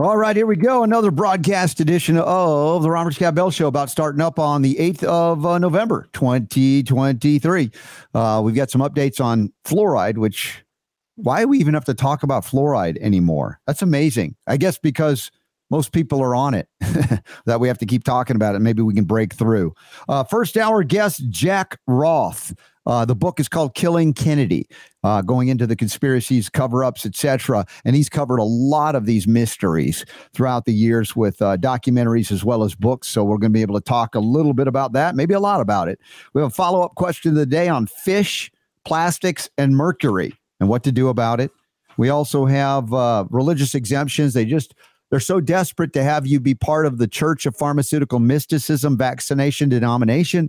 All right, here we go. Another broadcast edition of the Robert Scott Bell Show about starting up on the 8th of uh, November, 2023. Uh, we've got some updates on fluoride, which why we even have to talk about fluoride anymore? That's amazing. I guess because most people are on it that we have to keep talking about it. Maybe we can break through. Uh, first hour guest, Jack Roth. Uh, the book is called Killing Kennedy, uh, going into the conspiracies, cover ups, etc. And he's covered a lot of these mysteries throughout the years with uh, documentaries as well as books. So we're going to be able to talk a little bit about that, maybe a lot about it. We have a follow up question of the day on fish, plastics, and mercury and what to do about it. We also have uh, religious exemptions. They just they're so desperate to have you be part of the Church of Pharmaceutical Mysticism vaccination denomination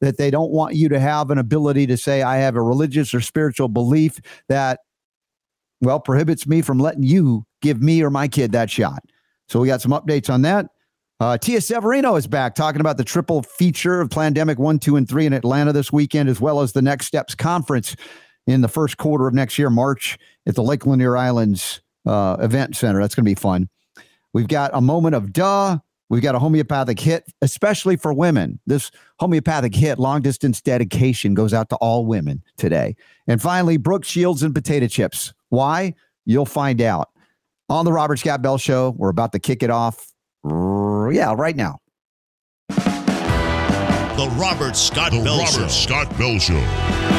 that they don't want you to have an ability to say, I have a religious or spiritual belief that, well, prohibits me from letting you give me or my kid that shot. So we got some updates on that. Uh, Tia Severino is back talking about the triple feature of Plandemic 1, 2, and 3 in Atlanta this weekend, as well as the Next Steps Conference in the first quarter of next year, March, at the Lake Lanier Islands uh, Event Center. That's going to be fun. We've got a moment of duh. We've got a homeopathic hit, especially for women. This homeopathic hit, long distance dedication, goes out to all women today. And finally, Brooke Shields and potato chips. Why? You'll find out. On the Robert Scott Bell Show, we're about to kick it off. Yeah, right now. The Robert Scott the Bell Robert Show. Scott Bell Show.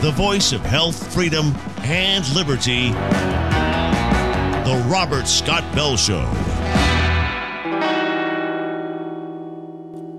The voice of health, freedom, and liberty. The Robert Scott Bell Show.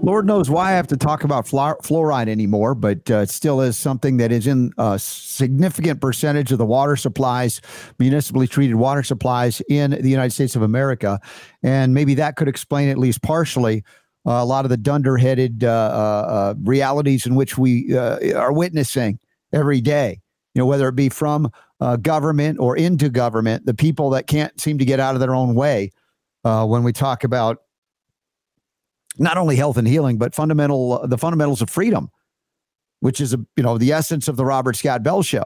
Lord knows why I have to talk about fluoride anymore, but uh, it still is something that is in a significant percentage of the water supplies, municipally treated water supplies in the United States of America. And maybe that could explain, at least partially, uh, a lot of the dunderheaded uh, uh, uh realities in which we uh, are witnessing every day, you know, whether it be from uh, government or into government, the people that can't seem to get out of their own way uh, when we talk about not only health and healing, but fundamental uh, the fundamentals of freedom, which is a you know the essence of the Robert Scott Bell Show.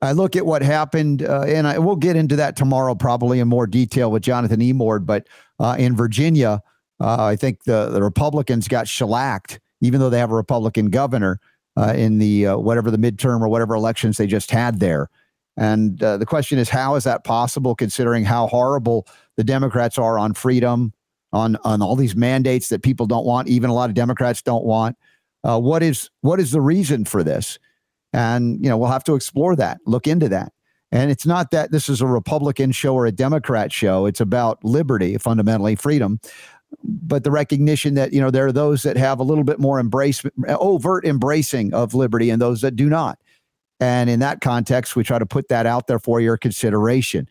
I look at what happened, uh, and I we'll get into that tomorrow, probably in more detail with Jonathan Emord. But uh, in Virginia, uh, I think the the Republicans got shellacked, even though they have a Republican governor uh, in the uh, whatever the midterm or whatever elections they just had there. And uh, the question is, how is that possible, considering how horrible the Democrats are on freedom, on on all these mandates that people don't want, even a lot of Democrats don't want. Uh, what is what is the reason for this? And you know, we'll have to explore that, look into that. And it's not that this is a Republican show or a Democrat show. It's about liberty, fundamentally freedom but the recognition that you know there are those that have a little bit more embrace overt embracing of liberty and those that do not. And in that context we try to put that out there for your consideration.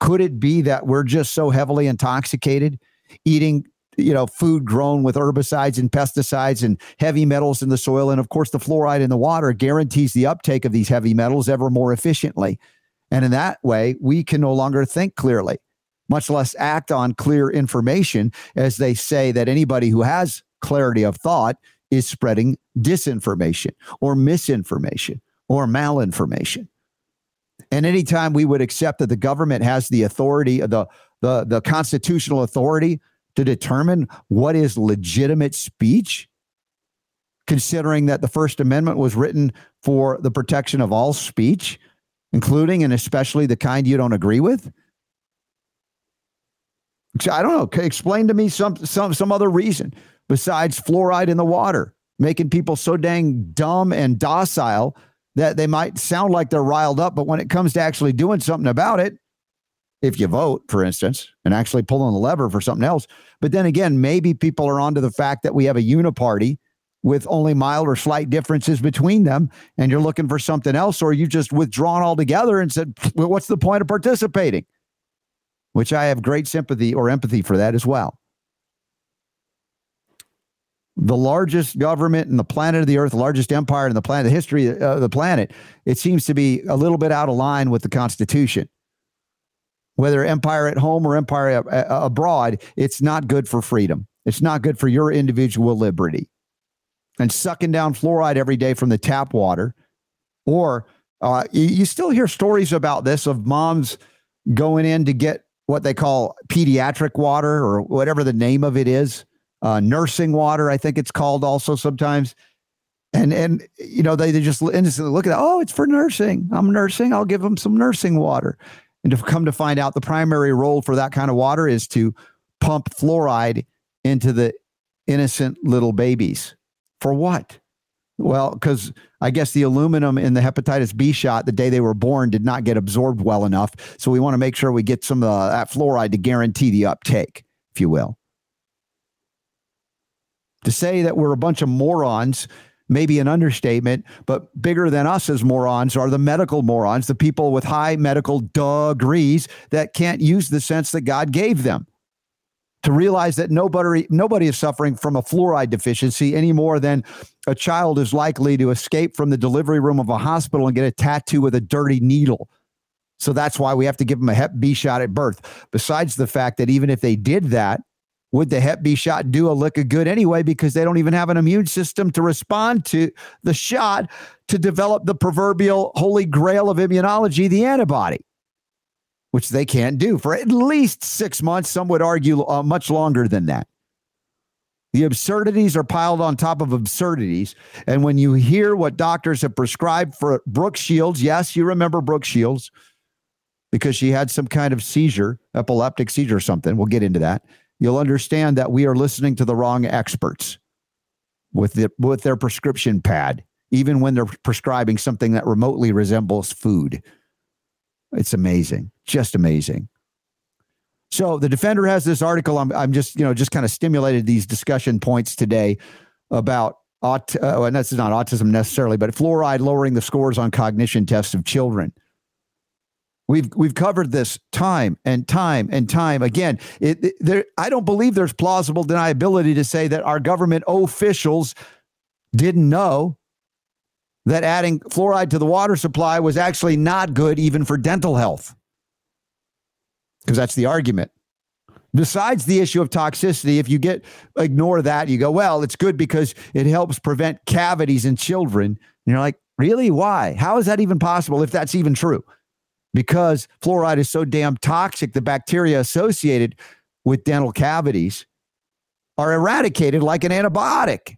Could it be that we're just so heavily intoxicated eating you know food grown with herbicides and pesticides and heavy metals in the soil? And of course the fluoride in the water guarantees the uptake of these heavy metals ever more efficiently. And in that way we can no longer think clearly much less act on clear information, as they say that anybody who has clarity of thought is spreading disinformation or misinformation or malinformation. And anytime we would accept that the government has the authority, the, the, the constitutional authority to determine what is legitimate speech, considering that the First Amendment was written for the protection of all speech, including and especially the kind you don't agree with, I don't know. Explain to me some some some other reason besides fluoride in the water, making people so dang dumb and docile that they might sound like they're riled up, but when it comes to actually doing something about it, if you vote, for instance, and actually pulling the lever for something else. But then again, maybe people are onto the fact that we have a uniparty with only mild or slight differences between them, and you're looking for something else, or you've just withdrawn altogether and said, well, what's the point of participating? Which I have great sympathy or empathy for that as well. The largest government in the planet of the earth, the largest empire in the planet, the history of the planet, it seems to be a little bit out of line with the Constitution. whether empire at home or empire abroad, it's not good for freedom. It's not good for your individual liberty. And sucking down fluoride every day from the tap water, or uh, you, you still hear stories about this of moms going in to get what they call pediatric water or whatever the name of it is, uh, nursing water, I think it's called also sometimes. And and you know they, they just instantly look at that. Oh, it's for nursing. I'm nursing. I'll give them some nursing water. And to come to find out, the primary role for that kind of water is to pump fluoride into the innocent little babies. For what? Well, because I guess the aluminum in the hepatitis B shot the day they were born did not get absorbed well enough. So we want to make sure we get some of that fluoride to guarantee the uptake, if you will. To say that we're a bunch of morons may be an understatement, but bigger than us as morons are the medical morons, the people with high medical degrees that can't use the sense that God gave them to realize that nobody nobody is suffering from a fluoride deficiency any more than a child is likely to escape from the delivery room of a hospital and get a tattoo with a dirty needle. So that's why we have to give them a Hep B shot at birth. Besides the fact that even if they did that, would the Hep B shot do a lick of good anyway because they don't even have an immune system to respond to the shot to develop the proverbial holy grail of immunology, the antibody? Which they can't do for at least six months. Some would argue uh, much longer than that. The absurdities are piled on top of absurdities. And when you hear what doctors have prescribed for Brooke Shields, yes, you remember Brooke Shields because she had some kind of seizure, epileptic seizure or something. We'll get into that. You'll understand that we are listening to the wrong experts with, the, with their prescription pad, even when they're prescribing something that remotely resembles food. It's amazing, just amazing. So the defender has this article. I'm, I'm just, you know, just kind of stimulated these discussion points today about aut- uh, and that's not autism necessarily, but fluoride lowering the scores on cognition tests of children. We've we've covered this time and time and time again. It, it, there, I don't believe there's plausible deniability to say that our government officials didn't know that adding fluoride to the water supply was actually not good even for dental health. Because that's the argument. Besides the issue of toxicity, if you get ignore that, you go, well, it's good because it helps prevent cavities in children. And you're like, really? Why? How is that even possible if that's even true? Because fluoride is so damn toxic, the bacteria associated with dental cavities are eradicated like an antibiotic.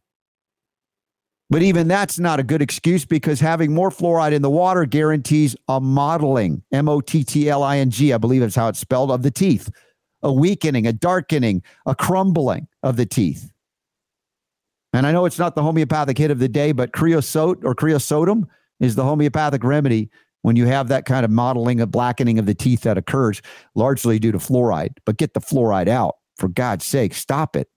But even that's not a good excuse because having more fluoride in the water guarantees a mottling, M O T T L I N G, I believe that's how it's spelled, of the teeth, a weakening, a darkening, a crumbling of the teeth. And I know it's not the homeopathic hit of the day, but creosote or creosotum is the homeopathic remedy when you have that kind of mottling a blackening of the teeth that occurs largely due to fluoride. But get the fluoride out. For God's sake, stop it.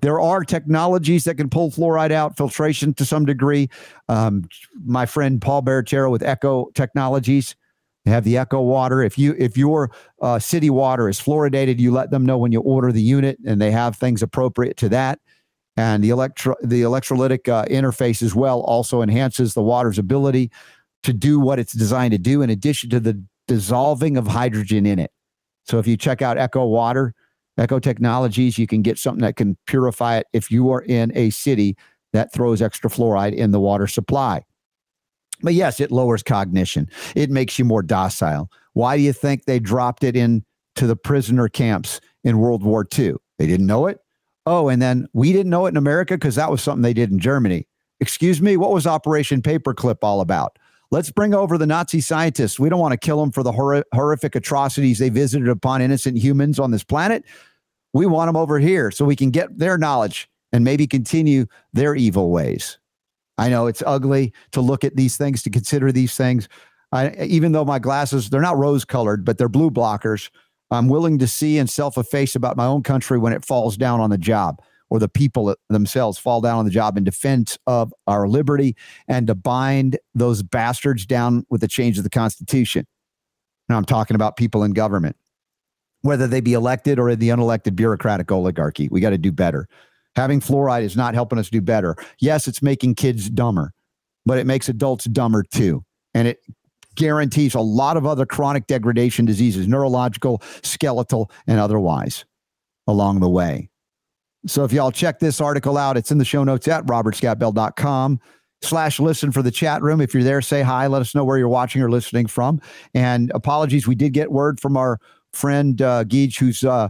There are technologies that can pull fluoride out, filtration to some degree. Um, my friend Paul Barattiero with Echo Technologies they have the Echo water. If you if your uh, city water is fluoridated, you let them know when you order the unit, and they have things appropriate to that. And the electro the electrolytic uh, interface as well also enhances the water's ability to do what it's designed to do. In addition to the dissolving of hydrogen in it. So if you check out Echo Water, Echo Technologies, you can get something that can purify it if you are in a city that throws extra fluoride in the water supply. But yes, it lowers cognition. It makes you more docile. Why do you think they dropped it into the prisoner camps in World War II? They didn't know it. Oh, and then we didn't know it in America because that was something they did in Germany. Excuse me, what was Operation Paperclip all about? Let's bring over the Nazi scientists. We don't want to kill them for the hor- horrific atrocities they visited upon innocent humans on this planet. We want them over here so we can get their knowledge and maybe continue their evil ways. I know it's ugly to look at these things, to consider these things. I, even though my glasses, they're not rose colored, but they're blue blockers. I'm willing to see and self efface about my own country when it falls down on the job or the people themselves fall down on the job in defense of our liberty and to bind those bastards down with the change of the Constitution. Now, I'm talking about people in government, whether they be elected or in the unelected bureaucratic oligarchy. We got to do better. Having fluoride is not helping us do better. Yes, it's making kids dumber, but it makes adults dumber too. And it guarantees a lot of other chronic degradation diseases, neurological, skeletal, and otherwise along the way. So if y'all check this article out, it's in the show notes at robertscottbell.com slash listen for the chat room. If you're there, say hi. Let us know where you're watching or listening from. And apologies, we did get word from our friend uh, who's uh,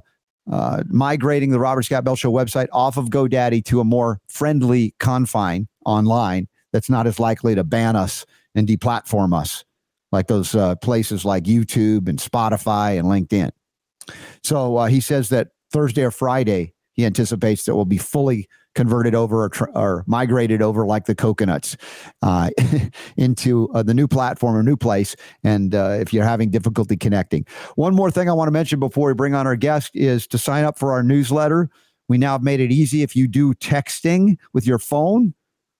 uh, migrating the Robert Scott Bell Show website off of GoDaddy to a more friendly confine online that's not as likely to ban us and deplatform us like those uh, places like YouTube and Spotify and LinkedIn. So uh, he says that Thursday or Friday, he anticipates that will be fully converted over or, tr- or migrated over like the coconuts uh, into uh, the new platform or new place. And uh, if you're having difficulty connecting, one more thing I want to mention before we bring on our guest is to sign up for our newsletter. We now have made it easy if you do texting with your phone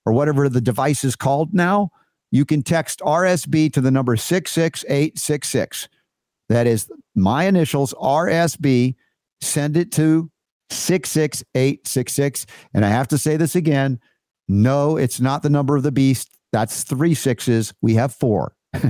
or whatever the device is called now. You can text RSB to the number 66866. That is my initials, RSB. Send it to 66866. And I have to say this again no, it's not the number of the beast. That's three sixes. We have four.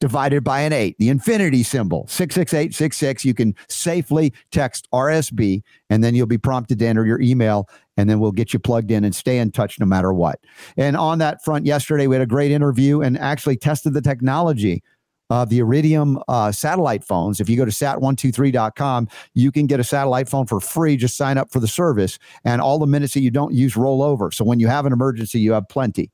divided by an eight, the infinity symbol, 66866. You can safely text RSB and then you'll be prompted to enter your email and then we'll get you plugged in and stay in touch no matter what. And on that front, yesterday we had a great interview and actually tested the technology of the Iridium uh, satellite phones. If you go to sat123.com, you can get a satellite phone for free. Just sign up for the service, and all the minutes that you don't use roll over. So when you have an emergency, you have plenty.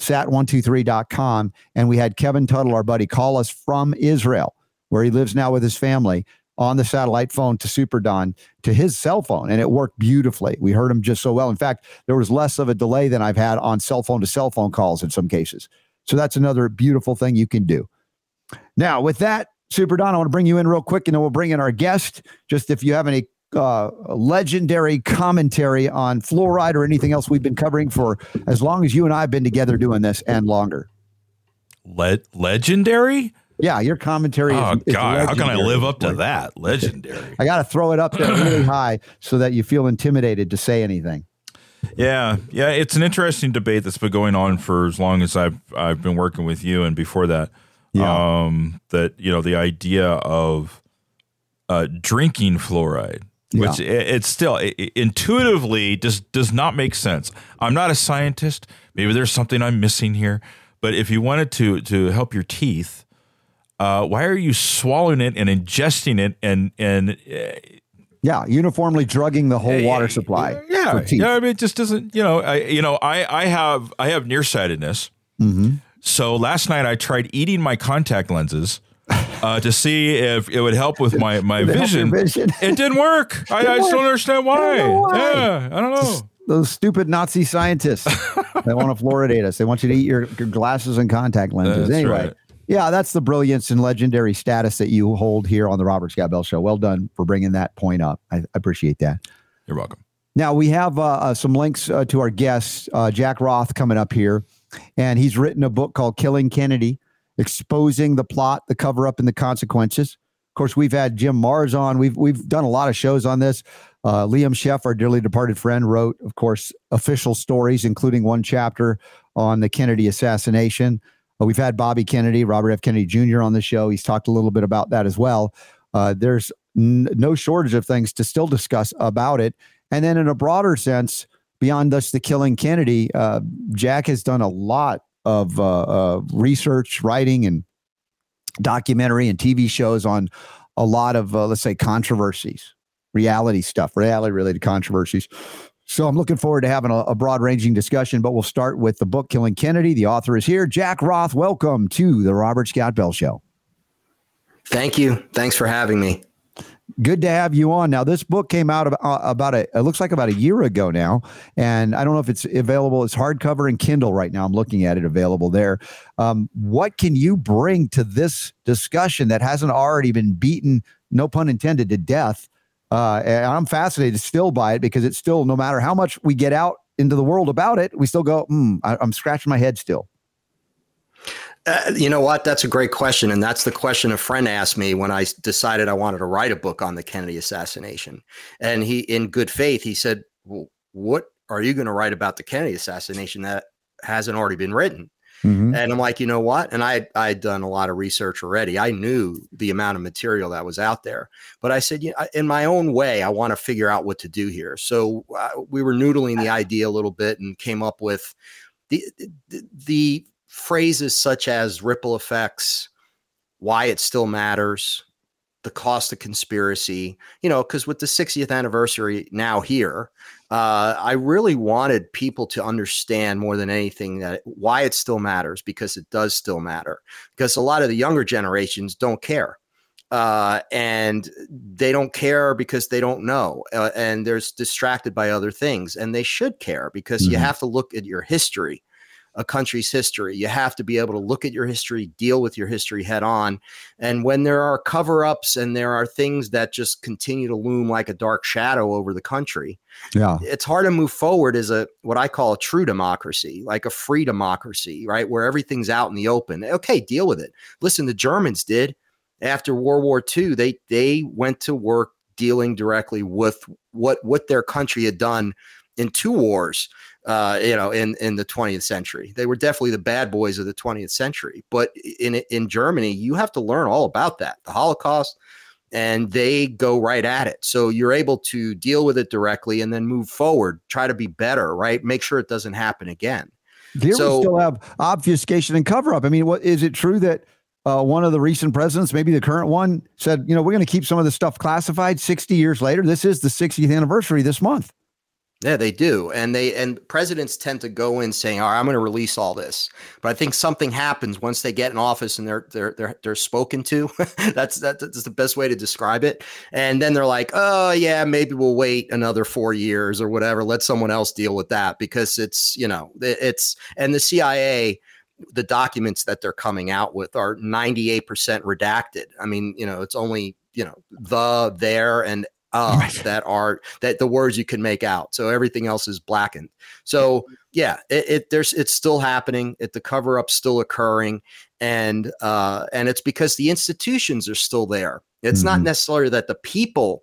Sat123.com. And we had Kevin Tuttle, our buddy, call us from Israel, where he lives now with his family, on the satellite phone to Super Don to his cell phone, and it worked beautifully. We heard him just so well. In fact, there was less of a delay than I've had on cell phone to cell phone calls in some cases. So that's another beautiful thing you can do. Now, with that, Super Don, I want to bring you in real quick, and then we'll bring in our guest. Just if you have any uh, legendary commentary on fluoride or anything else we've been covering for as long as you and I have been together doing this and longer. Le- legendary? Yeah, your commentary. Oh is, God, how can I live up to that? Legendary. I got to throw it up there really high so that you feel intimidated to say anything. Yeah, yeah, it's an interesting debate that's been going on for as long as I've I've been working with you, and before that, yeah. um, that you know the idea of uh, drinking fluoride, yeah. which it, it's still it, it intuitively does does not make sense. I'm not a scientist. Maybe there's something I'm missing here. But if you wanted to to help your teeth, uh, why are you swallowing it and ingesting it and and uh, yeah, uniformly drugging the whole water supply. Yeah, yeah. I mean, it just doesn't. You know, I you know, I I have I have nearsightedness. Mm-hmm. So last night I tried eating my contact lenses uh, to see if it would help with my my vision. vision. It didn't work. I, I, just don't understand why. I why. Yeah, I don't know. Those stupid Nazi scientists. they want to fluoridate us. They want you to eat your, your glasses and contact lenses. That's anyway. Right. Yeah, that's the brilliance and legendary status that you hold here on the Robert Scott Bell Show. Well done for bringing that point up. I, I appreciate that. You're welcome. Now we have uh, uh, some links uh, to our guests, uh, Jack Roth, coming up here. And he's written a book called Killing Kennedy, exposing the plot, the cover up, and the consequences. Of course, we've had Jim Marrs on. We've we've done a lot of shows on this. Uh, Liam Sheff, our dearly departed friend, wrote, of course, official stories, including one chapter on the Kennedy assassination. Uh, we've had Bobby Kennedy, Robert F. Kennedy Jr. on the show. He's talked a little bit about that as well. Uh, there's n- no shortage of things to still discuss about it. And then, in a broader sense, beyond just the killing Kennedy, uh, Jack has done a lot of uh, uh, research, writing, and documentary and TV shows on a lot of, uh, let's say, controversies, reality stuff, reality related controversies. So I'm looking forward to having a, a broad ranging discussion, but we'll start with the book Killing Kennedy. The author is here. Jack Roth, welcome to the Robert Scott Bell Show. Thank you. Thanks for having me. Good to have you on. Now, this book came out about, uh, about a, it looks like about a year ago now. And I don't know if it's available. It's hardcover and Kindle right now. I'm looking at it available there. Um, what can you bring to this discussion that hasn't already been beaten, no pun intended, to death? Uh, and I'm fascinated still by it because it's still, no matter how much we get out into the world about it, we still go, mm, I, I'm scratching my head still. Uh, you know what? That's a great question. And that's the question a friend asked me when I decided I wanted to write a book on the Kennedy assassination. And he, in good faith, he said, well, What are you going to write about the Kennedy assassination that hasn't already been written? Mm-hmm. And I'm like, you know what? And I I had done a lot of research already. I knew the amount of material that was out there, but I said, you know, in my own way, I want to figure out what to do here. So uh, we were noodling the idea a little bit and came up with the, the, the phrases such as ripple effects, why it still matters, the cost of conspiracy, you know, because with the 60th anniversary now here, uh, I really wanted people to understand more than anything that why it still matters because it does still matter. Because a lot of the younger generations don't care. Uh, and they don't care because they don't know, uh, and they're distracted by other things. And they should care because mm-hmm. you have to look at your history a country's history. You have to be able to look at your history, deal with your history head on. And when there are cover ups and there are things that just continue to loom like a dark shadow over the country, yeah, it's hard to move forward as a what I call a true democracy, like a free democracy, right? Where everything's out in the open. Okay, deal with it. Listen, the Germans did after World War II. They they went to work dealing directly with what what their country had done in two wars uh, you know, in in the 20th century. They were definitely the bad boys of the 20th century. But in in Germany, you have to learn all about that, the Holocaust, and they go right at it. So you're able to deal with it directly and then move forward, try to be better, right? Make sure it doesn't happen again. Here so, we still have obfuscation and cover up. I mean, what is it true that uh, one of the recent presidents, maybe the current one, said, you know, we're going to keep some of the stuff classified 60 years later. This is the 60th anniversary this month. Yeah, they do. And they and presidents tend to go in saying, "All right, I'm going to release all this." But I think something happens once they get in office and they're they're they're they're spoken to. that's that's the best way to describe it. And then they're like, "Oh, yeah, maybe we'll wait another 4 years or whatever. Let someone else deal with that because it's, you know, it's and the CIA the documents that they're coming out with are 98% redacted. I mean, you know, it's only you know the there and uh, right. that are that the words you can make out. So everything else is blackened. So yeah, it, it there's it's still happening. It the cover up still occurring, and uh, and it's because the institutions are still there. It's mm-hmm. not necessarily that the people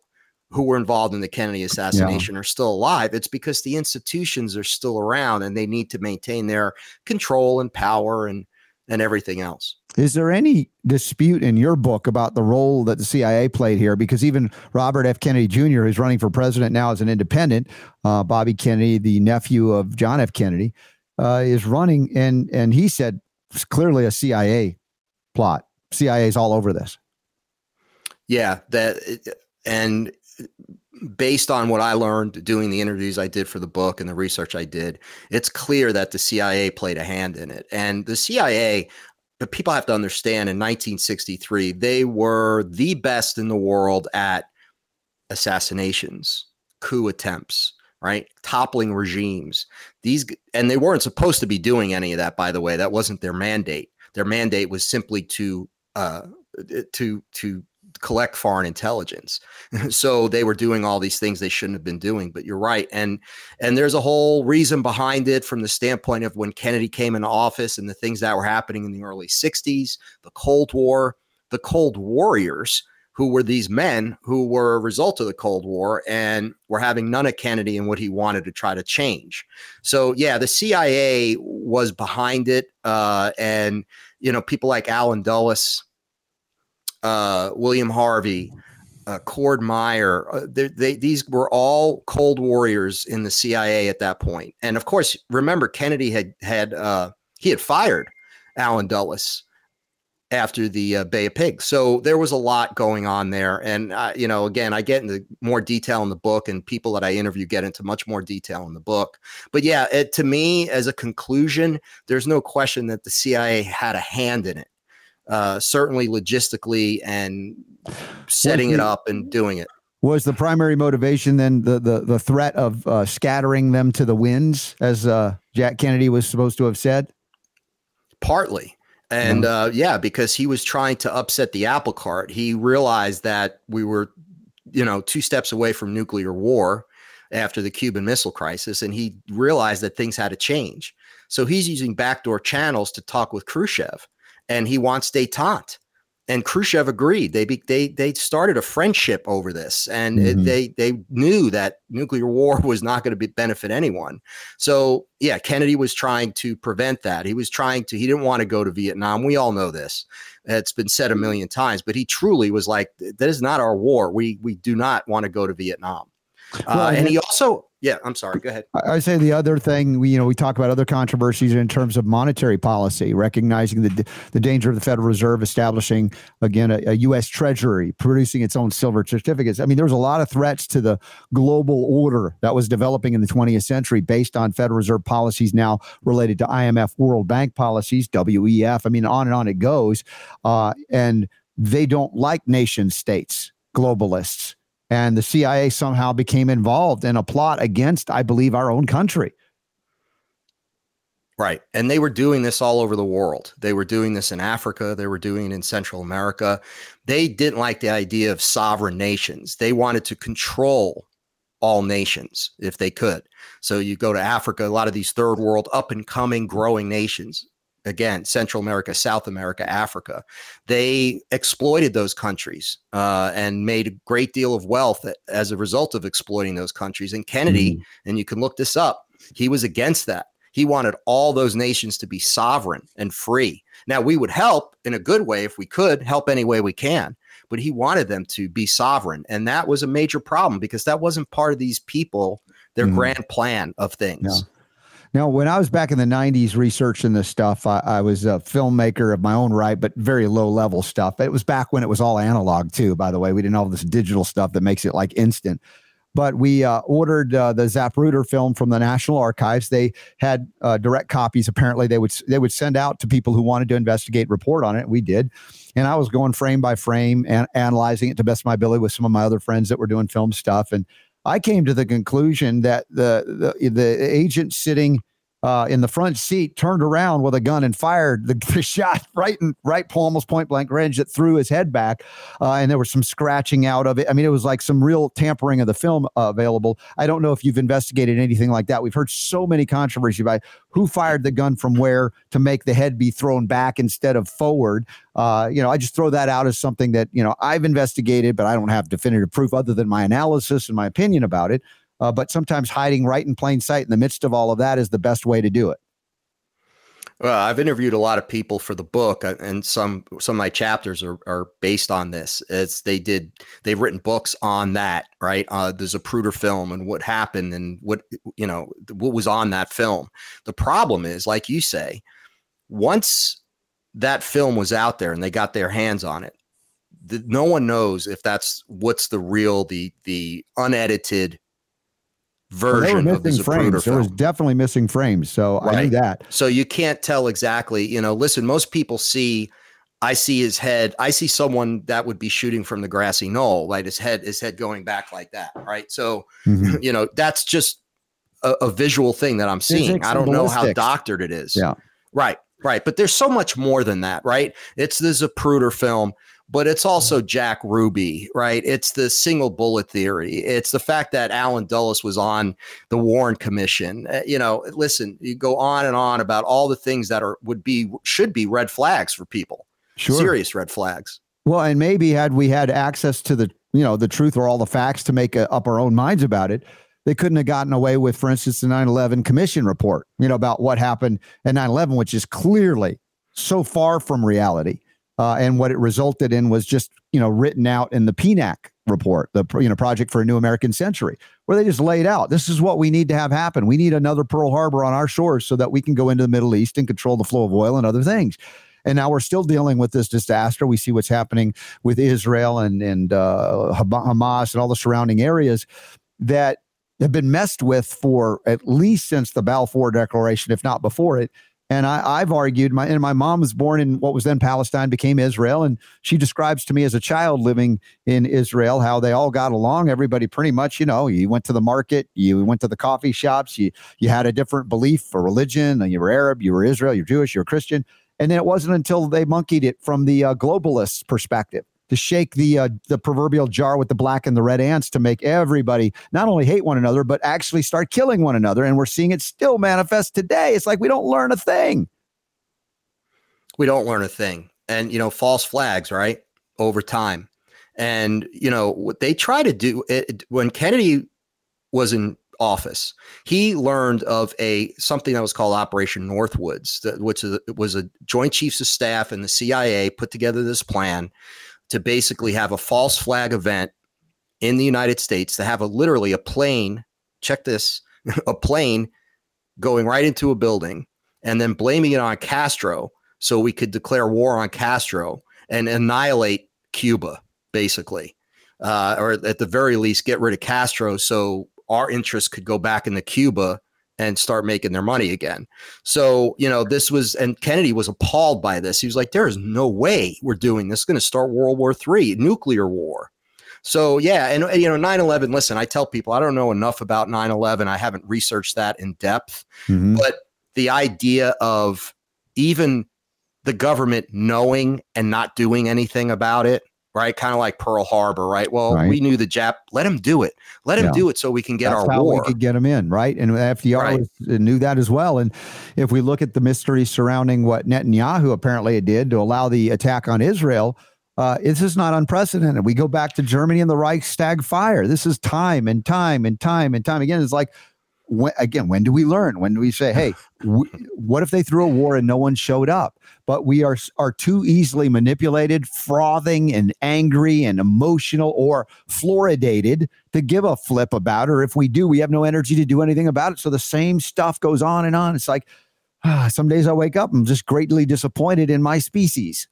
who were involved in the Kennedy assassination yeah. are still alive. It's because the institutions are still around and they need to maintain their control and power and and everything else. Is there any dispute in your book about the role that the CIA played here? Because even Robert F. Kennedy Jr., who's running for president now as an independent, uh, Bobby Kennedy, the nephew of John F. Kennedy, uh, is running, and and he said it's clearly a CIA plot. CIA's all over this. Yeah, that and based on what I learned doing the interviews I did for the book and the research I did, it's clear that the CIA played a hand in it. And the CIA, people have to understand in 1963, they were the best in the world at assassinations, coup attempts, right? Toppling regimes. These and they weren't supposed to be doing any of that, by the way. That wasn't their mandate. Their mandate was simply to uh, to to collect foreign intelligence. so they were doing all these things they shouldn't have been doing. But you're right, and and there's a whole reason behind it from the standpoint of when Kennedy came into office and the things that were happening in the early '60s, the Cold War, the Cold Warriors. Who were these men who were a result of the Cold War and were having none of Kennedy and what he wanted to try to change? So, yeah, the CIA was behind it. Uh, and, you know, people like Allen Dulles, uh, William Harvey, uh, Cord Meyer. Uh, they, these were all Cold Warriors in the CIA at that point. And of course, remember Kennedy had had uh, he had fired Allen Dulles after the uh, Bay of Pigs. So there was a lot going on there. And, uh, you know, again, I get into more detail in the book, and people that I interview get into much more detail in the book. But yeah, it, to me, as a conclusion, there's no question that the CIA had a hand in it uh, certainly logistically and setting it up and doing it. Was the primary motivation then the the, the threat of uh, scattering them to the winds, as uh, Jack Kennedy was supposed to have said? Partly. And uh, yeah, because he was trying to upset the apple cart. He realized that we were, you know, two steps away from nuclear war after the Cuban Missile Crisis, and he realized that things had to change. So he's using backdoor channels to talk with Khrushchev and he wants detente. and Khrushchev agreed. They be, they they started a friendship over this, and mm-hmm. it, they they knew that nuclear war was not going to benefit anyone. So yeah, Kennedy was trying to prevent that. He was trying to. He didn't want to go to Vietnam. We all know this. It's been said a million times, but he truly was like, "That is not our war. We we do not want to go to Vietnam." Well, uh, and he also yeah, I'm sorry. Go ahead. I say the other thing, we, you know, we talk about other controversies in terms of monetary policy, recognizing the the danger of the Federal Reserve establishing again a, a, U.S. Treasury, producing its own silver certificates. I mean, there was a lot of threats to the global order that was developing in the 20th century based on Federal Reserve policies now related to IMF, World Bank policies, WEF. I mean, on and on it goes, uh, and they don't like nation states, globalists and the CIA somehow became involved in a plot against, I believe, our own country. Right. And they were doing this all over the world. They were doing this in Africa. They were doing it in Central America. They didn't like the idea of sovereign nations. They wanted to control all nations if they could. So you go to Africa, a lot of these third world, up and coming, growing nations, again, Central America, South America, Africa. They exploited those countries uh, and made a great deal of wealth as a result of exploiting those countries. And Kennedy, mm. and you can look this up, he was against that. He wanted all those nations to be sovereign and free. Now, we would help in a good way if we could, help any way we can, but he wanted them to be sovereign. And that was a major problem because that wasn't part of these people, their mm. grand plan of things. Yeah. Now, when I was back in the 90s researching this stuff, I, I, was a filmmaker of my own right, but very low level stuff. It was back when it was all analog, too, by the way. We didn't have this digital stuff that makes it like instant. But we uh, ordered uh, the Zapruder film from the National Archives. They had uh, direct copies. Apparently, they would they would send out to people who wanted to investigate, report on it. We did, and I was going frame by frame and analyzing it to best of my ability with some of my other friends that were doing film stuff. And I came to the conclusion that the the, the agent sitting uh, in the front seat turned around with a gun and fired the, the shot right in right almost point blank range that threw his head back, uh, and there was some scratching out of it. I mean, it was like some real tampering of the film uh, available. I don't know if you've investigated anything like that. We've heard so many controversy about who fired the gun from where to make the head be thrown back instead of forward. Uh, you know, I just throw that out as something that you know I've investigated, but I don't have definitive proof other than my analysis and my opinion about it. Uh, but sometimes hiding right in plain sight in the midst of all of that is the best way to do it. Well, I've interviewed a lot of people for the book, uh, and some some of my chapters are, are based on this. It's they did they've written books on that, right? Uh, the Zapruder film and what happened and what you know what was on that film. The problem is, like you say, once that film was out there and they got their hands on it, the, no one knows if that's what's the real the the unedited version well, of the frames. There was definitely missing frames, so right. I knew that. So you can't tell exactly. You know, listen, most people see. I see his head. I see someone that would be shooting from the grassy knoll, right? His head, his head going back like that, right? So, mm-hmm. you know, that's just a, a, visual thing that I'm seeing. Physics I don't know how doctored it is. Yeah. Right. Right. But there's so much more than that, right? It's the Zapruder film but it's also mm-hmm. Jack Ruby, right? It's the single bullet theory. It's the fact that Allen Dulles was on the Warren Commission. Uh, you know, listen, you go on and on about all the things that are would be should be red flags for people. Sure. Serious red flags. Well, and maybe had we had access to the, you know, the truth or all the facts to make a, uh, up our own minds about it, they couldn't have gotten away with, for instance, the 9 11 commission report, you know, about what happened at 9 11, which is clearly so far from reality. Uh, and what it resulted in was just you know written out in the PNAC report, the you know Project for a New American Century, where they just laid out this is what we need to have happen. We need another Pearl Harbor on our shores so that we can go into the Middle East and control the flow of oil and other things. And now we're still dealing with this disaster. We see what's happening with Israel and and uh, Hamas and all the surrounding areas that have been messed with for at least since the Balfour Declaration, if not before it. And I, have argued, my and my mom was born in what was then Palestine, became Israel, and she describes to me as a child living in Israel how they all got along. Everybody pretty much, you know, you went to the market, you went to the coffee shops, you you had a different belief or religion, you were Arab, you were Israel, you're Jewish, you're Christian. And then it wasn't until they monkeyed it from the uh, globalist perspective to shake the uh, the proverbial jar with the black and the red ants to make everybody not only hate one another but actually start killing one another. And we're seeing it still manifest today. It's like we don't learn a thing. We don't learn a thing. And you know false flags right over time. And you know what they try to do it, when kennedy was in office he learned of a something that was called operation northwoods that, which was a joint chiefs of staff and the cia put together this plan to basically have a false flag event in the united states to have a literally a plane check this a plane going right into a building and then blaming it on castro so we could declare war on Castro and annihilate Cuba, basically, uh, or at the very least, get rid of Castro so our interests could go back into Cuba and start making their money again. So, you know, this was, and Kennedy was appalled by this. He was like, there is no way we're doing this. It's going to start World War III, nuclear war. So, yeah. And, you know, 9 11, listen, I tell people I don't know enough about 9 11. I haven't researched that in depth. Mm-hmm. But the idea of even the government knowing and not doing anything about it, right? Kind of like Pearl Harbor, right? Well, right. we knew the Jap. Let him do it. Let him yeah. do it so we can get That's our how war. We could get him in, right? And FDR right. was, uh, knew that as well. And if we look at the mystery surrounding what Netanyahu apparently did to allow the attack on Israel. Uh, this is not unprecedented. We go back to Germany and the Reichstag fire. This is time and time and time and time again. It's like when, again, when do we learn? When do we say, hey, what if they threw a war and no one showed up? But we are are too easily manipulated, frothing and angry and emotional or fluoridated to give a flip about it. Or if we do, we have no energy to do anything about it. So the same stuff goes on and on. It's like ah, some days I wake up, I'm just greatly disappointed in my species.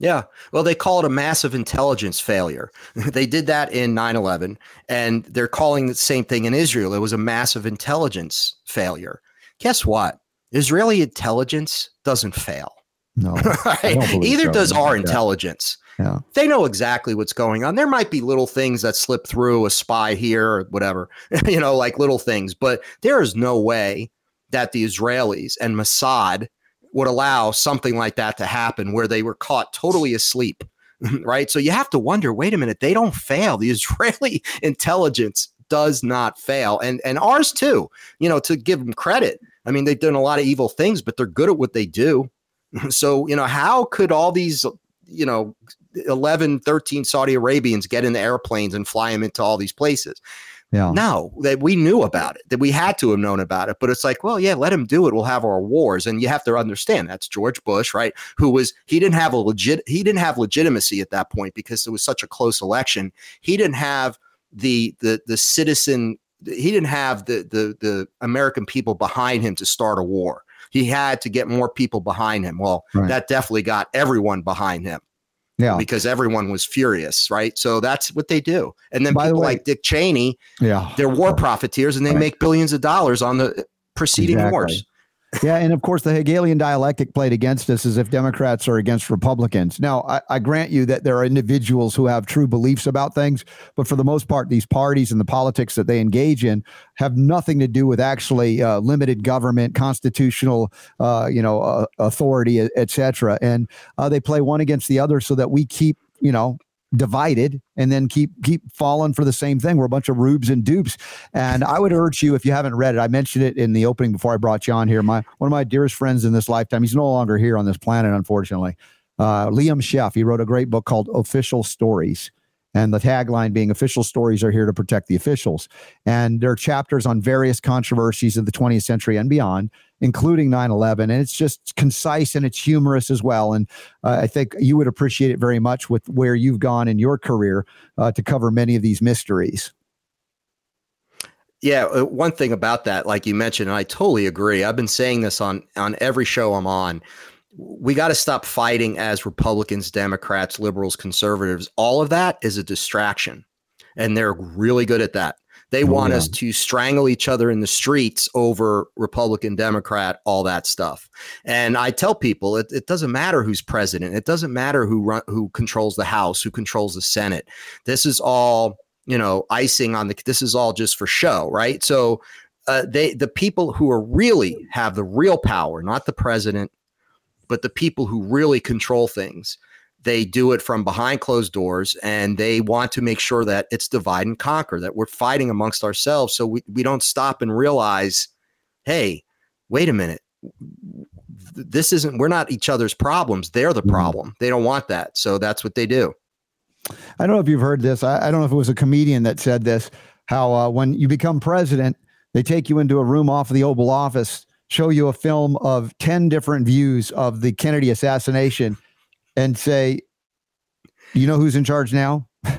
Yeah. Well, they call it a massive intelligence failure. they did that in 9 11, and they're calling the same thing in Israel. It was a massive intelligence failure. Guess what? Israeli intelligence doesn't fail. No. right? Either so. does our intelligence. Yeah. They know exactly what's going on. There might be little things that slip through a spy here or whatever, you know, like little things, but there is no way that the Israelis and Mossad would allow something like that to happen where they were caught totally asleep. Right. So you have to wonder wait a minute, they don't fail. The Israeli intelligence does not fail. And, and ours too, you know, to give them credit. I mean, they've done a lot of evil things, but they're good at what they do. So, you know, how could all these, you know, 11, 13 Saudi Arabians get in the airplanes and fly them into all these places? Yeah. No, that we knew about it, that we had to have known about it. But it's like, well, yeah, let him do it. We'll have our wars. And you have to understand that's George Bush, right? Who was he didn't have a legit he didn't have legitimacy at that point because it was such a close election. He didn't have the the the citizen he didn't have the the the American people behind him to start a war. He had to get more people behind him. Well, right. that definitely got everyone behind him. Yeah. Because everyone was furious, right? So that's what they do. And then By people the way, like Dick Cheney, yeah, they're war profiteers and they right. make billions of dollars on the preceding exactly. wars yeah, and of course, the Hegelian dialectic played against us as if Democrats are against Republicans. Now, I, I, grant you that there are individuals who have true beliefs about things, but for the most part, these parties and the politics that they engage in have nothing to do with actually uh, limited government, constitutional, uh, you know, uh, authority, etc. And uh, they play one against the other so that we keep, you know, divided and then keep keep falling for the same thing. We're a bunch of rubes and dupes. And I would urge you, if you haven't read it, I mentioned it in the opening before I brought you on here. My one of my dearest friends in this lifetime. He's no longer here on this planet, unfortunately. Uh, Liam Sheff. He wrote a great book called Official Stories. And the tagline being official stories are here to protect the officials. And there are chapters on various controversies of the 20th century and beyond including 9-11 and it's just concise and it's humorous as well and uh, i think you would appreciate it very much with where you've gone in your career uh, to cover many of these mysteries. Yeah uh, one thing about that like you mentioned and i totally agree i've been saying this on on every show i'm on we got to stop fighting as republicans democrats liberals conservatives. All of that is a distraction and they're really good at that they oh, want yeah. us to strangle each other in the streets over Republican, Democrat, all that stuff. And I tell people it, it doesn't matter who's president. It doesn't matter who run, who controls the House, who controls the Senate. This is all you know icing on the. This is all just for show, right? So uh, they the people who are really have the real power, not the president, but the people who really control things they do it from behind closed doors and they want to make sure that it's divide and conquer that we're fighting amongst ourselves so we, we don't stop and realize hey wait a minute this isn't we're not each other's problems. They're the mm-hmm. problem. They don't want that. So that's what they do. I don't know if you've heard this. I, I don't know if it was a comedian that said this. How uh, when you become president, they take you into a room off of the Oval Office, show you a film of ten different views of the Kennedy assassination, and say, "You know who's in charge now."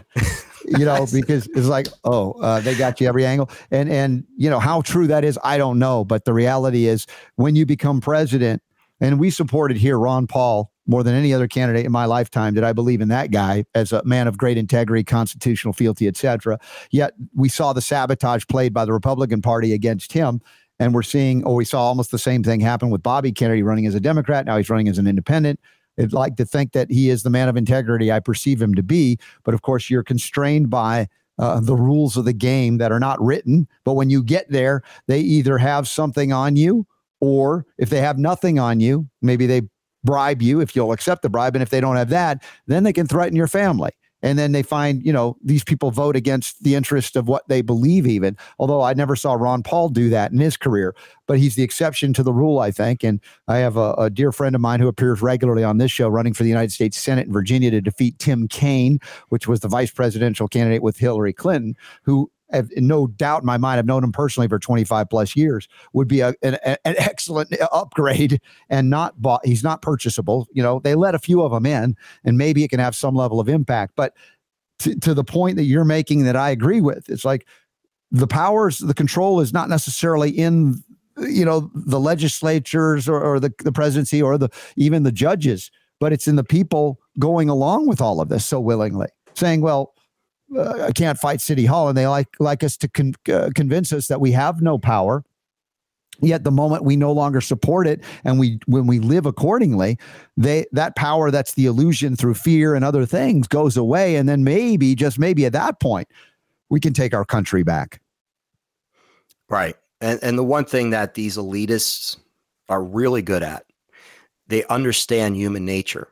you know, because it's like, oh, uh, they got you every angle, and and you know how true that is, I don't know, but the reality is, when you become president, and we supported here Ron Paul more than any other candidate in my lifetime did I believe in that guy as a man of great integrity, constitutional fealty, etc. Yet we saw the sabotage played by the Republican Party against him. And we're seeing, oh, we saw almost the same thing happen with Bobby Kennedy running as a Democrat. Now he's running as an independent. I'd like to think that he is the man of integrity I perceive him to be. But of course, you're constrained by uh, the rules of the game that are not written. But when you get there, they either have something on you, or if they have nothing on you, maybe they bribe you if you'll accept the bribe. And if they don't have that, then they can threaten your family and then they find you know these people vote against the interest of what they believe even although i never saw ron paul do that in his career but he's the exception to the rule i think. And i have a, a, dear friend of mine who appears regularly on this show running for the united states senate in virginia to defeat tim kaine which was the vice presidential candidate with hillary clinton who have no doubt in my mind, I've known him personally for 25 plus years, would be a, an, an excellent uh, upgrade and not bought. He's not purchasable. You know, they let a few of them in and maybe it can have some level of impact. But to, to the point that you're making that I agree with, it's like the powers, the control is not necessarily in, you know, the legislatures or, or the, the presidency or the even the judges, but it's in the people going along with all of this so willingly saying, well, uh, can't fight City Hall, and they like like us to con- uh, convince us that we have no power. Yet the moment we no longer support it, and we when we live accordingly, they that power that's the illusion through fear and other things goes away, and then maybe just maybe at that point we can take our country back. Right, and and the one thing that these elitists are really good at, they understand human nature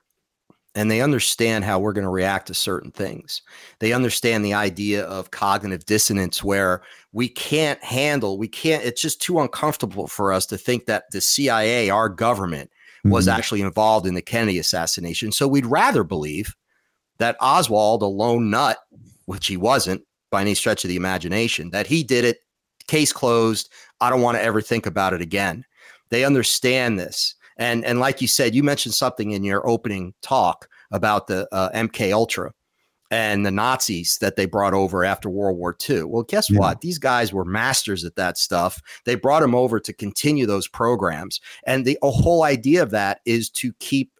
and they understand how we're going to react to certain things. They understand the idea of cognitive dissonance where we can't handle, we can't, it's just too uncomfortable for us to think that the CIA, our government, mm-hmm. was actually involved in the Kennedy assassination. So we'd rather believe that Oswald, a lone nut, which he wasn't by any stretch of the imagination, that he did it, case closed. I don't want to ever think about it again. They understand this. And and like you said, you mentioned something in your opening talk about the uh, MK Ultra and the Nazis that they brought over after World War II. Well, guess yeah. what? These guys were masters at that stuff. They brought them over to continue those programs, and the whole idea of that is to keep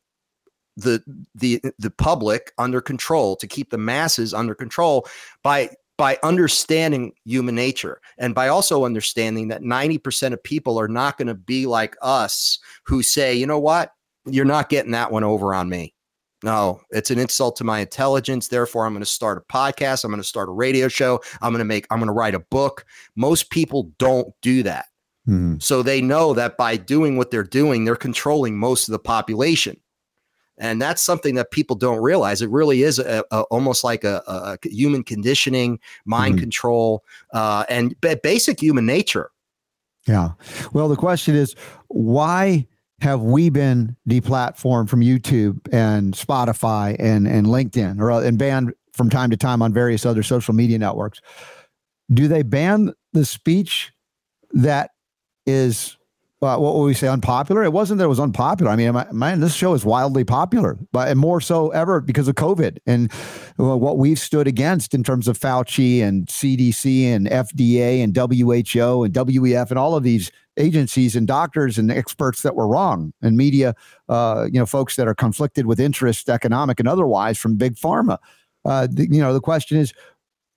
the the the public under control, to keep the masses under control by by understanding human nature and by also understanding that 90% of people are not going to be like us who say, you know what? You're not getting that one over on me. No, it's an insult to my intelligence. Therefore, I'm going to start a podcast. I'm going to start a radio show. I'm going to make, I'm going to write a book. Most people don't do that. Mm-hmm. So they know that by doing what they're doing, they're controlling most of the population and that's something that people don't realize. It really is a, a, almost like a, a, human conditioning mind mm-hmm. control uh, and b- basic human nature. Yeah. Well the question is why have we been deplatformed from youtube and spotify and, and linkedin or and banned from time to time on various other social media networks? Do they ban the speech that is what would we say unpopular? It wasn't that it was unpopular. I mean man this show is wildly popular but and more so ever because of covid and uh, what we've stood against in terms of fauci and cdc and fda and who and wef and all of these agencies and doctors and experts that were wrong and media uh, you know folks that are conflicted with interest economic and otherwise from big pharma. Uh, the, you know the question is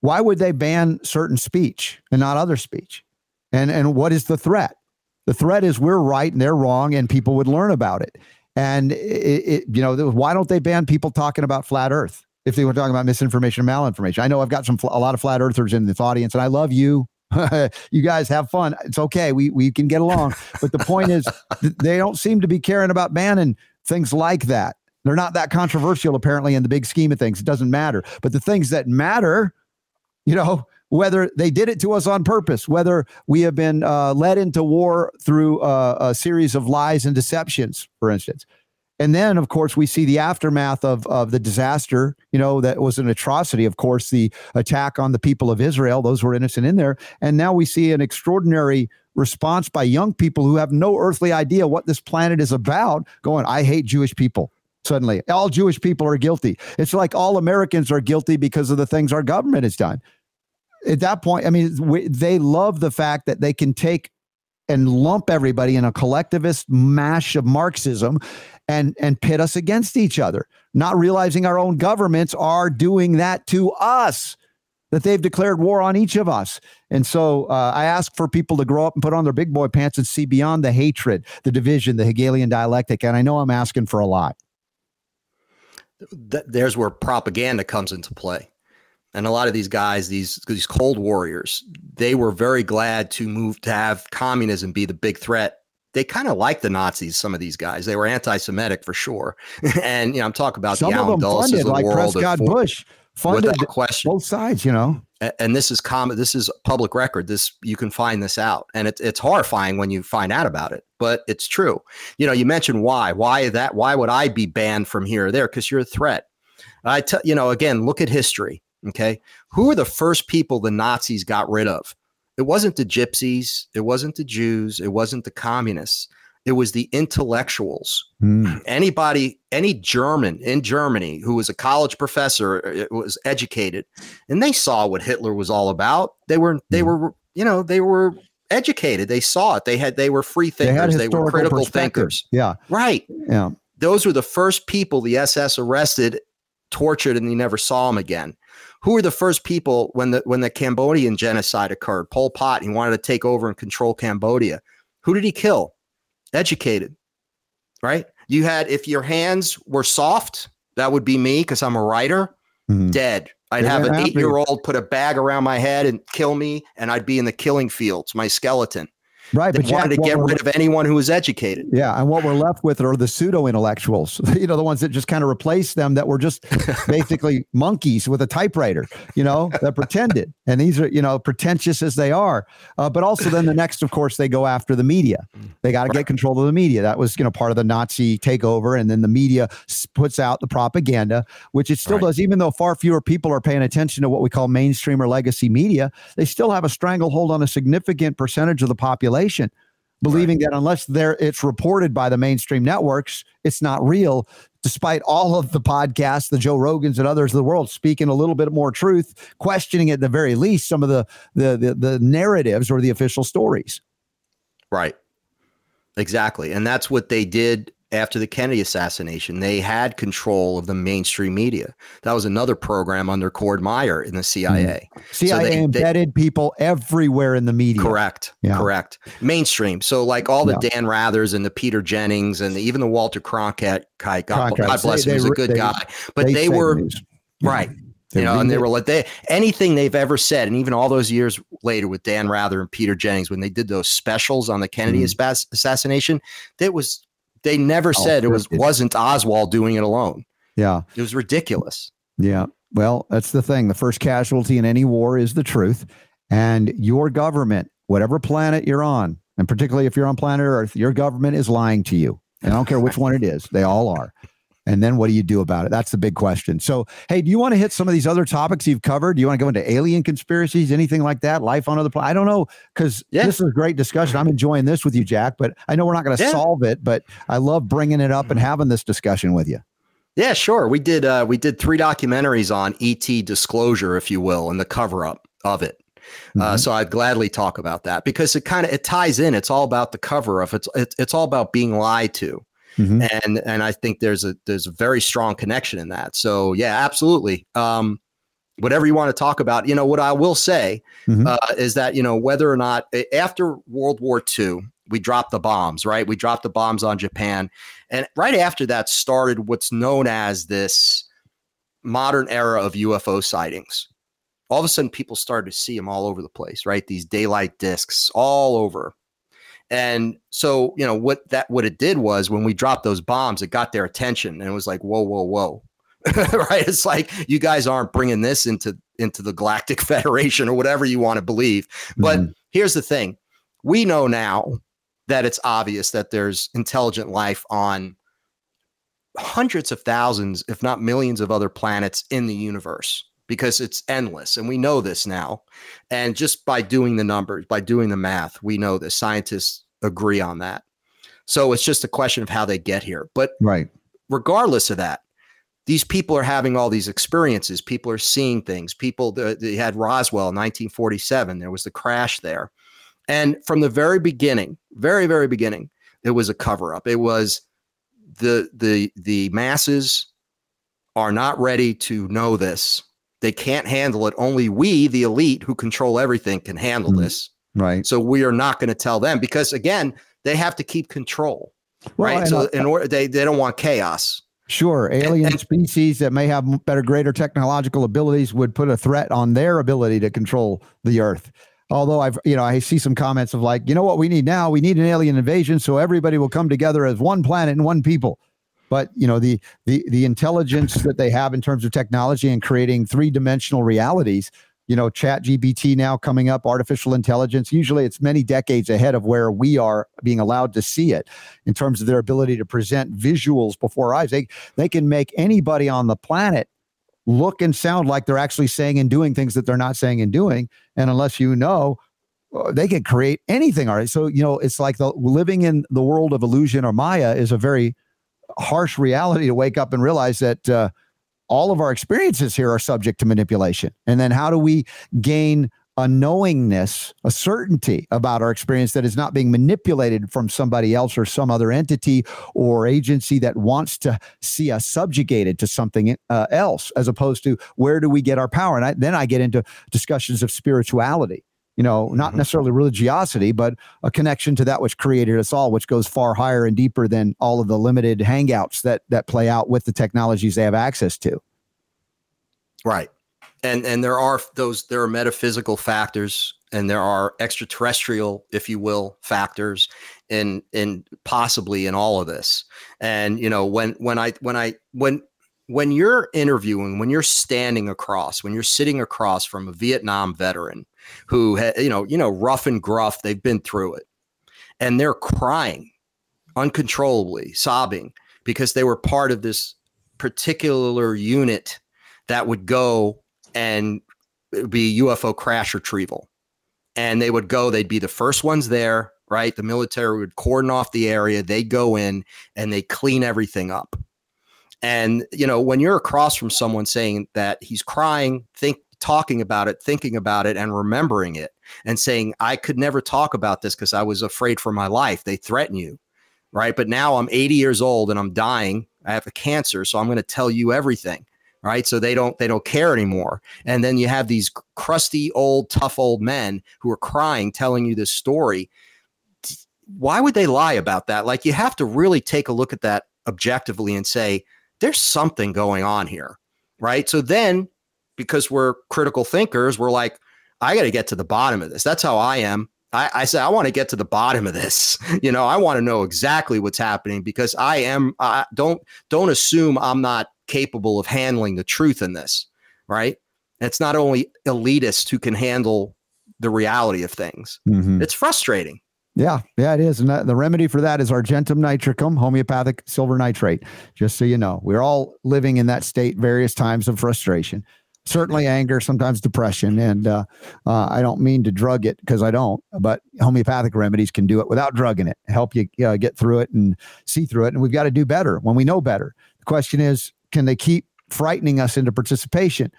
why would they ban certain speech and not other speech? And and what is the threat the threat is we're right and they're wrong, and people would learn about it. And it, it, you know, why don't they ban people talking about flat Earth if they were talking about misinformation and malinformation? I know I've got some a lot of flat earthers in this audience, and I love you. you guys have fun. It's okay. We we can get along. But the point is, they don't seem to be caring about banning things like that. They're not that controversial, apparently, in the big scheme of things. It doesn't matter. But the things that matter You know, whether they did it to us on purpose, whether we have been uh, led into war through uh, a series of lies and deceptions, for instance. And then, of course, we see the aftermath of, of the disaster. You know, that was an atrocity, of course, the attack on the people of Israel. Those were innocent in there. And now we see an extraordinary response by young people who have no earthly idea what this planet is about, going, I hate Jewish people. Suddenly, all Jewish people are guilty. It's like all Americans are guilty because of the things our government has done. At that point, I mean, we, they love the fact that they can take and lump everybody in a collectivist mash of Marxism and and pit us against each other, not realizing our own governments are doing that to us. That they've declared war on each of us. And so uh, I ask for people to grow up and put on their big boy pants and see beyond the hatred, the division, the Hegelian dialectic. And I know I'm asking for a lot. There's where propaganda comes into play and a lot of these guys, these these cold warriors, they were very glad to move to have communism be the big threat they kind of like the Nazis. Some of these guys, they were anti-Semitic for sure. and you know, I'm talking about some the of them funded, the like Prescott Bush, funded question. both sides. You know, and, and this is common. This is public record. This you can find this out, and it's it's horrifying when you find out about it. But it's true. You know, you mentioned why. Why that? Why would I be banned from here or there? Because you're a threat. I tell you know again. Look at history. Okay, who are the first people the Nazis got rid of? It wasn't the gypsies, it wasn't the Jews, it wasn't the communists. It was the intellectuals. Mm. Anybody, any German in Germany who was a college professor, uh, was educated, and they saw what Hitler was all about. They were, they hmm. were, you know, they were educated. They saw it. They had, they were free thinkers. They, they were critical thinkers. Yeah, right. Yeah, those were the first people the SS arrested, tortured, and you never saw them again who were the first people when the when the Cambodian genocide occurred? Pol Pot. He wanted to take over and control Cambodia. Who did he kill? Educated, right? You had if your hands were soft, that would be me because I'm a writer. Mm-hmm. Dead. I'd have an eight year old put a bag around my head and kill me, and I'd be in the killing fields, my skeleton. Right. They but wanted Jack, to get rid of anyone who was educated. Yeah. And what we're left with are the pseudo intellectuals, you know, the ones that just kind of replace them that were just basically monkeys with a typewriter, you know, that pretended. And these are, you know, pretentious as they are. Uh, but also then the next, of course, they go after the media. They got to right. get control of the media. That was, you know, part of the Nazi takeover. And then the media puts out the propaganda, which it still right. does, even though far fewer people are paying attention to what we call mainstream or legacy media, they still have a stranglehold on a significant percentage of the population believing right. that unless there it's reported by the mainstream networks, it's not real. Despite all of the podcasts, the Joe Rogans and others of the world speaking a little bit more truth, questioning at the very least some of the the the, the narratives or the official stories. Right. Exactly. And that's what they did after the Kennedy assassination, they had control of the mainstream media. That was another program under Cord Meyer in the CIA. Mm. CIA so they, embedded they, people everywhere in the media. Correct. Yeah. Correct. Mainstream. So like all the yeah. Dan Rathers and the Peter Jennings and the, even the Walter Cronkite, God, God bless him, he was a good guy. But they, were right. you know, and they were like they anything they've ever said, and even all those years later with Dan Rather and Peter Jennings, when they did those specials on the Kennedy mm. assassination, that was they never oh, said it was wasn't Oswald doing it alone. Yeah. It was ridiculous. Yeah. Well, that's the thing. The first casualty in any war is the truth. And your government, whatever planet you're on, and particularly if you're on planet Earth, your government is lying to you. And I don't care which one it is, they all are. And then what do you do about it? That's the big question. So, hey, do you want to hit some of these other topics you've covered? Do you want to go into alien conspiracies, anything like that? Life on other planets? I don't know, because yeah. this is a great discussion. I'm enjoying this with you, Jack, but I know we're not going to yeah. solve it, but I love bringing it up and having this discussion with you. Yeah, sure. We did uh, we did three documentaries on ET disclosure, if you will, and the cover up of it. Uh, mm-hmm. Uh, so I'd gladly talk about that because it kind of it ties in. It's all about the cover up. It's, it's it's all about being lied to. Mm-hmm. And and I think there's a there's a very strong connection in that. So yeah, absolutely. Um, whatever you want to talk about, you know, what I will say mm-hmm. uh, is that you know whether or not after World War II we dropped the bombs, right? We dropped the bombs on Japan, and right after that started what's known as this modern era of UFO sightings. All of a sudden, people started to see them all over the place, right? These daylight discs all over. And so, you know, what that what it did was when we dropped those bombs, it got their attention and it was like, whoa, whoa, whoa. right? It's like you guys aren't bringing this into into the Galactic Federation or whatever you want to believe. But mm-hmm. here's the thing: we know now that it's obvious that there's intelligent life on hundreds of thousands, if not millions, of other planets in the universe because it's endless. And we know this now. And just by doing the numbers, by doing the math, we know this. Scientists agree on that. So it's just a question of how they get here. But right. regardless of that, these people are having all these experiences. People are seeing things. People, they had Roswell in 1947. There was the crash there. And from the very beginning, very, very beginning, it was a cover up. It was the the the masses are not ready to know this they can't handle it. Only we, the elite who control everything, can handle mm-hmm. this. Right. So we are not going to tell them because again, they have to keep control. Well, right. So in order they, they don't want chaos. Sure. Alien and, and, species that may have better, greater technological abilities would put a threat on their ability to control the earth. Although I've, you know, I see some comments of like, you know what we need now? We need an alien invasion so everybody will come together as one planet and one people but you know the the the intelligence that they have in terms of technology and creating three-dimensional realities you know chat gpt now coming up artificial intelligence usually it's many decades ahead of where we are being allowed to see it in terms of their ability to present visuals before our eyes. They they can make anybody on the planet look and sound like they're actually saying and doing things that they're not saying and doing. And unless you know uh, they can create anything. All right. So you know it's like the living in the world of illusion or maya is a very harsh reality to wake up and realize that uh, all of our experiences here are subject to manipulation. And then how do we gain a knowingness, a certainty about our experience that is not being manipulated from somebody else or some other entity or agency that wants to see us subjugated to something uh, else, as opposed to where do we get our power? And I, then I get into discussions of spirituality you know, not mm-hmm. necessarily religiosity, but a connection to that which created us all, which goes far higher and deeper than all of the limited hangouts that that play out with the technologies they have access to. Right. And and there are those there are metaphysical factors and there are extraterrestrial, if you will, factors in in possibly in all of this. And you know, when when I when I when when you're interviewing, when you're standing across, when you're sitting across from a Vietnam veteran who, had you know, you know, rough and gruff, they've been through it, and they're crying uncontrollably, sobbing because they were part of this particular unit that would go and be UFO crash retrieval, and they would go, they'd be the first ones there, right? The military would cordon off the area, they go in and they clean everything up. And you know, when you're across from someone saying that he's crying, think talking about it, thinking about it, and remembering it, and saying, I could never talk about this because I was afraid for my life. They threaten you, right? But now I'm 80 years old and I'm dying. I have a cancer, so I'm going to tell you everything right so they don't they don't care anymore and then you have these crusty old tough old men who are crying telling you this story why would they lie about that like you have to really take a look at that objectively and say there's something going on here, right? So then, because we're critical thinkers, we're like, I got to get to the bottom of this. That's how I am. I, I say I want to get to the bottom of this. You know, I want to know exactly what's happening because I am. Uh, don't don't assume I'm not capable of handling the truth in this, right? it's not only elitists who can handle the reality of things. Mm-hmm. It's frustrating. Yeah, yeah, it is. And that, the remedy for that is argentum nitricum, homeopathic silver nitrate. Just so you know, we're all living in that state various times of frustration, certainly anger, sometimes depression. And uh, uh, I don't mean to drug it because I don't, but homeopathic remedies can do it without drugging it, help you uh, get through it and see through it. And we've got to do better when we know better. The question is, can they keep frightening us into participation?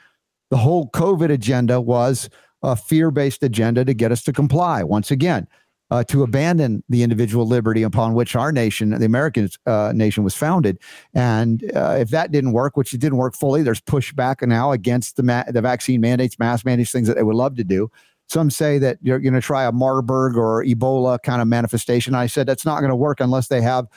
The whole COVID agenda was a fear based agenda to get us to comply. Once again, uh, to abandon the individual liberty upon which our nation, the American uh, nation, was founded. And uh, if that didn't work, which it didn't work fully, there's pushback now against the ma- the vaccine mandates, mass mandates, things that they would love to do. Some say that you're going to try a Marburg or Ebola kind of manifestation. I said that's not going to work unless they have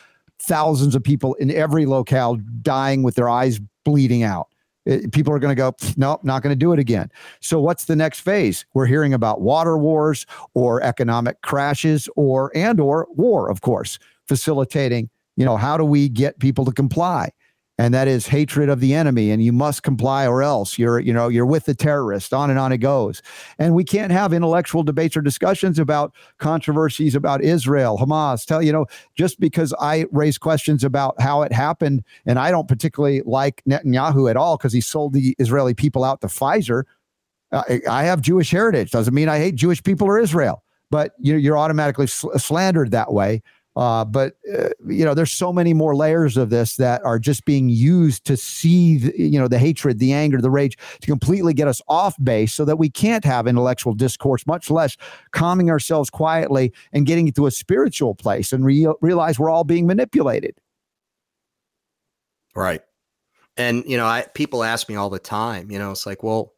thousands of people in every locale dying with their eyes bleeding out. It, people are going to go, nope, not going to do it again. So, what's the next phase? We're hearing about water wars or economic crashes or and or war, of course, facilitating. You know, how do we get people to comply? And that is hatred of the enemy and you must comply or else you're you know you're with the terrorist. On and on it goes. And we can't have intellectual debates or discussions about controversies about israel hamas. Tell you know just because i raise questions about how it happened and i don't particularly like netanyahu at all because he sold the israeli people out to pfizer uh, i have jewish heritage. Doesn't mean i hate jewish people or israel but you're, you're automatically sl- slandered that way uh, but uh, you know, there's so many more layers of this that are just being used to see, the, you know, the hatred, the anger, the rage, to completely get us off base, so that we can't have intellectual discourse, much less calming ourselves quietly and getting to a spiritual place and re- realize we're all being manipulated. Right, and you know, I people ask me all the time. You know, it's like, well,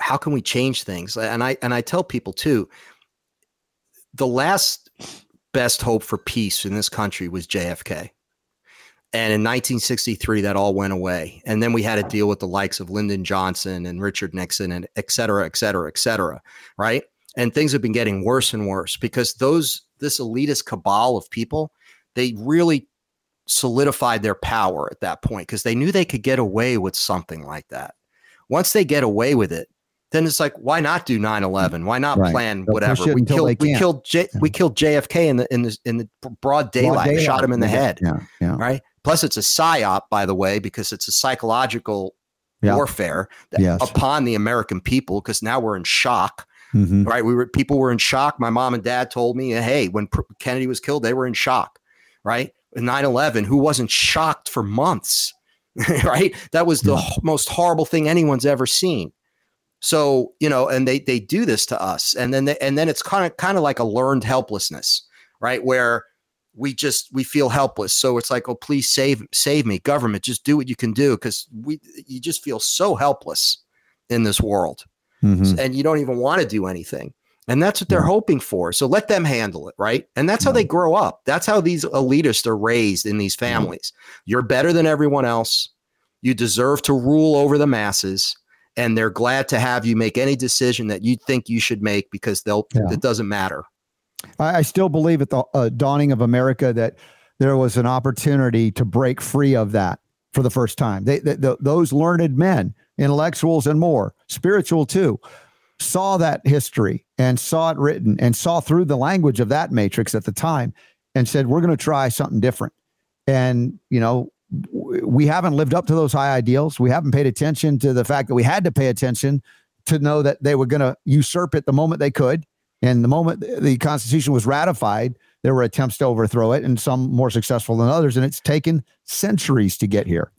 how can we change things? And I and I tell people too. The last best hope for peace in this country was JFK. And in 1963, that all went away. And then we had to deal with the likes of Lyndon Johnson and Richard Nixon and et cetera, et cetera, et cetera. Right. And things have been getting worse and worse because those, this elitist cabal of people, they really solidified their power at that point because they knew they could get away with something like that. Once they get away with it, then it's like why not do 9-11 why not right. plan They'll whatever? we killed we killed J, yeah. we killed jfk in the in the in the broad daylight, broad daylight. shot him in the head. Yeah. Yeah. right? Plus it's a psyop by the way because it's a psychological warfare yes. upon the american people because now we're in shock. Mm-hmm. right? We were people were in shock. My mom and dad told me hey when kennedy was killed they were in shock. Right? 9-11 who wasn't shocked for months? Right? That was the most horrible thing anyone's ever seen so, you know, and they they do this to us. And then they, and then it's kind of kind of like a learned helplessness, right? Where we just we feel helpless. So it's like, oh, please save save me, government, just do what you can do because we you just feel so helpless in this world. Mm-hmm. And you don't even want to do anything. And that's what they're hoping for. So let them handle it, right? And that's how they grow up. That's how these elitists are raised in these families. You're better than everyone else. You deserve to rule over the masses and they're glad to have you make any decision that you think you should make because they'll yeah. it doesn't matter. I, I still believe at the uh, dawning of America that there was an opportunity to break free of that for the first time. They, they the, those learned men, intellectuals and more, spiritual too, saw that history and saw it written and saw through the language of that matrix at the time and said, "We're going to try something different." And you know, we haven't lived up to those high ideals. We haven't paid attention to the fact that we had to pay attention to know that they were going to usurp it the moment they could. And the moment the Constitution was ratified, there were attempts to overthrow it, and some more successful than others. And it's taken centuries to get here.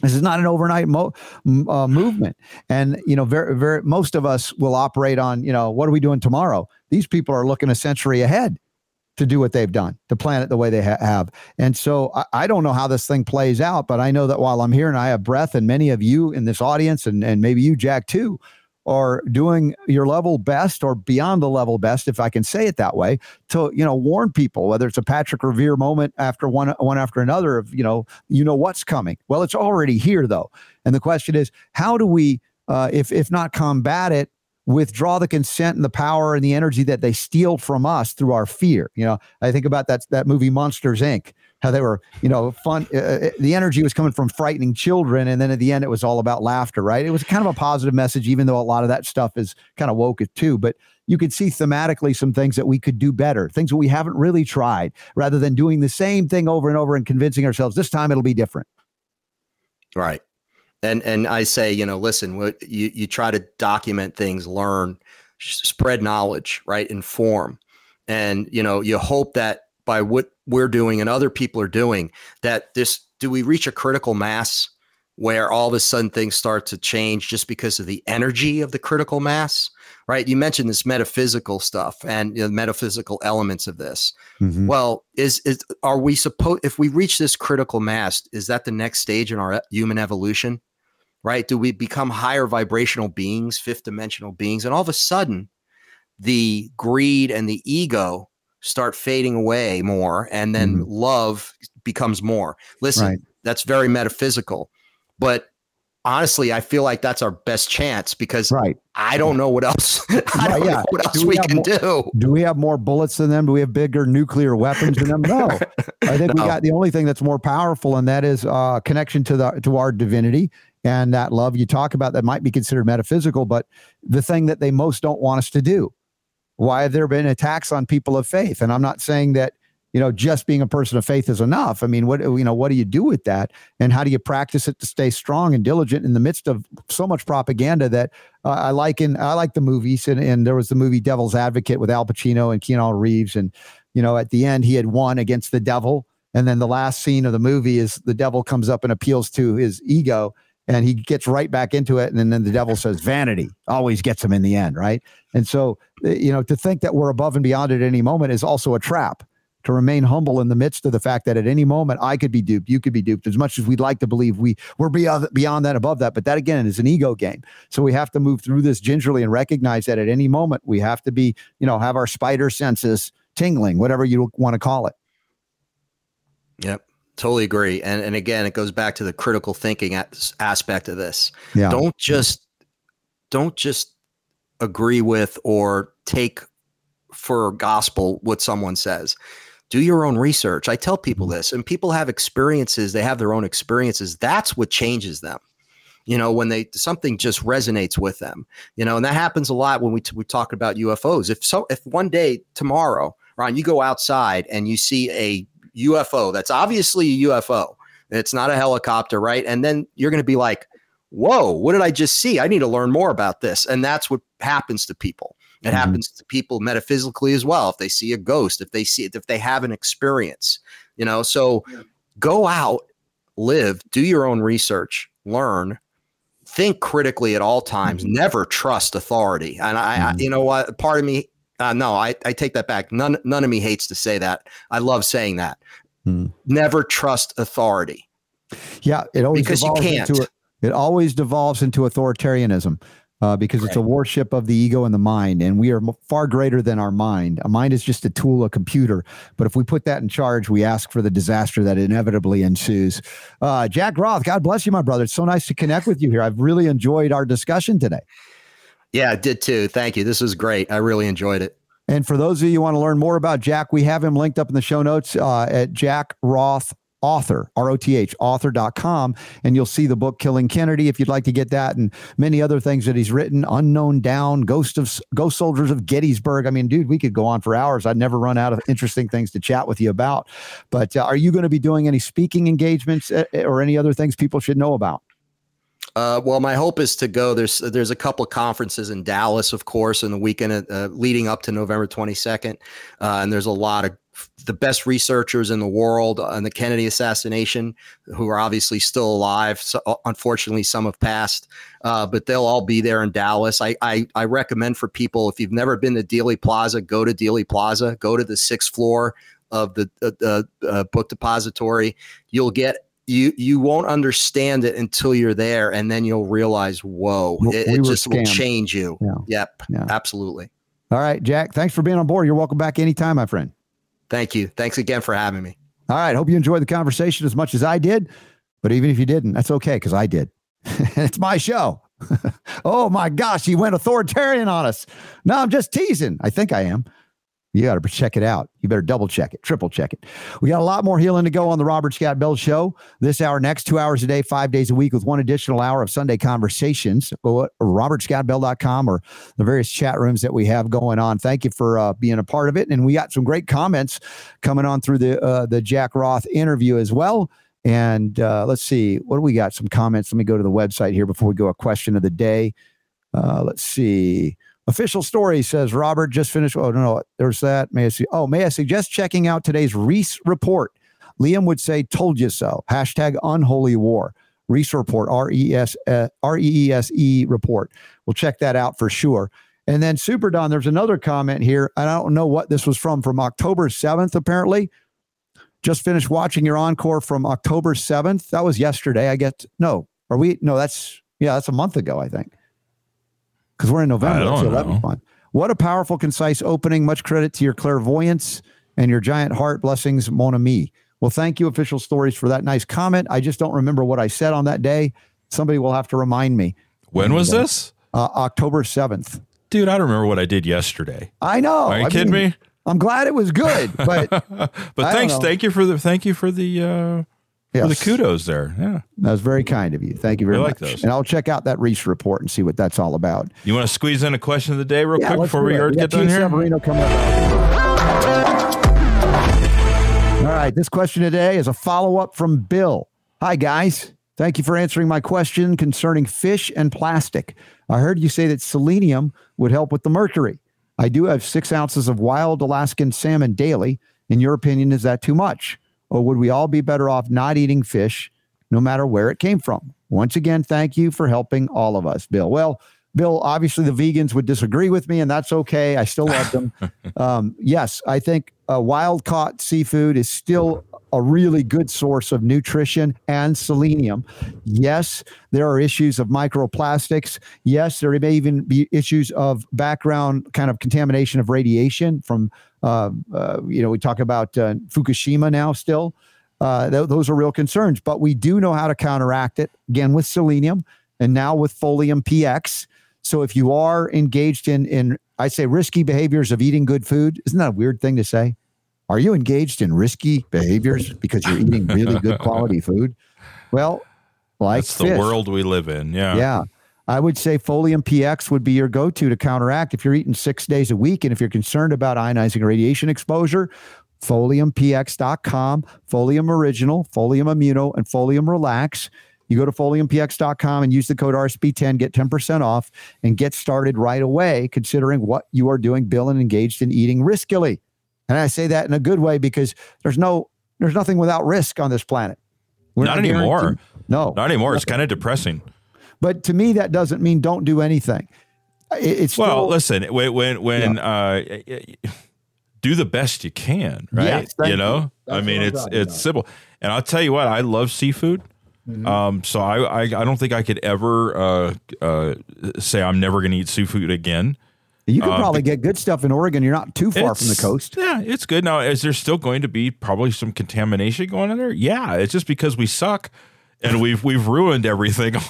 This is not an overnight mo- uh, movement, and you know, very, very most of us will operate on, you know, what are we doing tomorrow? These people are looking a century ahead to do what they've done, to plan it the way they ha- have. And so I, I, don't know how this thing plays out, but I know that while I'm here and I have breath, and many of you in this audience, and, and maybe you, Jack, too, are doing your level best or beyond the level best, if I can say it that way, to you know warn people whether it's a Patrick Revere moment after one one after another of you know you know what's coming. Well, it's already here though, and the question is how do we, uh, if if not combat it, withdraw the consent and the power and the energy that they steal from us through our fear. You know, I think about that that movie Monsters Inc. How they were, you know, fun. Uh, uh, the energy was coming from frightening children, and then at the end, it was all about laughter. Right? It was kind of a positive message, even though a lot of that stuff is kind of woke it too. But you could see thematically some things that we could do better, things that we haven't really tried, rather than doing the same thing over and over and convincing ourselves this time it'll be different. Right and and I say, you know, listen, what you you try to document things, learn, spread knowledge, right? Inform, and you know, you hope that by what we're doing and other people are doing, that this do we reach a critical mass where all of a sudden things start to change just because of the energy of the critical mass, right? You mentioned this metaphysical stuff and you know, metaphysical elements of this. Mm-hmm. Well, is is are we supposed if we reach this critical mass, is that the next stage in our human evolution? Right? Do we become higher vibrational beings, fifth dimensional beings? And all of a sudden, the greed and the ego start fading away more, and then mm love becomes more. Listen, right. that's very metaphysical, but honestly, I feel like that's our best chance because right. I don't know what else. I don't yeah. know what else do we, we can more, do. Do we have more bullets than them? Do we have bigger nuclear weapons than them? No. I think no. we got the only thing that's more powerful, and that is uh, connection to the to our divinity and that love you talk about that might be considered metaphysical, but the thing that they most don't want us to do. Why have there been attacks on people of faith? And I'm not saying that you know just being a person of faith is enough. I mean, what you know, what do you do with that, and how do you practice it to stay strong and diligent in the midst of so much propaganda that uh, I like in I like the movies, and, and there was the movie Devil's Advocate with Al Pacino and Keanu Reeves, and you know at the end he had won against the devil, and then the last scene of the movie is the devil comes up and appeals to his ego and he gets right back into it. And then, the devil says, vanity always gets him in the end, right? And so, eh, you know, to think that we're above and beyond at any moment is also a trap. To remain humble in the midst of the fact that at any moment I could be duped, you could be duped, as much as we'd like to believe we we're beyond beyond that, above that. But that again is an ego game. So we have to move through this gingerly and recognize that at any moment we have to be, you know, have our spider senses tingling, whatever you want to call it. Yep. Totally agree. And and again, it goes back to the critical thinking aspect of this. Yeah. Don't just don't just agree with or take for gospel what someone says. Do your own research. I tell people mm-hmm. this, and people have experiences, they have their own experiences. That's what changes them. You know, when they something just resonates with them. You know, and that happens a lot when we t- we talk about UFOs. If so if one day tomorrow, Ron, you go outside and you see a UFO. That's obviously a UFO. It's not a helicopter, right? And then you're going to be like, whoa, what did I just see? I need to learn more about this. And that's what happens to people. It mm-hmm. happens to people metaphysically as well. If they see a ghost, if they see it, if they have an experience, you know, so go out, live, do your own research, learn, think critically at all times, mm-hmm. never trust authority. And I, mm-hmm. I, you know what, part of me uh, no, I, I take that back. None none of me hates to say that. I love saying that. Hmm. Never trust authority. Yeah, it always because you can't. Into, it always devolves into authoritarianism. Uh, because right. it's a worship of the ego and the mind, and we are far greater than our mind. A mind is just a tool, a computer. But if we put that in charge, we ask for the disaster that inevitably ensues. Uh, Jack Roth, God bless you, my brother. It's so nice to connect with you here. I've really enjoyed our discussion today. Yeah, I did too. Thank you. This was great. I really enjoyed it. And for those of you who want to learn more about Jack, we have him linked up in the show notes uh, at Jack Roth author, R O T H, author.com. And you'll see the book Killing Kennedy if you'd like to get that and many other things that he's written Unknown Down, Ghost of Ghost Soldiers of Gettysburg. I mean, dude, we could go on for hours. I'd never run out of interesting things to chat with you about. But uh, are you going to be doing any speaking engagements uh, or any other things people should know about? Uh, well, my hope is to go. There's there's a couple of conferences in Dallas, of course, in the weekend uh, leading up to November 22nd, uh, and there's a lot of the best researchers in the world on the Kennedy assassination, who are obviously still alive. So, uh, unfortunately, some have passed, uh, but they'll all be there in Dallas. I, I, I recommend for people if you've never been to Dealey Plaza, go to Dealey Plaza, go to the sixth floor of the uh, uh, book depository. You'll get you you won't understand it until you're there, and then you'll realize, whoa, it, we just will change you. Yeah. Yep, yeah. absolutely. All right, Jack. Thanks for being on board. You're welcome back anytime, my friend. Thank you. Thanks again for having me. All right. Hope you enjoyed the conversation as much as I did. But even if you didn't, that's okay because I did. it's my show. oh my gosh, he went authoritarian on us. No, I'm just teasing. I think I am you got to check it out. You better double check it, triple check it. We got a lot more healing to go on the Robert Scott Bell Show this hour, next two hours a day, five days a week, with one additional hour of Sunday conversations. Go at robertscottbell.com or the various chat rooms that we have going on. Thank you for uh, being a part of it. And we got some great comments coming on through the uh, the Jack Roth interview as well. And uh, let's see, what do we got? Some comments. Let me go to the website here before we go. A question of the day. Uh, let's see. Official story says Robert just finished. Oh no, no, there's that. May I see? Oh, may I suggest checking out today's Reese report? Liam would say, "Told you so." Hashtag unholy war. Reese report. R E S uh, R E E S E report. We'll check that out for sure. And then Super Don, there's another comment here. I don't know what this was from. From October 7th, apparently. Just finished watching your encore from October 7th. That was yesterday. I get no. Are we? No, that's yeah, that's a month ago. I think because we're in November. That's the 11th month. What a powerful, concise opening. Much credit to your clairvoyance and your giant heart. Blessings, Mon ami. Well, thank you, Official Stories, for that nice comment. I just don't remember what I said on that day. Somebody will have to remind me. When was this? Uh, October 7th. Dude, I don't remember what I did yesterday. I know. Are you I kidding mean, me? I'm glad it was good, but But I thanks, thank you for the thank you for the uh for the kudos there. Yeah. that was very kind of you. Thank you very I much. those. And I'll check out that Reese report and see what that's all about. You want to squeeze in a question of the day real Yeah, quick before do we get done here? Severino coming up. All right, this question today is a follow up from Bill. Hi, guys. Thank you for answering my question concerning fish and plastic. I heard you say that selenium would help with the mercury. I do have six ounces of wild Alaskan salmon daily. In your opinion, is that too much? Or would we all be better off not eating fish no matter where it came from? Once again, thank you for helping all of us, Bill. Well, Bill, obviously the vegans would disagree with me, and that's okay. I still love them. um, yes, I think uh, wild caught seafood is still a really good source of nutrition and selenium. Yes, there are issues of microplastics. Yes, there may even be issues of background kind of contamination of radiation from, uh, uh, you know, we talk about uh, Fukushima now still. Uh, th- those are real concerns, but we do know how to counteract it again with selenium and now with Folium PX. So if you are engaged in in I say risky behaviors of eating good food, isn't that a weird thing to say? Are you engaged in risky behaviors because you're eating really good quality food? Well, like That's the fish. world we live in. Yeah. Yeah. I would say Folium PX would be your go to to counteract if you're eating six days a week. And if you're concerned about ionizing radiation exposure, foliumpx.com, Folium Original, Folium Immuno, and Folium Relax. You go to foliumpx.com and use the code RSB10, get 10% off, and get started right away, considering what you are doing, Bill, and engaged in eating riskily. And I say that in a good way because there's no there's nothing without risk on this planet. We're Not anymore. guaranteed- No. Not anymore. It's kind of depressing. But to me, that doesn't mean don't do anything. It's Well, still, listen, when when when uh, do the best you can, right? Yes, you know, you. I mean, it's it's about. simple. And I'll tell you what, I love seafood. Mm-hmm. Um, so I, I I don't think I could ever uh, uh, say I'm never going to eat seafood again. you can uh, probably get good stuff in Oregon. You're not too far from the coast. Yeah, it's good. Now, is there still going to be probably some contamination going on there? Yeah, it's just because we suck and we've we've ruined everything.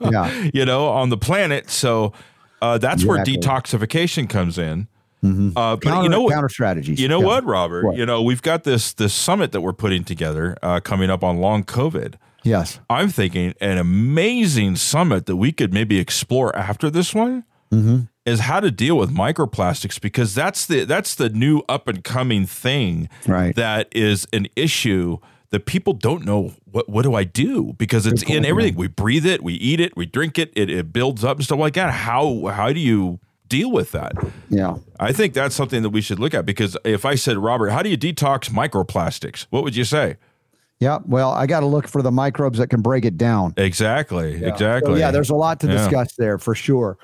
Yeah. you know, on the planet. So uh, that's where detoxification comes in. Uh, but Counter, you know what? counter strategies. You know Yeah. what, Robert? What? You know we've got this this summit that we're putting together uh, coming up on long COVID. Yes. I'm thinking an amazing summit that we could maybe explore after this one Mm-hmm. is how to deal with microplastics because that's the that's the new up and coming thing Right. that is an issue that people don't know what what do I do because it's in everything we breathe it we eat it we drink it it, it builds up and stuff like that how how do you deal with that Yeah. I think that's something that we should look at because if I said Robert how do you detox microplastics what would you say Yeah. Well, I got to look for the microbes that can break it down. exactly So, exactly yeah, there's a lot to Yeah. discuss there for sure.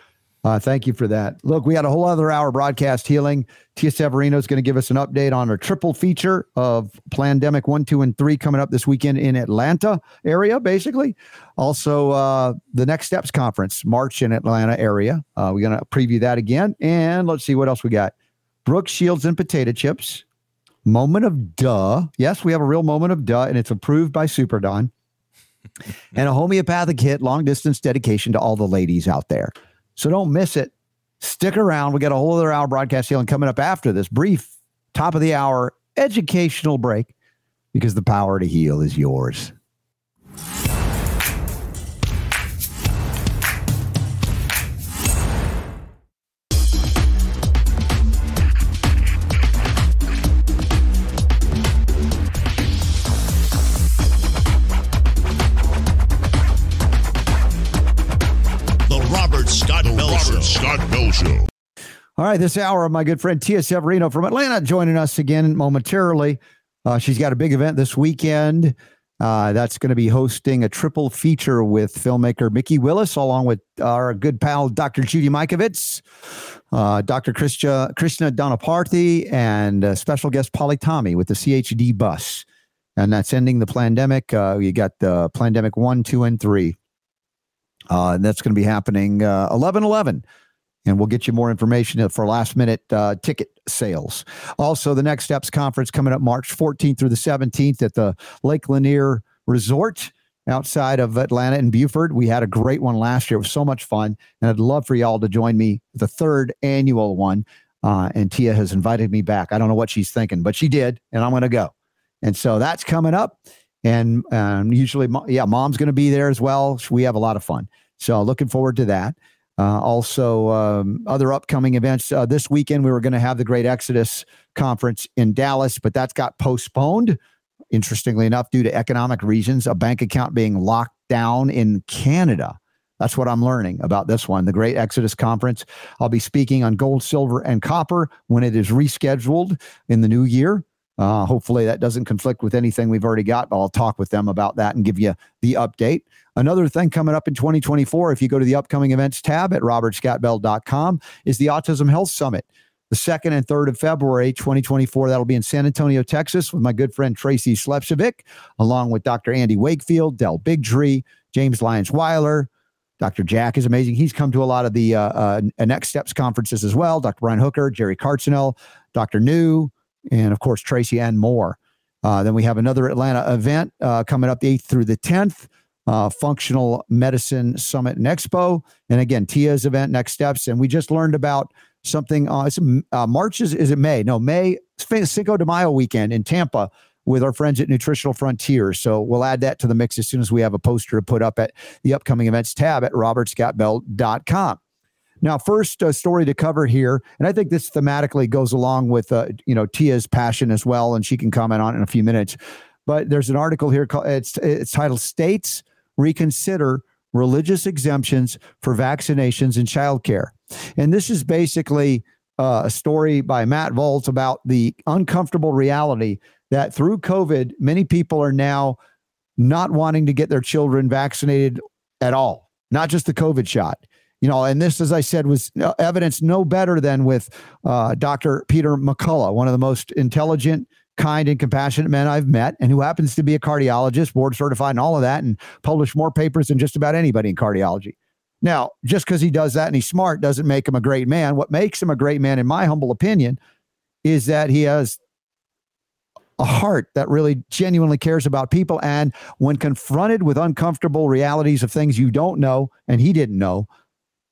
Uh, thank you for that. Look, we had a whole other hour broadcast healing. Tia Severino is going to give us an update on our triple feature of Plandemic 1, 2, and 3 coming up this weekend in Atlanta area, basically. Also, uh, the Next Steps Conference, March in Atlanta area. Uh, we're going to preview that again. And let's see what else we got. Brooke Shields and potato chips. Moment of duh. Yes, we have a real moment of duh, and it's approved by Super Don. and a homeopathic hit, long distance dedication to all the ladies out there. So don't miss it. Stick around. We got a whole other hour broadcast healing coming up after this brief top of the hour educational break because the power to heal is yours. All right, this hour, of my good friend Tia Severino from Atlanta joining us again momentarily. Uh, she's got a big event this weekend. Uh, that's going to be hosting a triple feature with filmmaker Mikki Willis, along with our good pal Dr. Judy Mikovits, uh, Dr. Krishna, Krishna and uh, special guest Polly Tommey with the CHD bus. And that's ending the pandemic. Uh, you got the Plandemic one, two, and three. Uh, and that's going to be happening uh, 11 11 and we'll get you more information for last minute uh, ticket sales. Also, the Next Steps Conference coming up March 14th through the 17th at the Lake Lanier Resort. outside of Atlanta and Buford. We had a great one last year. It was so much fun. And I'd love for y'all to join me, the third annual one. Uh, and Tia has invited me back. I don't know what she's thinking, but she did, and I'm going to go. And so that's coming up. And um, usually, yeah, mom's going to be there as well. We have a lot of fun. So looking forward to that. Uh, also, um, other upcoming events. Uh, this weekend, we were going to have the Great Exodus Conference in Dallas, but that's got postponed. Interestingly enough, due to economic reasons, a bank account being locked down in Canada. That's what I'm learning about this one, the Great Exodus Conference. I'll be speaking on gold, silver, and copper when it is rescheduled in the new year. Uh, hopefully, that doesn't conflict with anything we've already got. I'll talk with them about that and give you the update. Another thing coming up in 2024, if you go to the upcoming events tab at robertscottbell.com, is the Autism Health Summit. The second and third of February 2024, that'll be in San Antonio, Texas, with my good friend Tracy Slepcevic, along with Dr. Andy Wakefield, Del Bigtree, James Lyons Weiler. Dr. Jack is amazing. He's come to a lot of the uh, uh, Next Steps conferences as well. Dr. Brian Hooker, Jerry Cartsinell, Dr. New, and of course, Tracy and more. Uh, then we have another Atlanta event uh, coming up the 8th through the 10th, uh, Functional Medicine Summit and Expo. And again, Tia's event, Next Steps. And we just learned about something. Uh, it's, uh, March is, is it May? No, May, Cinco de Mayo weekend in Tampa with our friends at Nutritional Frontiers. So we'll add that to the mix as soon as we have a poster to put up at the upcoming events tab at robertscottbell.com. Now, first uh, story to cover here, and I think this thematically goes along with uh, you know Tia's passion as well, and she can comment on it in a few minutes. But there's an article here called it's it's titled "States Reconsider Religious Exemptions for Vaccinations in Childcare," and this is basically uh, a story by Matt Volz about the uncomfortable reality that through COVID, many people are now not wanting to get their children vaccinated at all, not just the COVID shot you know, and this, as I said, was evidence no better than with uh, Dr. Peter McCullough, one of the most intelligent, kind, and compassionate men I've met, and who happens to be a cardiologist, board certified, and all of that, and published more papers than just about anybody in cardiology. Now, just because he does that and he's smart doesn't make him a great man. What makes him a great man, in my humble opinion, is that he has a heart that really genuinely cares about people. And when confronted with uncomfortable realities of things you don't know and he didn't know,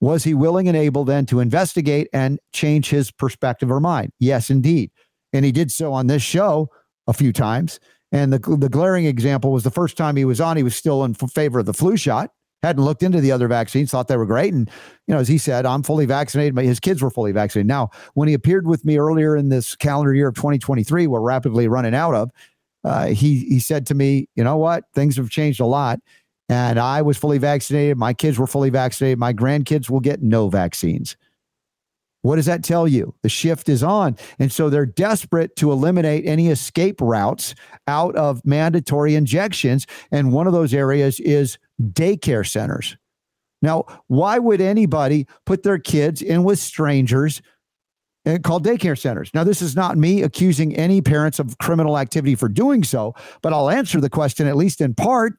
was he willing and able then to investigate and change his perspective or mind? Yes, indeed. And he did so on this show a few times. And the, the glaring example was the first time he was on, he was still in favor of the flu shot, hadn't looked into the other vaccines, thought they were great. And, you know, as he said, I'm fully vaccinated, his kids were fully vaccinated. Now, when he appeared with me earlier in this calendar year of 2023, we're rapidly running out of, uh, he, he said to me, you know what? Things have changed a lot and I was fully vaccinated. My kids were fully vaccinated. My grandkids will get no vaccines. What does that tell you? The shift is on. And so they're desperate to eliminate any escape routes out of mandatory injections. And one of those areas is daycare centers. Now, why would anybody put their kids in with strangers and called daycare centers. Now, this is not me accusing any parents of criminal activity for doing so, but I'll answer the question, at least in part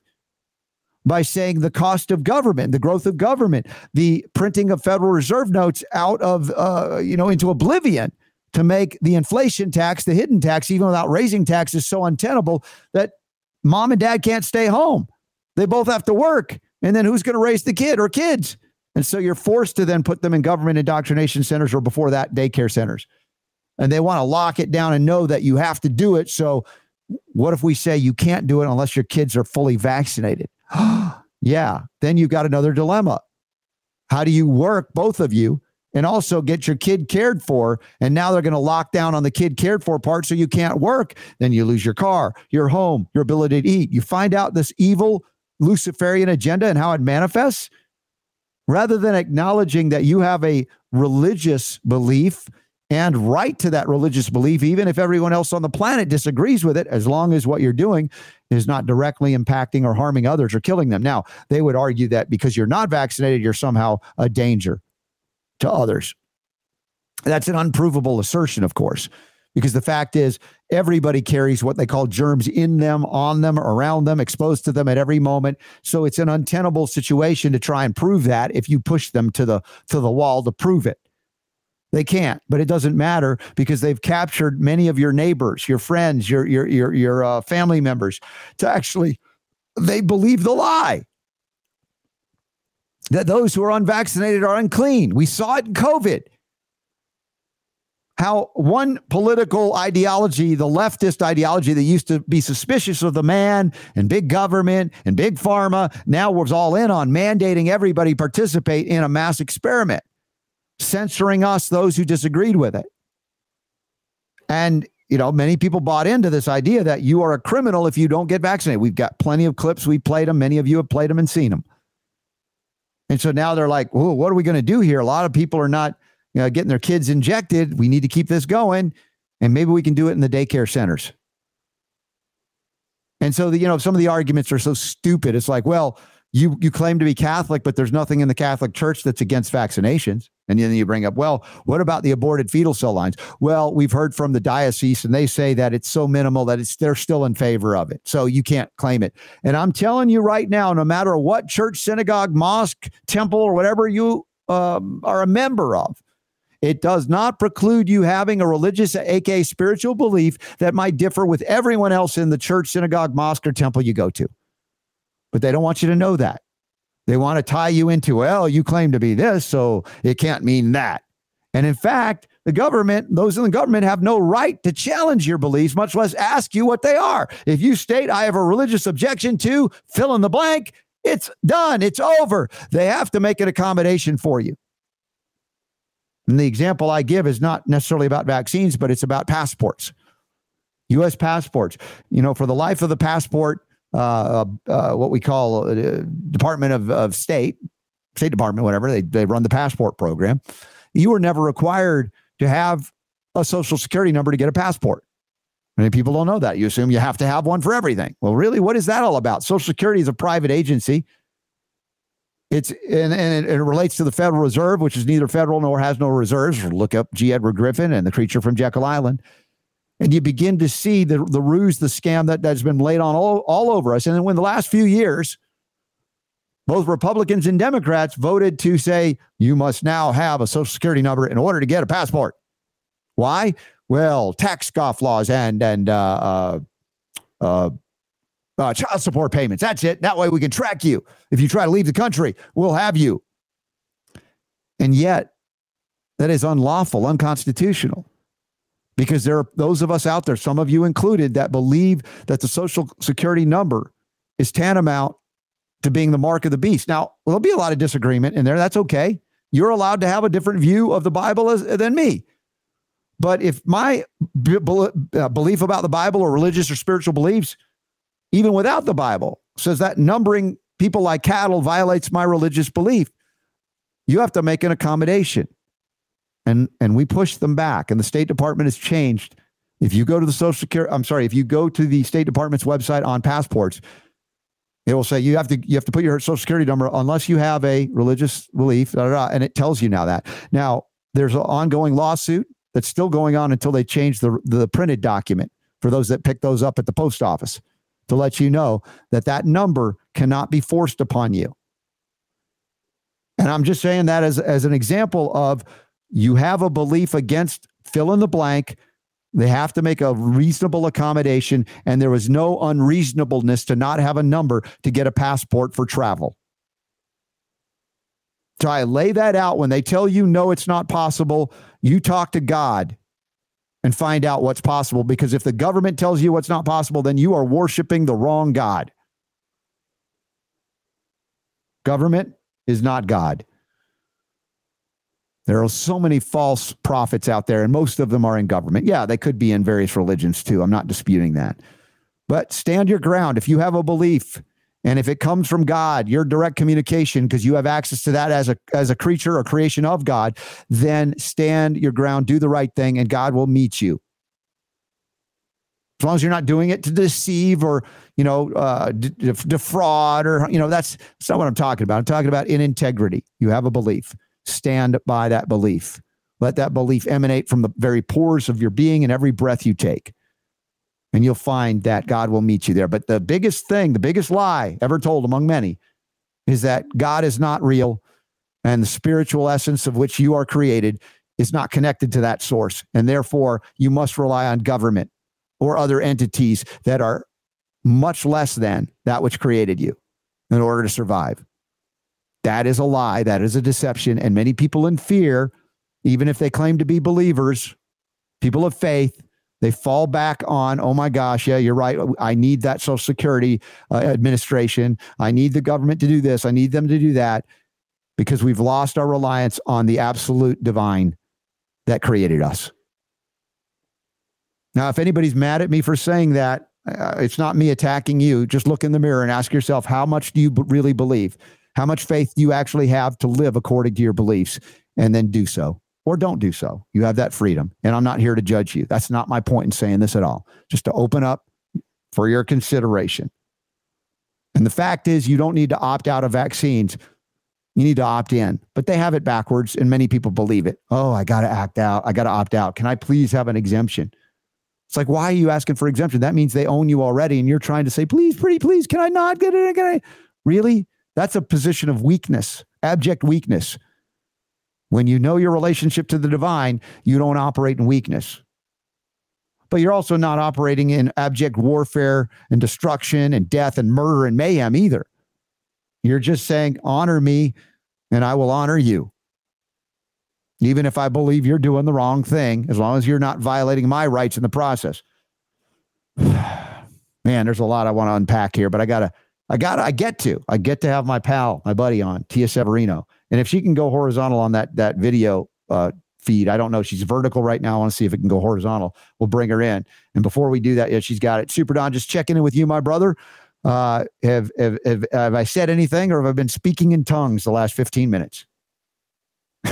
by saying the cost of government, the growth of government, the printing of Federal Reserve notes out of, uh, you know, into oblivion to make the inflation tax, the hidden tax, even without raising taxes, so untenable that mom and dad can't stay home. They both have to work. And then who's going to raise the kid or kids? And so you're forced to then put them in government indoctrination centers or before that, daycare centers. And they want to lock it down and know that you have to do it. So, what if we say you can't do it unless your kids are fully vaccinated? yeah, then you've got another dilemma. How do you work, both of you, and also get your kid cared for? And now they're going to lock down on the kid cared for part so you can't work. Then you lose your car, your home, your ability to eat. You find out this evil Luciferian agenda and how it manifests. Rather than acknowledging that you have a religious belief and right to that religious belief, even if everyone else on the planet disagrees with it, as long as what you're doing is not directly impacting or harming others or killing them. Now, they would argue that because you're not vaccinated, you're somehow a danger to others. That's an unprovable assertion, of course, because the fact is everybody carries what they call germs in them, on them, around them, exposed to them at every moment. So it's an untenable situation to try and prove that if you push them to the to the wall to prove it. They can't, but it doesn't matter because they've captured many of your neighbors, your friends, your your your your uh, family members to actually they believe the lie that those who are unvaccinated are unclean. We saw it in COVID. How one political ideology, the leftist ideology that used to be suspicious of the man and big government and big pharma, now was all in on mandating everybody participate in a mass experiment, censoring us, those who disagreed with it. And you know, many people bought into this idea that you are a criminal if you don't get vaccinated. We've got plenty of clips. We played them. Many of you have played them and seen them. And so now they're like, "Oh, what are we going to do here?" A lot of people are not you know, getting their kids injected. We need to keep this going, and maybe we can do it in the daycare centers. And so, the, you know, some of the arguments are so stupid. It's like, well, you you claim to be Catholic, but there's nothing in the Catholic Church that's against vaccinations. And then you bring up, well, what about the aborted fetal cell lines? Well, we've heard from the diocese, and they say that it's so minimal that it's they're still in favor of it. So you can't claim it. And I'm telling you right now, no matter what church, synagogue, mosque, temple, or whatever you um, are a member of, it does not preclude you having a religious, aka spiritual belief that might differ with everyone else in the church, synagogue, mosque, or temple you go to. But they don't want you to know that. They want to tie you into, well, you claim to be this, so it can't mean that. And in fact, the government, those in the government have no right to challenge your beliefs, much less ask you what they are. If you state, I have a religious objection to fill in the blank, it's done, it's over. They have to make an accommodation for you. And the example I give is not necessarily about vaccines, but it's about passports, U.S. passports. You know, for the life of the passport, uh, uh, what we call uh, Department of, of State, State Department, whatever, they, they run the passport program. You were never required to have a social security number to get a passport. Many people don't know that. You assume you have to have one for everything. Well, really, what is that all about? Social Security is a private agency. It's and, and it, relates to the Federal Reserve, which is neither federal nor has no reserves. Look up G. Edward Griffin and the creature from Jekyll Island and you begin to see the, the ruse, the scam that, that's been laid on all, all over us. And then when the last few years, both Republicans and Democrats voted to say you must now have a social security number in order to get a passport. Why? Well, tax scofflaws and and uh, uh, uh, uh, child support payments. That's it. That way we can track you. If you try to leave the country, we'll have you. And yet, that is unlawful, unconstitutional because there are those of us out there, some of you included, that believe that the social security number is tantamount to being the mark of the beast. Now, there'll be a lot of disagreement in there. That's okay. You're allowed to have a different view of the Bible as, than me. But if my b- b- uh, belief about the Bible or religious or spiritual beliefs, even without the Bible, says that numbering people like cattle violates my religious belief, you have to make an accommodation and and we pushed them back. And the state department has changed. If you go to the social security i'm sorry if you go to the state department's website on passports it will say you have to you have to put your social security number unless you have a religious belief da, da, and it tells you now that. Now there's an ongoing lawsuit that's still going on until they change the the printed document for those that pick those up at the post office to let you know that that number cannot be forced upon you. And i'm just saying that as as an example of you have a belief against fill in the blank. They have to make a reasonable accommodation, and there is no unreasonableness to not have a number to get a passport for travel. So I lay that out. When they tell you no, it's not possible, you talk to God and find out what's possible. Because if the government tells you what's not possible, then you are worshiping the wrong God. Government is not God. There are so many false prophets out there, and most of them are in government. Yeah, they could be in various religions too. I'm not disputing that. But stand your ground. If you have a belief, and if it comes from God, your direct communication, because you have access to that as a as a creature or creation of God, then stand your ground, do the right thing, and God will meet you. As long as you're not doing it to deceive or you know uh, defraud or you know that's, that's not what I'm talking about. I'm talking about in integrity. You have a belief stand by that belief. Let that belief emanate from the very pores of your being and every breath you take. And you'll find that God will meet you there. But the biggest thing, the biggest lie ever told among many is that God is not real and the spiritual essence of which you are created is not connected to that source. And therefore, you must rely on government or other entities that are much less than that which created you in order to survive. That is a lie. That is a deception. And many people in fear, even if they claim to be believers, people of faith, they fall back on, oh my gosh, yeah, you're right. I need that Social Security uh, Administration. I need the government to do this. I need them to do that because we've lost our reliance on the absolute divine that created us. Now, if anybody's mad at me for saying that, uh, it's not me attacking you. Just look in the mirror and ask yourself, how much do you b- really believe? How much faith do you actually have to live according to your beliefs? And then do so or don't do so. You have that freedom. And I'm not here to judge you. That's not my point in saying this at all. Just to open up for your consideration. And the fact is, you don't need to opt out of vaccines. You need to opt in, but they have it backwards, and many people believe it. Oh, I got to act out. I got to opt out. Can I please have an exemption? It's like, why are you asking for exemption? That means they own you already, and you're trying to say, please, pretty, please, can I not get it? Can I? Really? That's a position of weakness, abject weakness. When you know your relationship to the divine, you don't operate in weakness. But you're also not operating in abject warfare and destruction and death and murder and mayhem either. You're just saying, honor me and I will honor you. Even if I believe you're doing the wrong thing, as long as you're not violating my rights in the process. Man, there's a lot I want to unpack here, but I gotta, I gotta, I get to, I get to have my pal, my buddy on, Tia Severino. And if she can go horizontal on that that video uh, feed, I don't know. She's vertical right now. I want to see if it can go horizontal. We'll bring her in. And before we do that, yeah, she's got it. Super Don, just checking in with you, my brother. Uh, have, have, have, have I said anything or have I been speaking in tongues the last 15 minutes?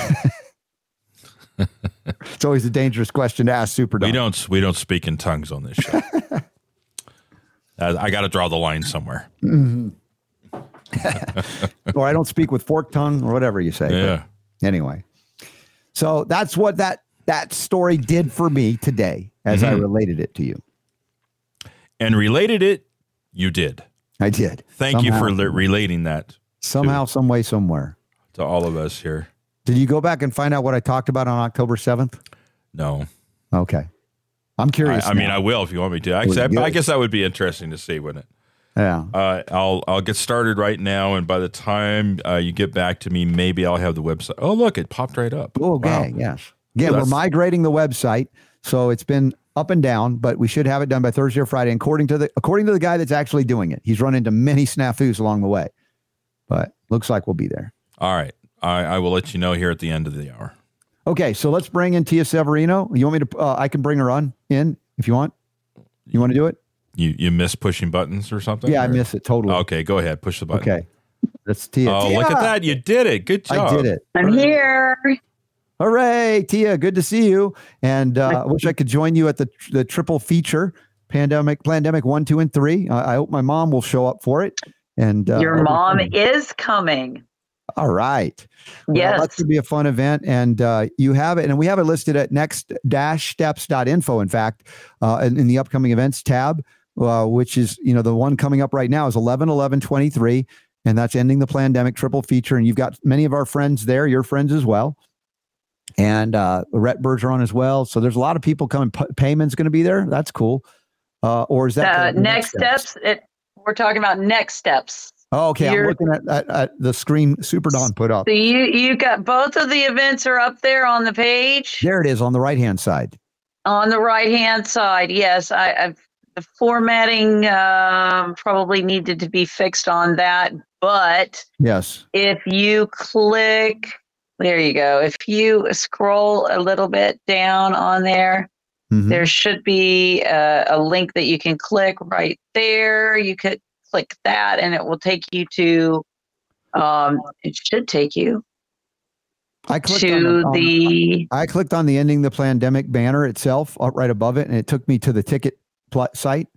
it's always a dangerous question to ask Super Don. We don't we don't speak in tongues on this show. uh, I got to draw the line somewhere. Mm-hmm. or I don't speak with forked tongue or whatever you say. Yeah. But anyway, so that's what that that story did for me today as mm-hmm. I related it to you. And related it, you did. I did. Thank somehow, you for le- relating that. Somehow, to, some way, somewhere. To all of us here. Did you go back and find out what I talked about on October 7th? No. Okay. I'm curious. I, I mean, I will if you want me to. I, I, I guess that would be interesting to see, wouldn't it? Yeah. Uh, I'll I'll get started right now, and by the time uh, you get back to me, maybe I'll have the website. Oh, look, it popped right up. Oh, okay. Wow. Yes. Yeah, Ooh, we're migrating the website, so it's been up and down, but we should have it done by Thursday or Friday. According to the according to the guy that's actually doing it, he's run into many snafus along the way, but looks like we'll be there. All right, I, I will let you know here at the end of the hour. Okay, so let's bring in Tia Severino. You want me to? Uh, I can bring her on in if you want. You want to do it? You you miss pushing buttons or something? Yeah, or? I miss it totally. Okay, go ahead, push the button. Okay, that's Tia. Oh, Tia! look at that! You did it. Good job. I did it. I'm here. Hooray, Tia! Good to see you. And uh, I wish I could join you at the the triple feature, pandemic, Plandemic one, two, and three. I, I hope my mom will show up for it. And uh, your mom is coming. All right. Yes. Well, that should be a fun event. And uh, you have it. And we have it listed at next steps.info, in fact, uh, in, in, the upcoming events tab uh, which is, you know, the one coming up right now is 11 11 23. And that's ending the pandemic triple feature. And you've got many of our friends there, your friends as well. And uh, Rhett Bergeron as well. So there's a lot of people coming. P- Payman's going to be there. That's cool. Uh, or is that uh, next steps? steps? It, we're talking about next steps. Oh, okay. You're, I'm looking at, at, at, the screen Super Don put up. So you you got both of the events are up there on the page. There it is on the right hand side. On the right hand side, yes. I, I've the formatting um, probably needed to be fixed on that. But yes, if you click, there you go. If you scroll a little bit down on there, mm-hmm. there should be a, a link that you can click right there. You could click that, and it will take you to. Um, it should take you I clicked to on, on, the. I clicked on the ending the pandemic banner itself, right above it, and it took me to the ticket pl- site?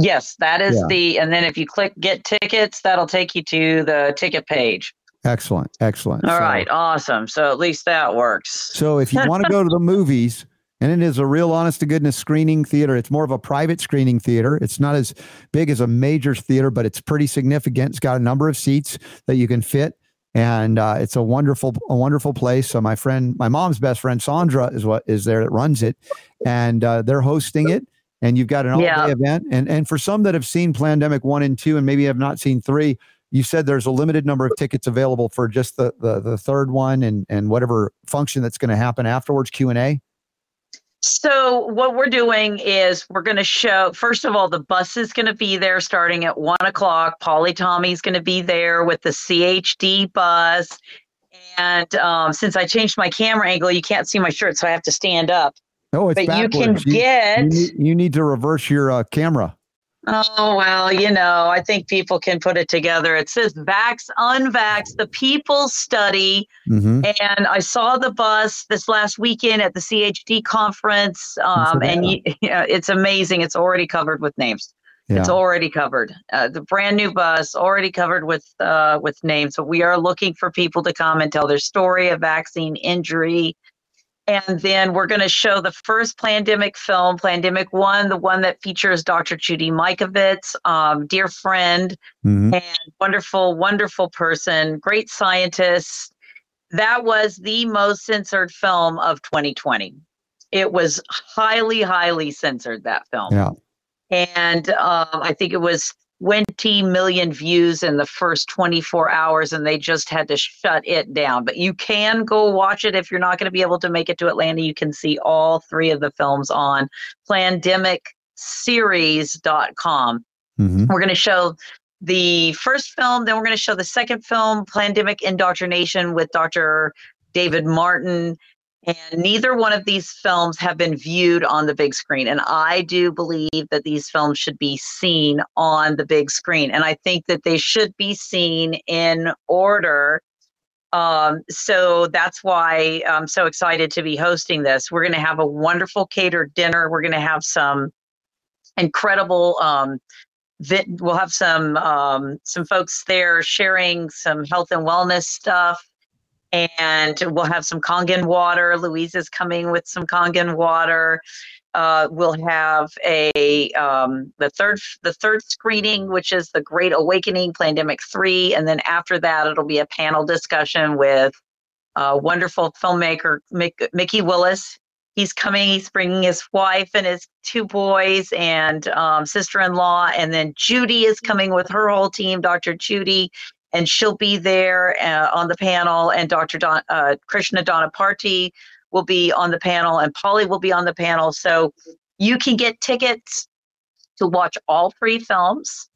Yes, that is yeah. the, and then if you click get tickets, that'll take you to the ticket page. Excellent. Excellent. All so, right, Awesome. So at least that works. So if you want to go to the movies, and it is a real honest to goodness screening theater, it's more of a private screening theater. It's not as big as a major theater, but it's pretty significant. It's got a number of seats that you can fit. And uh, it's a wonderful, a wonderful place. So my friend, my mom's best friend Sandra is what is there that runs it, and uh, they're hosting it and you've got an all day Yeah. event. And and for some that have seen Plandemic one and two, and maybe have not seen three, you said there's a limited number of tickets available for just the the, the third one and and whatever function that's going to happen afterwards. Q and A. So what we're doing is we're going to show first of all the bus is going to be there starting at one o'clock. Polly Tommey's going to be there with the CHD bus, and um, since I changed my camera angle, you can't see my shirt, so I have to stand up. Oh, it's but you can. You- get. You, need, you need to reverse your uh, camera. Oh well, you know, I think people can put it together. It says "Vax, Unvax," the People Study. hmm And I saw the bus this last weekend at the CHD conference, um, and you, yeah, it's amazing. It's already covered with names. Yeah. It's already covered. Uh, the brand new bus already covered with uh, with names. So we are looking for people to come and tell their story of vaccine injury. And then we're going to show the first Plandemic film, Plandemic One, the one that features Dr. Judy Mikovits, um, dear friend, Mhm. and wonderful, wonderful person, great scientist. That was the most censored film of 2020. It was highly, highly censored, that film. Yeah. And um, I think it was 20 million views in the first 24 hours, and they just had to shut it down. But you can go watch it if you're not going to be able to make it to Atlanta. You can see all three of the films on plandemicseries.com Mhm. we're going to show the first film, then we're going to show the second film, Plandemic Indoctrination, with Dr. David Martin. And neither one of these films have been viewed on the big screen. And I do believe that these films should be seen on the big screen. And I think that they should be seen in order. Um, so that's why I'm so excited to be hosting this. We're going to have a wonderful catered dinner. We're going to have some incredible um, we'll have some um, some folks there sharing some health and wellness stuff and we'll have some kangen water. Louise is coming with some kangen water. Uh, we'll have a um, the third the third screening which is the great awakening Plandemic 3 and then after that it'll be a panel discussion with uh, wonderful filmmaker Mick, Mikki Willis. He's coming he's bringing his wife and his two boys and um, sister-in-law and then judy is coming with her whole team dr judy and she'll be there uh, on the panel and dr Don, uh, krishna will be on the panel and polly will be on the panel so you can get tickets to watch all three films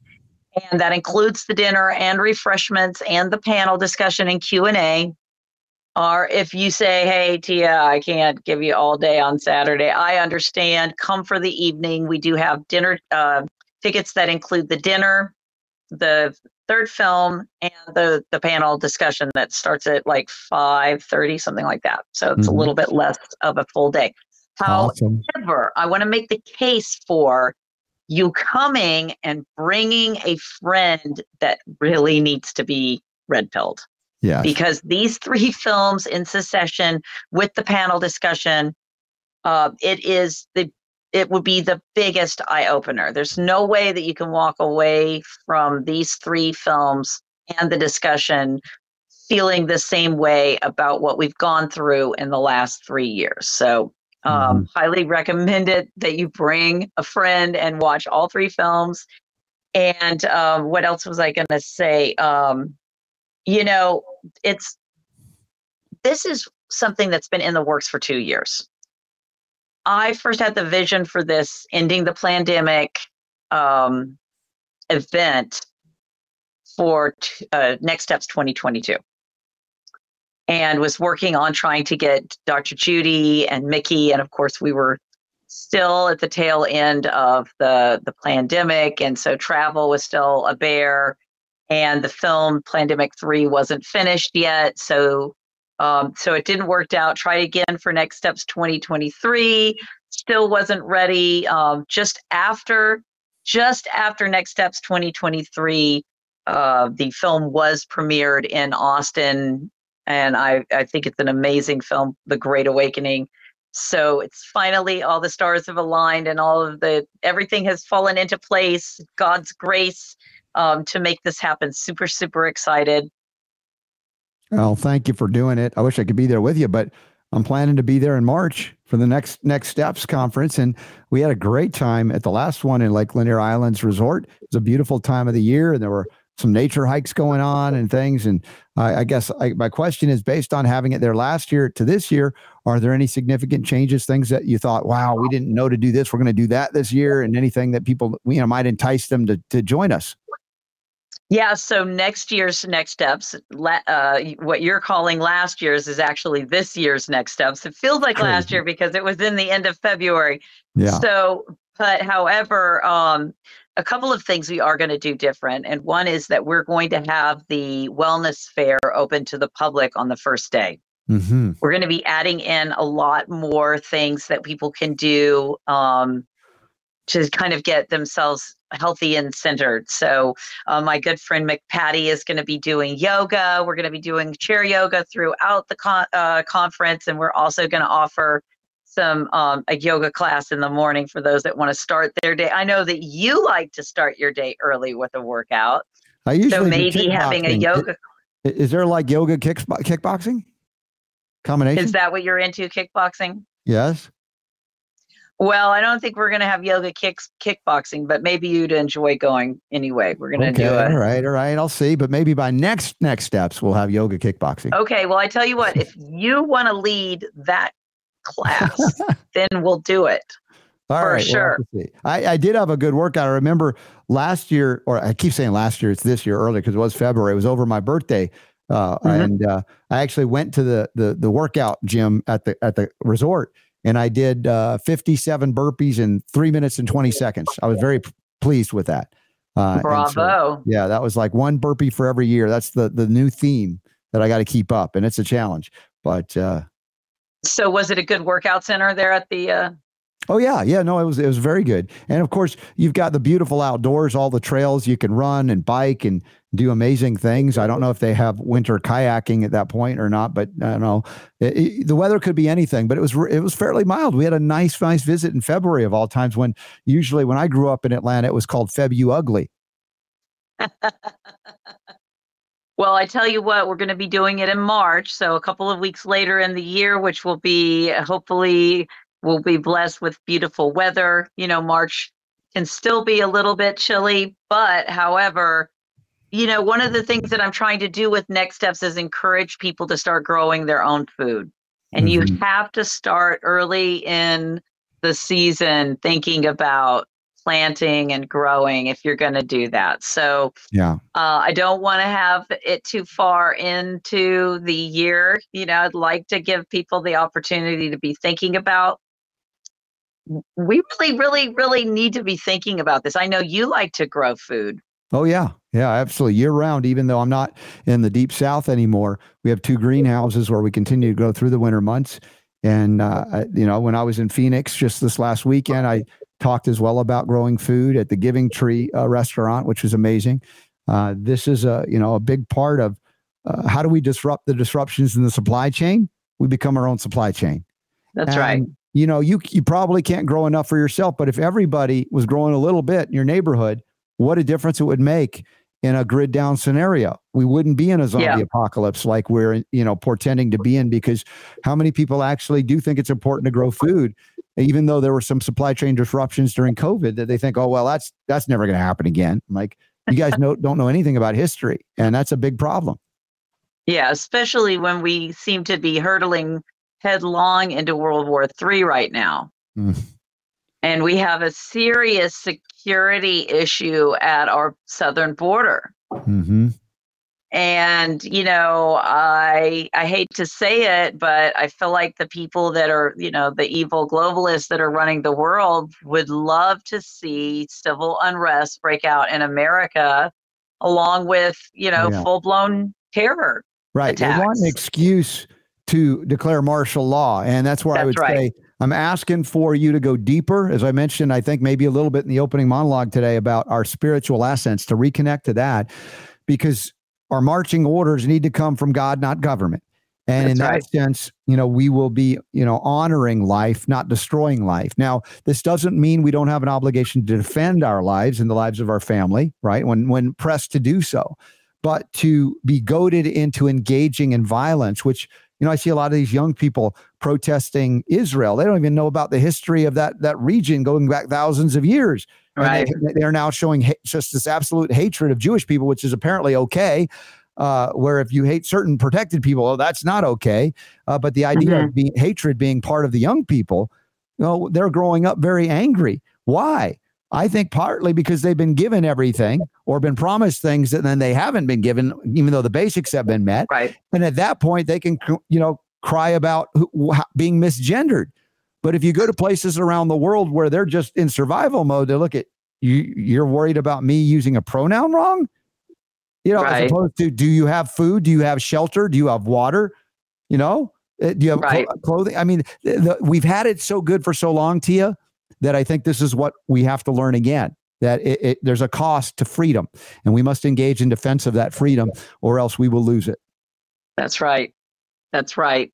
and that includes the dinner and refreshments and the panel discussion and q&a or if you say, hey, Tia, I can't give you all day on Saturday, I understand. Come for the evening. We do have dinner uh, tickets that include the dinner, the third film, and the, the panel discussion that starts at like 5.30, something like that. So it's Mhm. a little bit less of a full day. Awesome. However, I want to make the case for you coming and bringing a friend that really needs to be red pilled Yeah. because these three films in succession with the panel discussion uh, it is the it would be the biggest eye opener there's no way that you can walk away from these three films and the discussion feeling the same way about what we've gone through in the last three years. So um, highly recommend it that you bring a friend and watch all three films. And um, what else was i going to say? Um, you know it's this is something that's been in the works for two years i first had the vision for this ending the pandemic um, event for t- uh, next steps 2022 and was working on trying to get dr judy and Mikki and of course we were still at the tail end of the the pandemic and so travel was still a bear and the film Plandemic 3 wasn't finished yet. So um, so it didn't work out. Try again for Next Steps 2023. Still wasn't ready. Um, just after just after Next Steps 2023, uh, the film was premiered in Austin. And I, I think it's an amazing film, The Great Awakening. So it's finally all the stars have aligned and all of the everything has fallen into place. God's grace um, to make this happen. Super, super excited. Well, thank you for doing it. I wish I could be there with you, but I'm planning to be there in March for the next next steps conference, and we had a great time at the last one in Lake Lanier Islands Resort. It was a beautiful time of the year, and there were some nature hikes going on and things. And I, I guess I, my question is based on having it there last year to this year, are there any significant changes, things that you thought, wow, we didn't know to do this, we're going to do that this year, and anything that people you know might entice them to to join us? Yeah, so next year's next steps, uh, what you're calling last year's is actually this year's next steps. It feels like Crazy. last year because it was in the end of February. Yeah. So, but however, um, a couple of things we are going to do different. And one is that we're going to have the wellness fair open to the public on the first day. Mm-hmm. We're going to be adding in a lot more things that people can do um, to kind of get themselves healthy and centered. So, uh, my good friend McPatty is going to be doing yoga. We're going to be doing chair yoga throughout the con- uh, conference, and we're also going to offer some um, a yoga class in the morning for those that want to start their day. I know that you like to start your day early with a workout. I usually so maybe having a yoga. Is, is there like yoga kick, kickboxing combination? Is that what you're into, kickboxing? Yes. Well, I don't think we're going to have yoga kicks kickboxing, but maybe you'd enjoy going anyway. We're going to okay, do it. All right, all right. I'll see, but maybe by next next steps we'll have yoga kickboxing. Okay. Well, I tell you what, if you want to lead that class, then we'll do it. All for right, sure. Well, I, I did have a good workout. I remember last year, or I keep saying last year, it's this year earlier because it was February. It was over my birthday. Uh, mm-hmm. And uh, I actually went to the, the the workout gym at the at the resort, and I did uh, 57 burpees in three minutes and 20 seconds. I was very p- pleased with that. Uh, Bravo! So, yeah, that was like one burpee for every year. That's the the new theme that I got to keep up, and it's a challenge. But uh, so, was it a good workout center there at the? Uh... Oh yeah, yeah. No, it was it was very good. And of course, you've got the beautiful outdoors, all the trails you can run and bike and do amazing things. I don't know if they have winter kayaking at that point or not, but I don't know. It, it, the weather could be anything, but it was it was fairly mild. We had a nice nice visit in February of all times when usually when I grew up in Atlanta it was called Febu Ugly. well, I tell you what, we're going to be doing it in March, so a couple of weeks later in the year, which will be hopefully we'll be blessed with beautiful weather. You know, March can still be a little bit chilly, but however, you know, one of the things that I'm trying to do with Next Steps is encourage people to start growing their own food. And mm-hmm. you have to start early in the season thinking about planting and growing if you're going to do that. So, yeah, uh, I don't want to have it too far into the year. You know, I'd like to give people the opportunity to be thinking about. We really, really, really need to be thinking about this. I know you like to grow food. Oh yeah, yeah, absolutely. Year round, even though I'm not in the deep south anymore, we have two greenhouses where we continue to go through the winter months. And uh, you know, when I was in Phoenix just this last weekend, I talked as well about growing food at the Giving Tree uh, restaurant, which was amazing. Uh, this is a you know a big part of uh, how do we disrupt the disruptions in the supply chain? We become our own supply chain. That's and, right. You know, you you probably can't grow enough for yourself, but if everybody was growing a little bit in your neighborhood, what a difference it would make in a grid down scenario. We wouldn't be in a zombie yeah. apocalypse like we're you know portending to be in because how many people actually do think it's important to grow food even though there were some supply chain disruptions during COVID that they think oh well that's that's never going to happen again. I'm like you guys know, don't know anything about history and that's a big problem. Yeah, especially when we seem to be hurtling headlong into World War III right now. Mm. And we have a serious security issue at our southern border. Mm-hmm. And you know, I I hate to say it, but I feel like the people that are, you know, the evil globalists that are running the world would love to see civil unrest break out in America, along with you know yeah. full blown terror. Right. Attacks. They want an excuse to declare martial law, and that's where that's I would right. say I'm asking for you to go deeper. As I mentioned, I think maybe a little bit in the opening monologue today about our spiritual essence to reconnect to that because our marching orders need to come from God, not government. And That's in that right. sense, you know, we will be, you know, honoring life, not destroying life. Now, this doesn't mean we don't have an obligation to defend our lives and the lives of our family, right? When when pressed to do so. But to be goaded into engaging in violence, which, you know, I see a lot of these young people protesting Israel. They don't even know about the history of that that region going back thousands of years. Right. They, are now showing ha- just this absolute hatred of Jewish people, which is apparently okay. Uh, where if you hate certain protected people, oh, that's not okay. Uh, but the idea mm-hmm. of being, hatred being part of the young people, you know, they're growing up very angry. Why? I think partly because they've been given everything or been promised things that then they haven't been given, even though the basics have been met. Right. And at that point, they can, you know, cry about being misgendered. But if you go to places around the world where they're just in survival mode, they look at you. You're worried about me using a pronoun wrong. You know, right. as opposed to, do you have food? Do you have shelter? Do you have water? You know, uh, do you have right. clothing? I mean, the, we've had it so good for so long, Tia that I think this is what we have to learn again that it, it, there's a cost to freedom and we must engage in defense of that freedom or else we will lose it. That's right. That's right.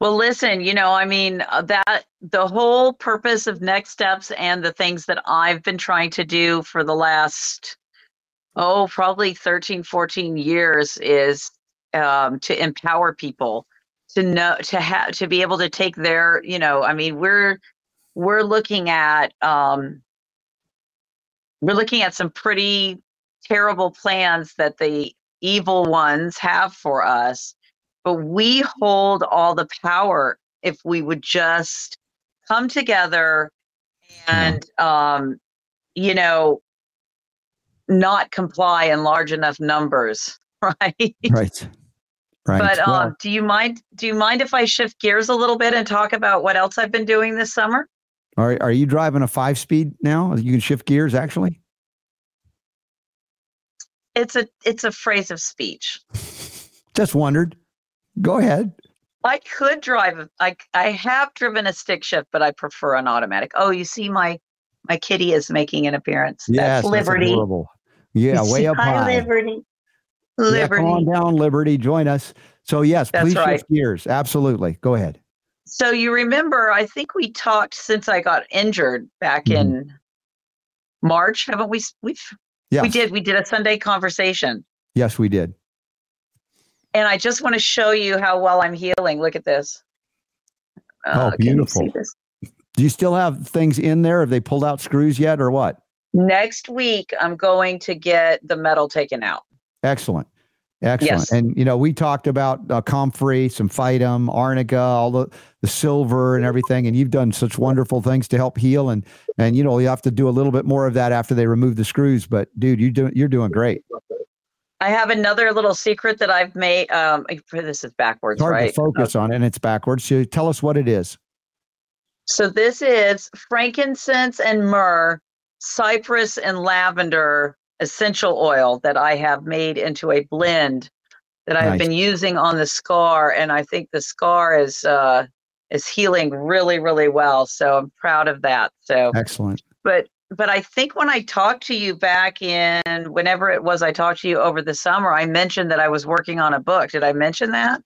Well, listen, you know, I mean, uh, that the whole purpose of next steps and the things that I've been trying to do for the last, oh, probably 13, 14 years is um, to empower people to know, to have, to be able to take their, you know, I mean, we're we're looking at um, we're looking at some pretty terrible plans that the evil ones have for us but we hold all the power if we would just come together and um, you know not comply in large enough numbers right right Right. But um, well, do you mind? Do you mind if I shift gears a little bit and talk about what else I've been doing this summer? Are are you driving a five speed now? You can shift gears actually. It's a it's a phrase of speech. Just wondered. Go ahead. I could drive. I I have driven a stick shift, but I prefer an automatic. Oh, you see my my kitty is making an appearance. Yes, that's Liberty. That's yeah, way up Hi, high. Liberty. Liberty. Yeah, come on down, Liberty. Join us. So yes, that's please right. shift gears. Absolutely. Go ahead. So you remember, I think we talked since I got injured back mm-hmm. in March, haven't we? We've yes. we did we did a Sunday conversation. Yes, we did. And I just want to show you how well I'm healing. Look at this. Uh, oh, beautiful. Do you still have things in there? Have they pulled out screws yet, or what? Next week, I'm going to get the metal taken out. Excellent. Excellent. Yes. And you know, we talked about uh, Comfrey, Symphytum, Arnica, all the the silver and everything, and you've done such wonderful things to help heal. And and you know, you have to do a little bit more of that after they remove the screws. But dude, you do you're doing great. I have another little secret that I've made. Um, this is backwards, it's hard right? To focus on, it and it's backwards. So tell us what it is. So this is frankincense and myrrh, cypress and lavender essential oil that I have made into a blend that I've been using on the scar, and I think the scar is uh, is healing really, really well. So I'm proud of that. So excellent. But but I think when I talked to you back in whenever it was I talked to you over the summer, I mentioned that I was working on a book. Did I mention that?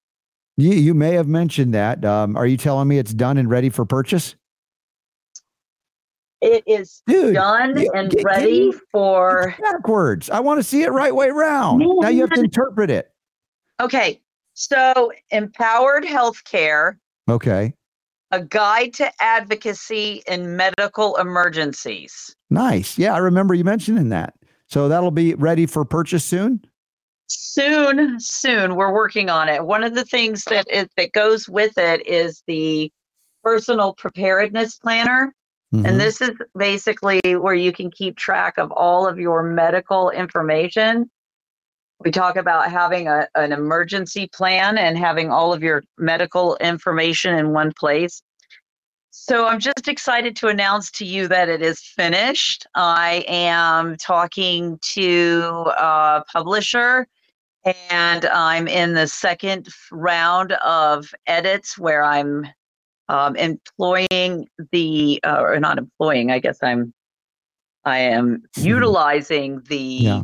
You you may have mentioned that. Um, are you telling me it's done and ready for purchase? It is Dude, done you, and get, ready get, for backwards. I want to see it right way round. Man. Now you have to interpret it. Okay. So empowered healthcare. Okay. A guide to advocacy in medical emergencies. Nice. Yeah, I remember you mentioning that. So that'll be ready for purchase soon? Soon, soon. We're working on it. One of the things that it, that goes with it is the personal preparedness planner. Mm-hmm. And this is basically where you can keep track of all of your medical information. We talk about having a, an emergency plan and having all of your medical information in one place. So I'm just excited to announce to you that it is finished. I am talking to a publisher and I'm in the second round of edits where I'm um, employing the uh, or not employing i guess i'm i am mm-hmm. utilizing the yeah.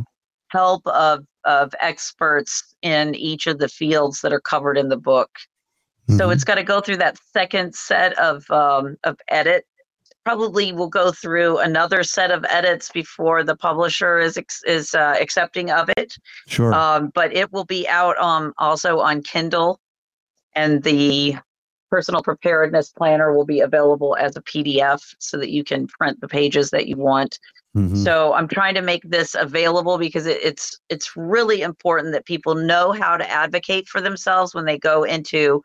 Help of of experts in each of the fields that are covered in the book. Mm-hmm. so it's got to go through that second set of um, of edit. Probably will go through another set of edits before the publisher is is uh, accepting of it. Sure. Um, but it will be out um also on kindle. And the personal preparedness planner will be available as a PDF so that you can print the pages that you want. Mm-hmm. So I'm trying to make this available because it, it's it's really important that people know how to advocate for themselves when they go into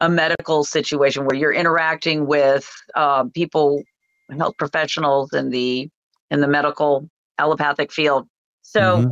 a medical situation where you're interacting with uh, people, health professionals in the in the medical allopathic field. So mm-hmm.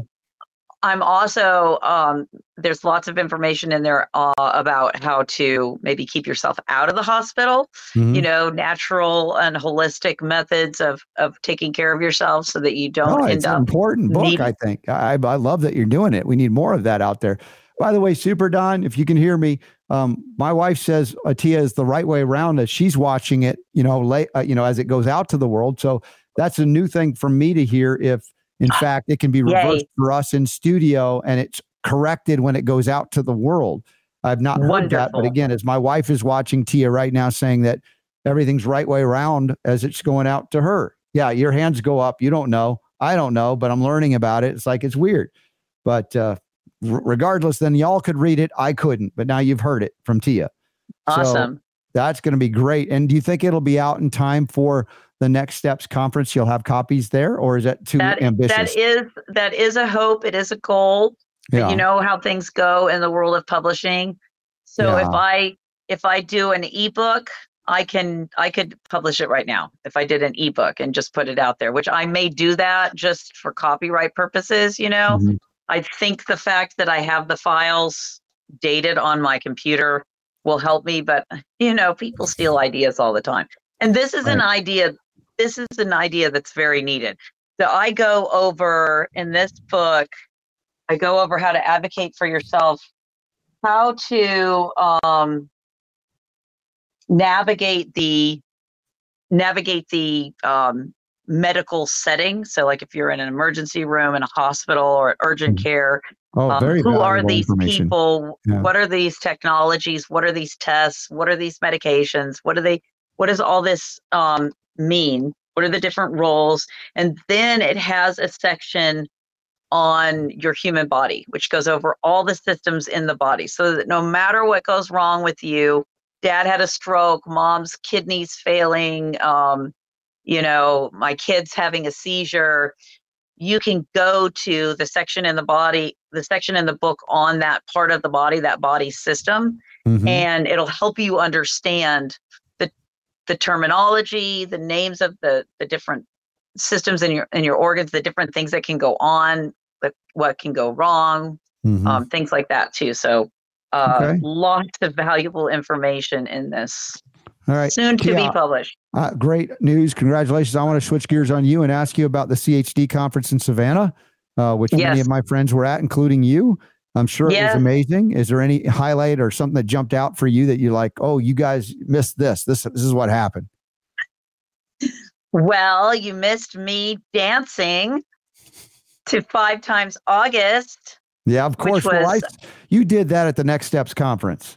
I'm also um, there's lots of information in there uh, about how to maybe keep yourself out of the hospital. Mm-hmm. You know, natural and holistic methods of of taking care of yourself so that you don't no, end it's. An important book, needing- I think. I I love that you're doing it. We need more of that out there. By the way, Super Don, if you can hear me, um, my wife says Atia is the right way around as she's watching it. You know, late, uh, you know, as it goes out to the world. So that's a new thing for me to hear. If in fact, it can be reversed Yay. for us in studio and it's corrected when it goes out to the world. I've not heard Wonderful. that. But again, as my wife is watching Tia right now saying that everything's right way around as it's going out to her. Yeah, your hands go up. You don't know. I don't know, but I'm learning about it. It's like it's weird. But uh, r- regardless, then y'all could read it. I couldn't, but now you've heard it from Tia. Awesome. So that's going to be great. And do you think it'll be out in time for the Next Steps conference, you'll have copies there, or is that too that, ambitious? That is that is a hope. It is a goal. Yeah. You know how things go in the world of publishing. So yeah. if I if I do an ebook, I can I could publish it right now if I did an ebook and just put it out there, which I may do that just for copyright purposes, you know. Mm-hmm. I think the fact that I have the files dated on my computer will help me, but you know, people steal ideas all the time. And this is right. an idea this is an idea that's very needed. So I go over in this book, I go over how to advocate for yourself, how to um, navigate the navigate the um, medical setting. So, like if you're in an emergency room in a hospital or urgent mm. care, oh, um, who are these people? Yeah. What are these technologies? What are these tests? What are these medications? What are they? What does all this um, mean? What are the different roles? And then it has a section on your human body, which goes over all the systems in the body so that no matter what goes wrong with you, dad had a stroke, mom's kidneys failing, um, you know, my kid's having a seizure, you can go to the section in the body, the section in the book on that part of the body, that body system, mm-hmm. and it'll help you understand the terminology, the names of the, the different systems in your in your organs, the different things that can go on, what can go wrong, mm-hmm. um, things like that too. So uh, okay. lots of valuable information in this. All right. Soon to yeah. be published. Uh, great news. Congratulations. I want to switch gears on you and ask you about the CHD conference in Savannah, uh, which yes. many of my friends were at, including you. I'm sure yeah. it was amazing. Is there any highlight or something that jumped out for you that you like? Oh, you guys missed this. This this is what happened. Well, you missed me dancing to five times August. Yeah, of course. Was, well, I, you did that at the Next Steps conference.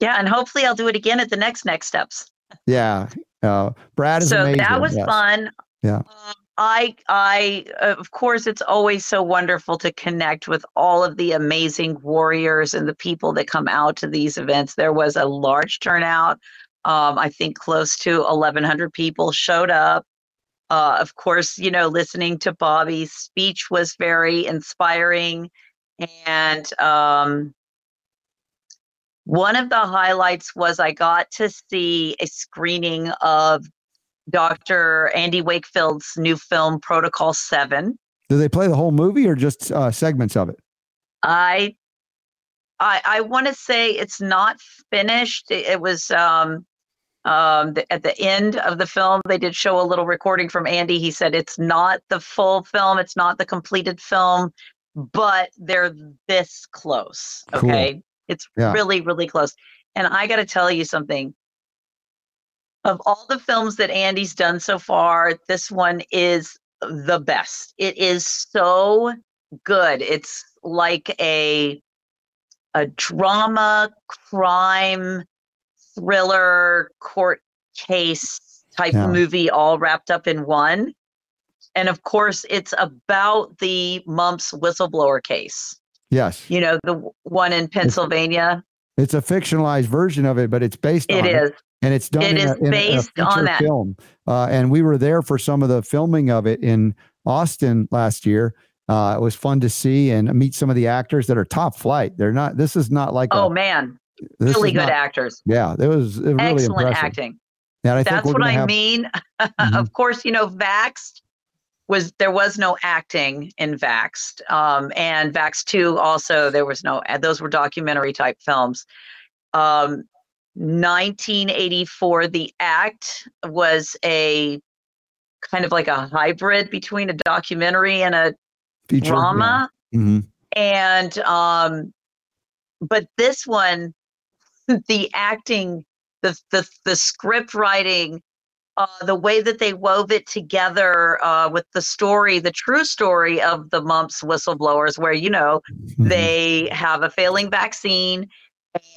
Yeah, and hopefully I'll do it again at the next Next Steps. Yeah, uh, Brad is so amazing. that was yes. fun. Yeah. Um, I, I, of course, it's always so wonderful to connect with all of the amazing warriors and the people that come out to these events. There was a large turnout. Um, I think close to 1,100 people showed up. Uh, of course, you know, listening to Bobby's speech was very inspiring. And um, one of the highlights was I got to see a screening of Dr. Andy Wakefield's new film, Protocol 7. Do they play the whole movie or just uh, segments of it? I I, I want to say it's not finished. It, it was um, um, the, at the end of the film. They did show a little recording from Andy. He said it's not the full film, it's not the completed film, but they're this close. Okay, cool. it's yeah. really really close. And I got to tell you something of all the films that Andy's done so far, this one is the best. It is so good. It's like a a drama, crime, thriller, court case type yeah. movie all wrapped up in one. And of course, it's about the mumps whistleblower case. Yes. You know, the one in Pennsylvania. It's a fictionalized version of it, but it's based it on is. it. And it's done It in, is a, in a on that. film. Uh, and we were there for some of the filming of it in Austin last year. Uh, it was fun to see and meet some of the actors that are top flight. They're not. This is not like. Oh a, man, really good not- actors. Yeah, it was, it was really Excellent impressive. acting. And I That's what I have- mean. Mhm. of course, you know, Vaxxed was there was no acting in Vaxxed. Um, and Vaxxed 2 also there was no those were documentary type films. Um 1984 The Act was a kind of like a hybrid between a documentary and a feature, yeah. drama Mhm. and um but this one the acting the the the script writing uh the way that they wove it together uh with the story the true story of the mumps whistleblowers where you know Mhm. they have a failing vaccine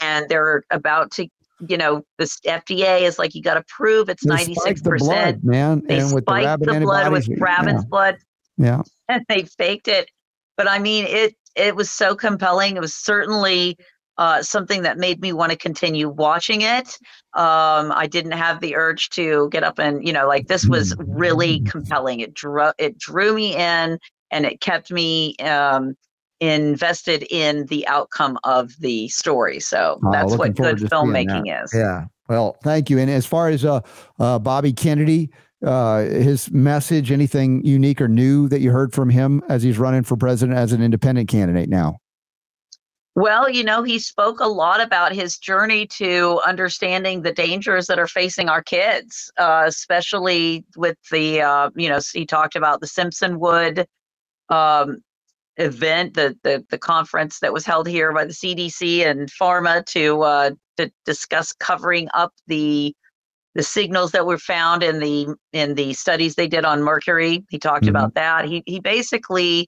and they're about to you know this FDA is like you got to prove it's They 96 spiked the percent blood, man, they and with the spiked rabbit the blood with rabbit's blood Yeah, yeah. and they faked it. But I mean, it it was so compelling. It was certainly uh, something that made me want to continue watching it. Um, I didn't have the urge to get up and you know, like this was really compelling. It drew it drew me in, and it kept me um, invested in the outcome of the story. So Oh, that's what good filmmaking is. Yeah. Well, thank you. And as far as uh, uh, Bobby Kennedy, uh, his message, anything unique or new that you heard from him as he's running for president as an independent candidate now? Well, you know, he spoke a lot about his journey to understanding the dangers that are facing our kids, uh, especially with the, uh, you know, he talked about the Simpsonwood um, event, the, the the conference that was held here by the CDC and Pharma to uh, to discuss covering up the the signals that were found in the in the studies they did on mercury. He talked Mhm. about that. He he basically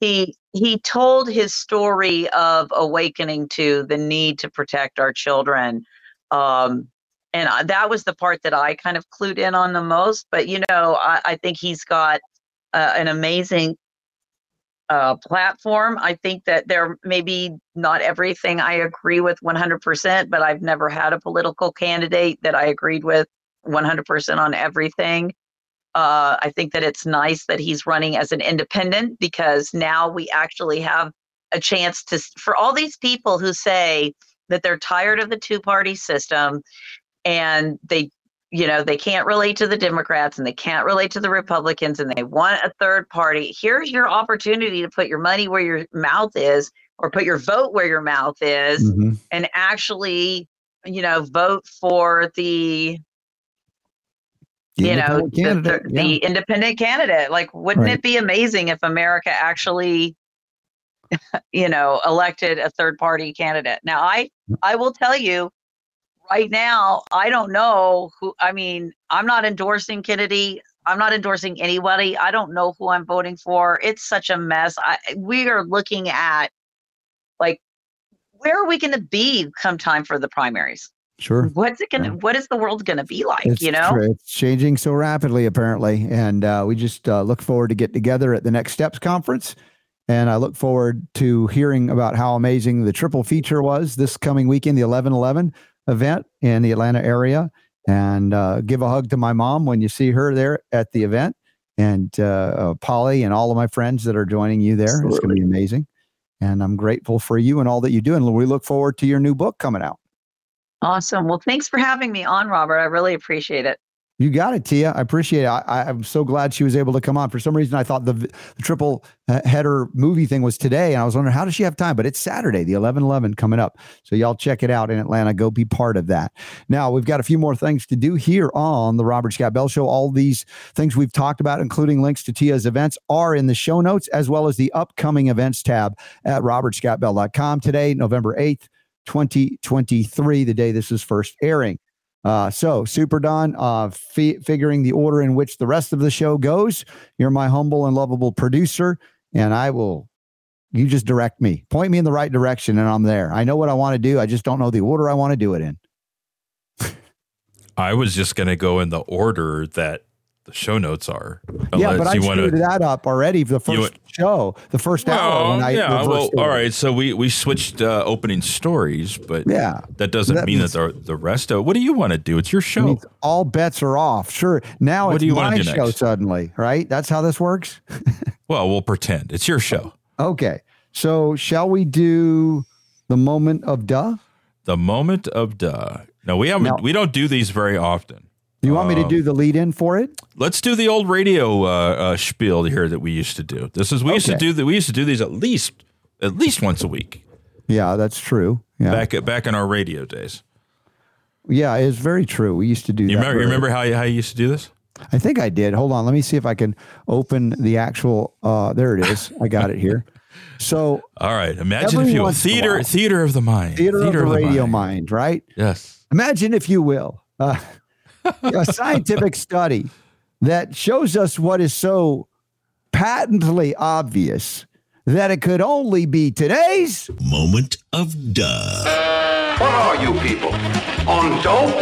he he told his story of awakening to the need to protect our children um and I, that was the part that i kind of clued in on the most but you know i, I think he's got uh, an amazing uh, platform. I think that there maybe not everything i agree with 100% but i've never had a political candidate that i agreed with 100% on everything uh, I think that it's nice that he's running as an independent because now we actually have a chance to, for all these people who say that they're tired of the two party system and they, you know, they can't relate to the Democrats and they can't relate to the Republicans and they want a third party. Here's your opportunity to put your money where your mouth is or put your vote where your mouth is Mhm. and actually, you know, vote for The you know the, the, yeah. the independent candidate. Like wouldn't Right. it be amazing if america actually you know elected a third party candidate? Now i i will tell you right now i don't know who i mean i'm not endorsing kennedy. I'm not endorsing anybody. I don't know who i'm voting for. It's such a mess. I, we are looking at like where are we going to be come time for the primaries Sure. what's it to Yeah. what is the world going to be like It's you know it's changing so rapidly, apparently, and uh, we just uh, look forward to get together at the Next Steps conference. And I look forward to hearing about how amazing the triple feature was this coming weekend, the eleven eleven event in the Atlanta area. And uh, give a hug to my mom when you see her there at the event, and uh, uh, Polly and all of my friends that are joining you there. It's going to be amazing. And I'm grateful for you and all that you do. And we look forward to your new book coming out. Awesome. Well, thanks for having me on, Robert. I really appreciate it. You got it, Tia. I appreciate it. I, I'm so glad she was able to come on. For some reason, I thought the, the triple header movie thing was today, and I was wondering how does she have time? But it's Saturday, the 11/11 coming up. So y'all check it out in Atlanta. Go be part of that. Now we've got a few more things to do here on the Robert Scott Bell Show. All these things we've talked about, including links to Tia's events, are in the show notes as well as the upcoming events tab at robertscottbell.com. Today, November 8th, 2023, the day this is first airing. Uh, so, Super Don, uh, fi- figuring the order in which the rest of the show goes. You're my humble and lovable producer, and I will. You just direct me, point me in the right direction, and I'm there. I know what I want to do. I just don't know the order I want to do it in. I was just going to go in the order that the show notes are. yeah, but I screwed that up already. The first want- show, the first well, hour. When I yeah, well, all right. So we we switched uh, opening stories, but yeah, that doesn't that mean means, that the the rest of. What do you want to do? It's your show. all bets are off. Sure. Now what it's do you my show next? suddenly, right? That's how this works. well, we'll pretend it's your show. Okay. So shall we do the moment of duh? The moment of duh. No, we haven't. Now, we don't do these very often. Do you want me to do the lead in for it? Let's do the old radio uh, uh, spiel here that we used to do. This is we okay. used to do that. We used to do these at least at least once a week. Yeah, that's true. Yeah. Back back in our radio days. Yeah, it's very true. We used to do. You that remember? You remember how you, how you used to do this? I think I did. Hold on, let me see if I can open the actual. Uh, there it is. I got it here. So, all right. Imagine if you will. theater while, theater of the mind, theater, theater of the, of the radio mind. mind. right? Yes. Imagine if you will. Uh, a scientific study that shows us what is so patently obvious that it could only be today's moment of duh. What are you people? On dope?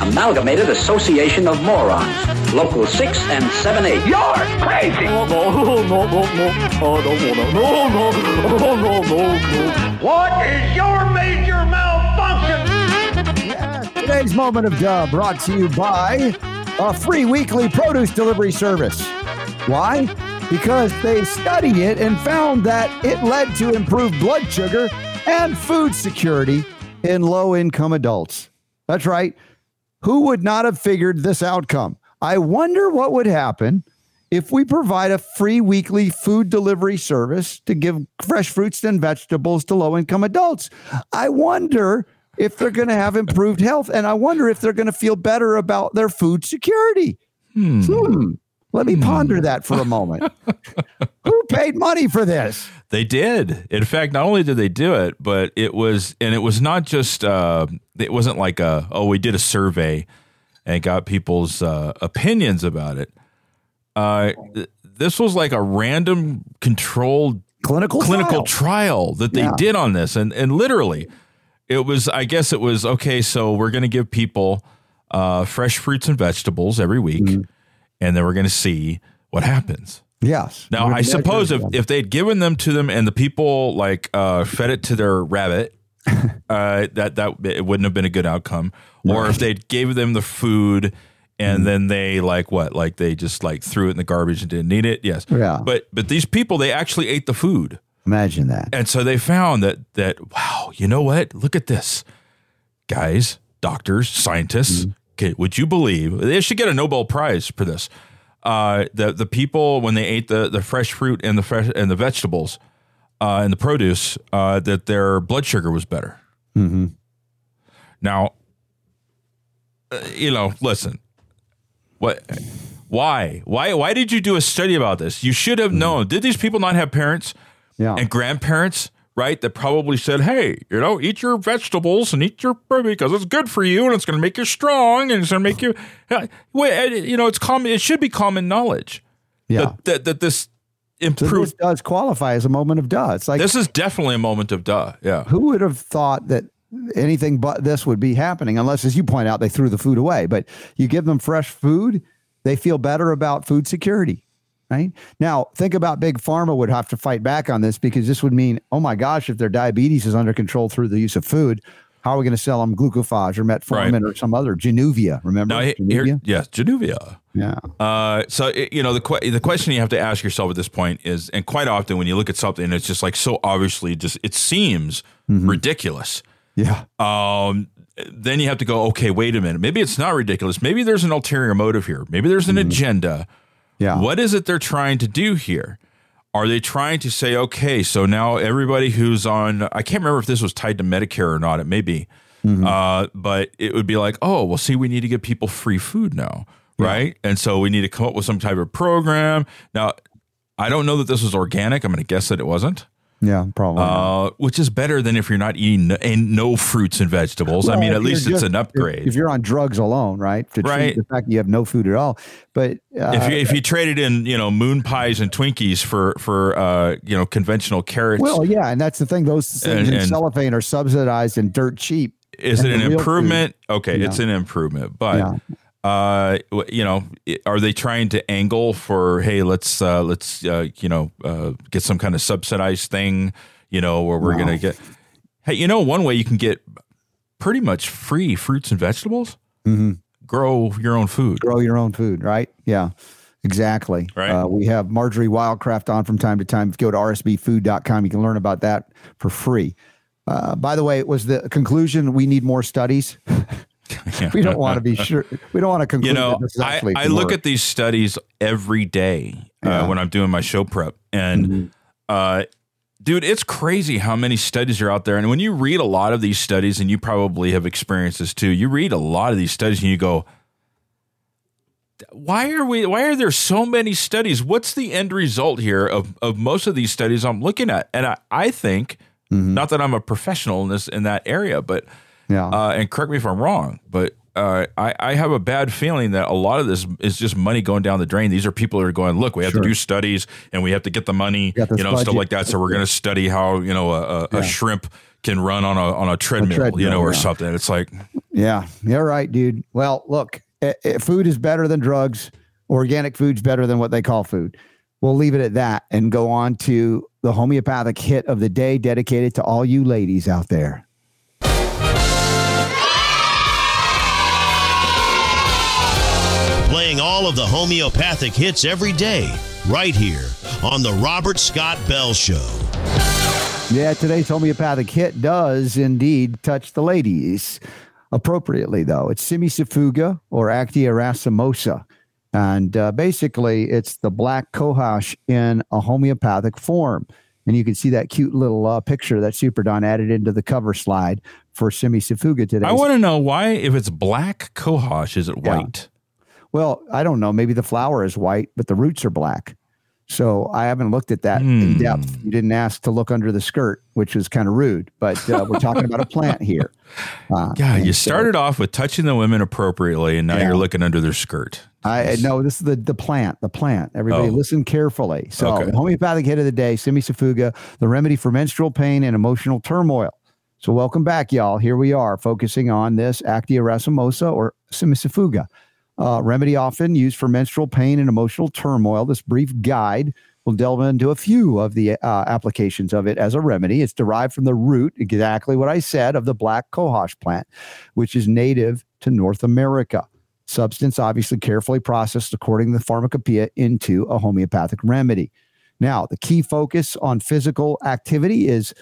Amalgamated Association of Morons, Local 6 and 7 8. You're crazy! No, no, no, no, no. Oh, no, no, no, no, no, no, no. What is your major mouth? Today's moment of duh brought to you by a free weekly produce delivery service. Why? Because they studied it and found that it led to improved blood sugar and food security in low income adults. That's right. Who would not have figured this outcome? I wonder what would happen if we provide a free weekly food delivery service to give fresh fruits and vegetables to low income adults. I wonder if they're going to have improved health and I wonder if they're going to feel better about their food security. Hmm. Hmm. Let me ponder hmm. that for a moment. Who paid money for this? They did. In fact, not only did they do it, but it was, and it was not just, uh, it wasn't like a, oh, we did a survey and got people's uh, opinions about it. Uh, this was like a random controlled clinical clinical trial, trial that they yeah. did on this, and and literally, it was. I guess it was okay. So we're going to give people uh, fresh fruits and vegetables every week. Mm-hmm and then we're going to see what happens. Yes. Now, I suppose if, if they'd given them to them and the people like uh, fed it to their rabbit, uh, that that it wouldn't have been a good outcome. Or if they'd gave them the food and mm. then they like what, like they just like threw it in the garbage and didn't need it. Yes. Yeah. But but these people they actually ate the food. Imagine that. And so they found that that wow, you know what? Look at this, guys, doctors, scientists. Mm. Okay, would you believe they should get a Nobel Prize for this? Uh, the the people when they ate the, the fresh fruit and the fresh and the vegetables uh, and the produce, uh, that their blood sugar was better. Mm-hmm. Now, uh, you know, listen, what, why, why, why did you do a study about this? You should have mm-hmm. known. Did these people not have parents yeah. and grandparents right? That probably said, hey, you know, eat your vegetables and eat your because it's good for you and it's going to make you strong and it's going to make you, you know, it's common. It should be common knowledge. Yeah. That, that, that this improved. So does qualify as a moment of duh. It's like this is definitely a moment of duh. Yeah. Who would have thought that anything but this would be happening unless, as you point out, they threw the food away. But you give them fresh food, they feel better about food security right? Now, think about big pharma would have to fight back on this because this would mean, oh my gosh, if their diabetes is under control through the use of food, how are we going to sell them glucophage or metformin right. or some other Januvia? Remember? Now, Januvia? Here, yes, Januvia. Yeah. Uh, so you know the que- the question you have to ask yourself at this point is, and quite often when you look at something, it's just like so obviously just it seems mm-hmm. ridiculous. Yeah. Um, then you have to go, okay, wait a minute. Maybe it's not ridiculous. Maybe there's an ulterior motive here. Maybe there's an mm-hmm. agenda yeah. What is it they're trying to do here? Are they trying to say, okay, so now everybody who's on, I can't remember if this was tied to Medicare or not, it may be, mm-hmm. uh, but it would be like, oh, well, see, we need to give people free food now, right? And so we need to come up with some type of program. Now, I don't know that this was organic. I'm going to guess that it wasn't. Yeah, probably. Uh, which is better than if you're not eating no, and no fruits and vegetables. Well, I mean, at least just, it's an upgrade. If, if, you're on drugs alone, right? To right. The fact that you have no food at all. But uh, if you if you traded in you know moon pies and Twinkies for for uh, you know conventional carrots. Well, yeah, and that's the thing. Those things and, in cellophane are subsidized and dirt cheap. Is it an improvement? Food, okay, it's an improvement, but. Yeah. Uh, you know, are they trying to angle for hey, let's uh, let's uh, you know uh, get some kind of subsidized thing, you know, where we're no. gonna get. Hey, you know, one way you can get pretty much free fruits and vegetables. Mm-hmm. Grow your own food. Grow your own food, right? Yeah. Exactly. Right. Uh, we have Marjory Wildcraft on from time to time. If you go to rsbfood.com, you can learn about that for free. Uh, by the way, it was the conclusion we need more studies. we don't want to be sure. We don't want to conclude. You know, I, I look at these studies every day uh, when I'm doing my show prep, and mm-hmm. uh, dude, it's crazy how many studies are out there. And when you read a lot of these studies, and you probably have experienced this too, you read a lot of these studies, and you go, "Why are we? Why are there so many studies? What's the end result here of of most of these studies I'm looking at?" And I, I think, mm-hmm. not that I'm a professional in this in that area, but yeah. Uh, and correct me if I'm wrong, but uh, I, I, have a bad feeling that a lot of this is just money going down the drain. These are people that are going, look, we have sure. to do studies and we have to get the money, you know, budget. stuff like that. So we're going to study how you know a, a, yeah. a, shrimp can run on a on a treadmill, treadmill you know, or yeah. something. It's like, yeah, you're right, dude. Well, look, food is better than drugs. Organic food's better than what they call food. We'll leave it at that and go on to the homeopathic hit of the day, dedicated to all you ladies out there. Playing all of the homeopathic hits every day, right here on The Robert Scott Bell Show. Yeah, today's homeopathic hit does indeed touch the ladies appropriately, though. It's Cimicifuga or Actaea racemosa. And uh, basically, it's the black cohosh in a homeopathic form. And you can see that cute little uh, picture that Super Don added into the cover slide for Cimicifuga today. I want to know why, if it's black cohosh, is it white? Well, I don't know. Maybe the flower is white, but the roots are black. So I haven't looked at that mm. in hmm. depth. You didn't ask to look under the skirt, which was kind of rude. But uh, we're talking about a plant here. Uh, yeah, you so, started off with touching the women appropriately, and now yeah. you're looking under their skirt. I no, this is the the plant. The plant. Everybody, oh. listen carefully. So, okay. homeopathic hit of the day: Cimicifuga, the remedy for menstrual pain and emotional turmoil. So, welcome back, y'all. Here we are, focusing on this Actaea racemosa or Cimicifuga. Uh, remedy often used for menstrual pain and emotional turmoil. This brief guide will delve into a few of the uh, applications of it as a remedy. It's derived from the root, exactly what I said, of the black cohosh plant, which is native to North America. Substance obviously carefully processed according to the pharmacopoeia into a homeopathic remedy. Now, the key focus on physical activity is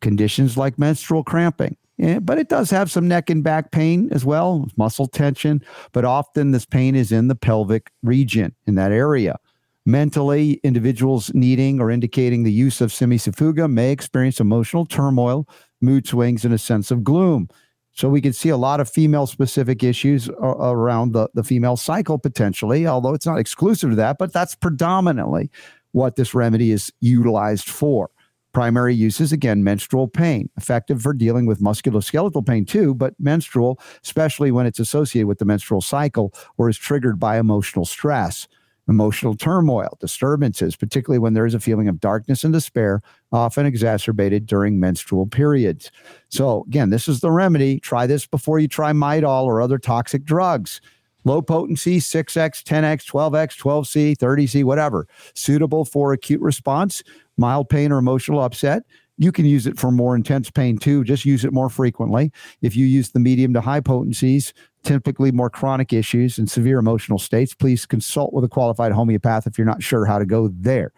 conditions like menstrual cramping, but it does have some neck and back pain as well, muscle tension. But often this pain is in the pelvic region in that area. Mentally, individuals needing or indicating the use of Cimicifuga may experience emotional turmoil, mood swings, and a sense of gloom. So we can see a lot of female specific issues around the, the female cycle potentially, although it's not exclusive to that, but that's predominantly what this remedy is utilized for. Primary uses, again, menstrual pain, effective for dealing with musculoskeletal pain too, but menstrual, especially when it's associated with the menstrual cycle or is triggered by emotional stress, emotional turmoil, disturbances, particularly when there is a feeling of darkness and despair, often exacerbated during menstrual periods. So, again, this is the remedy. Try this before you try Midol or other toxic drugs low potency 6x 10x 12x 12c 30c whatever suitable for acute response mild pain or emotional upset. You can use it for more intense pain too. Just use it more frequently. If you use the medium to high potencies, typically more chronic issues and severe emotional states, please consult with a qualified homeopath if you're not sure how to go there.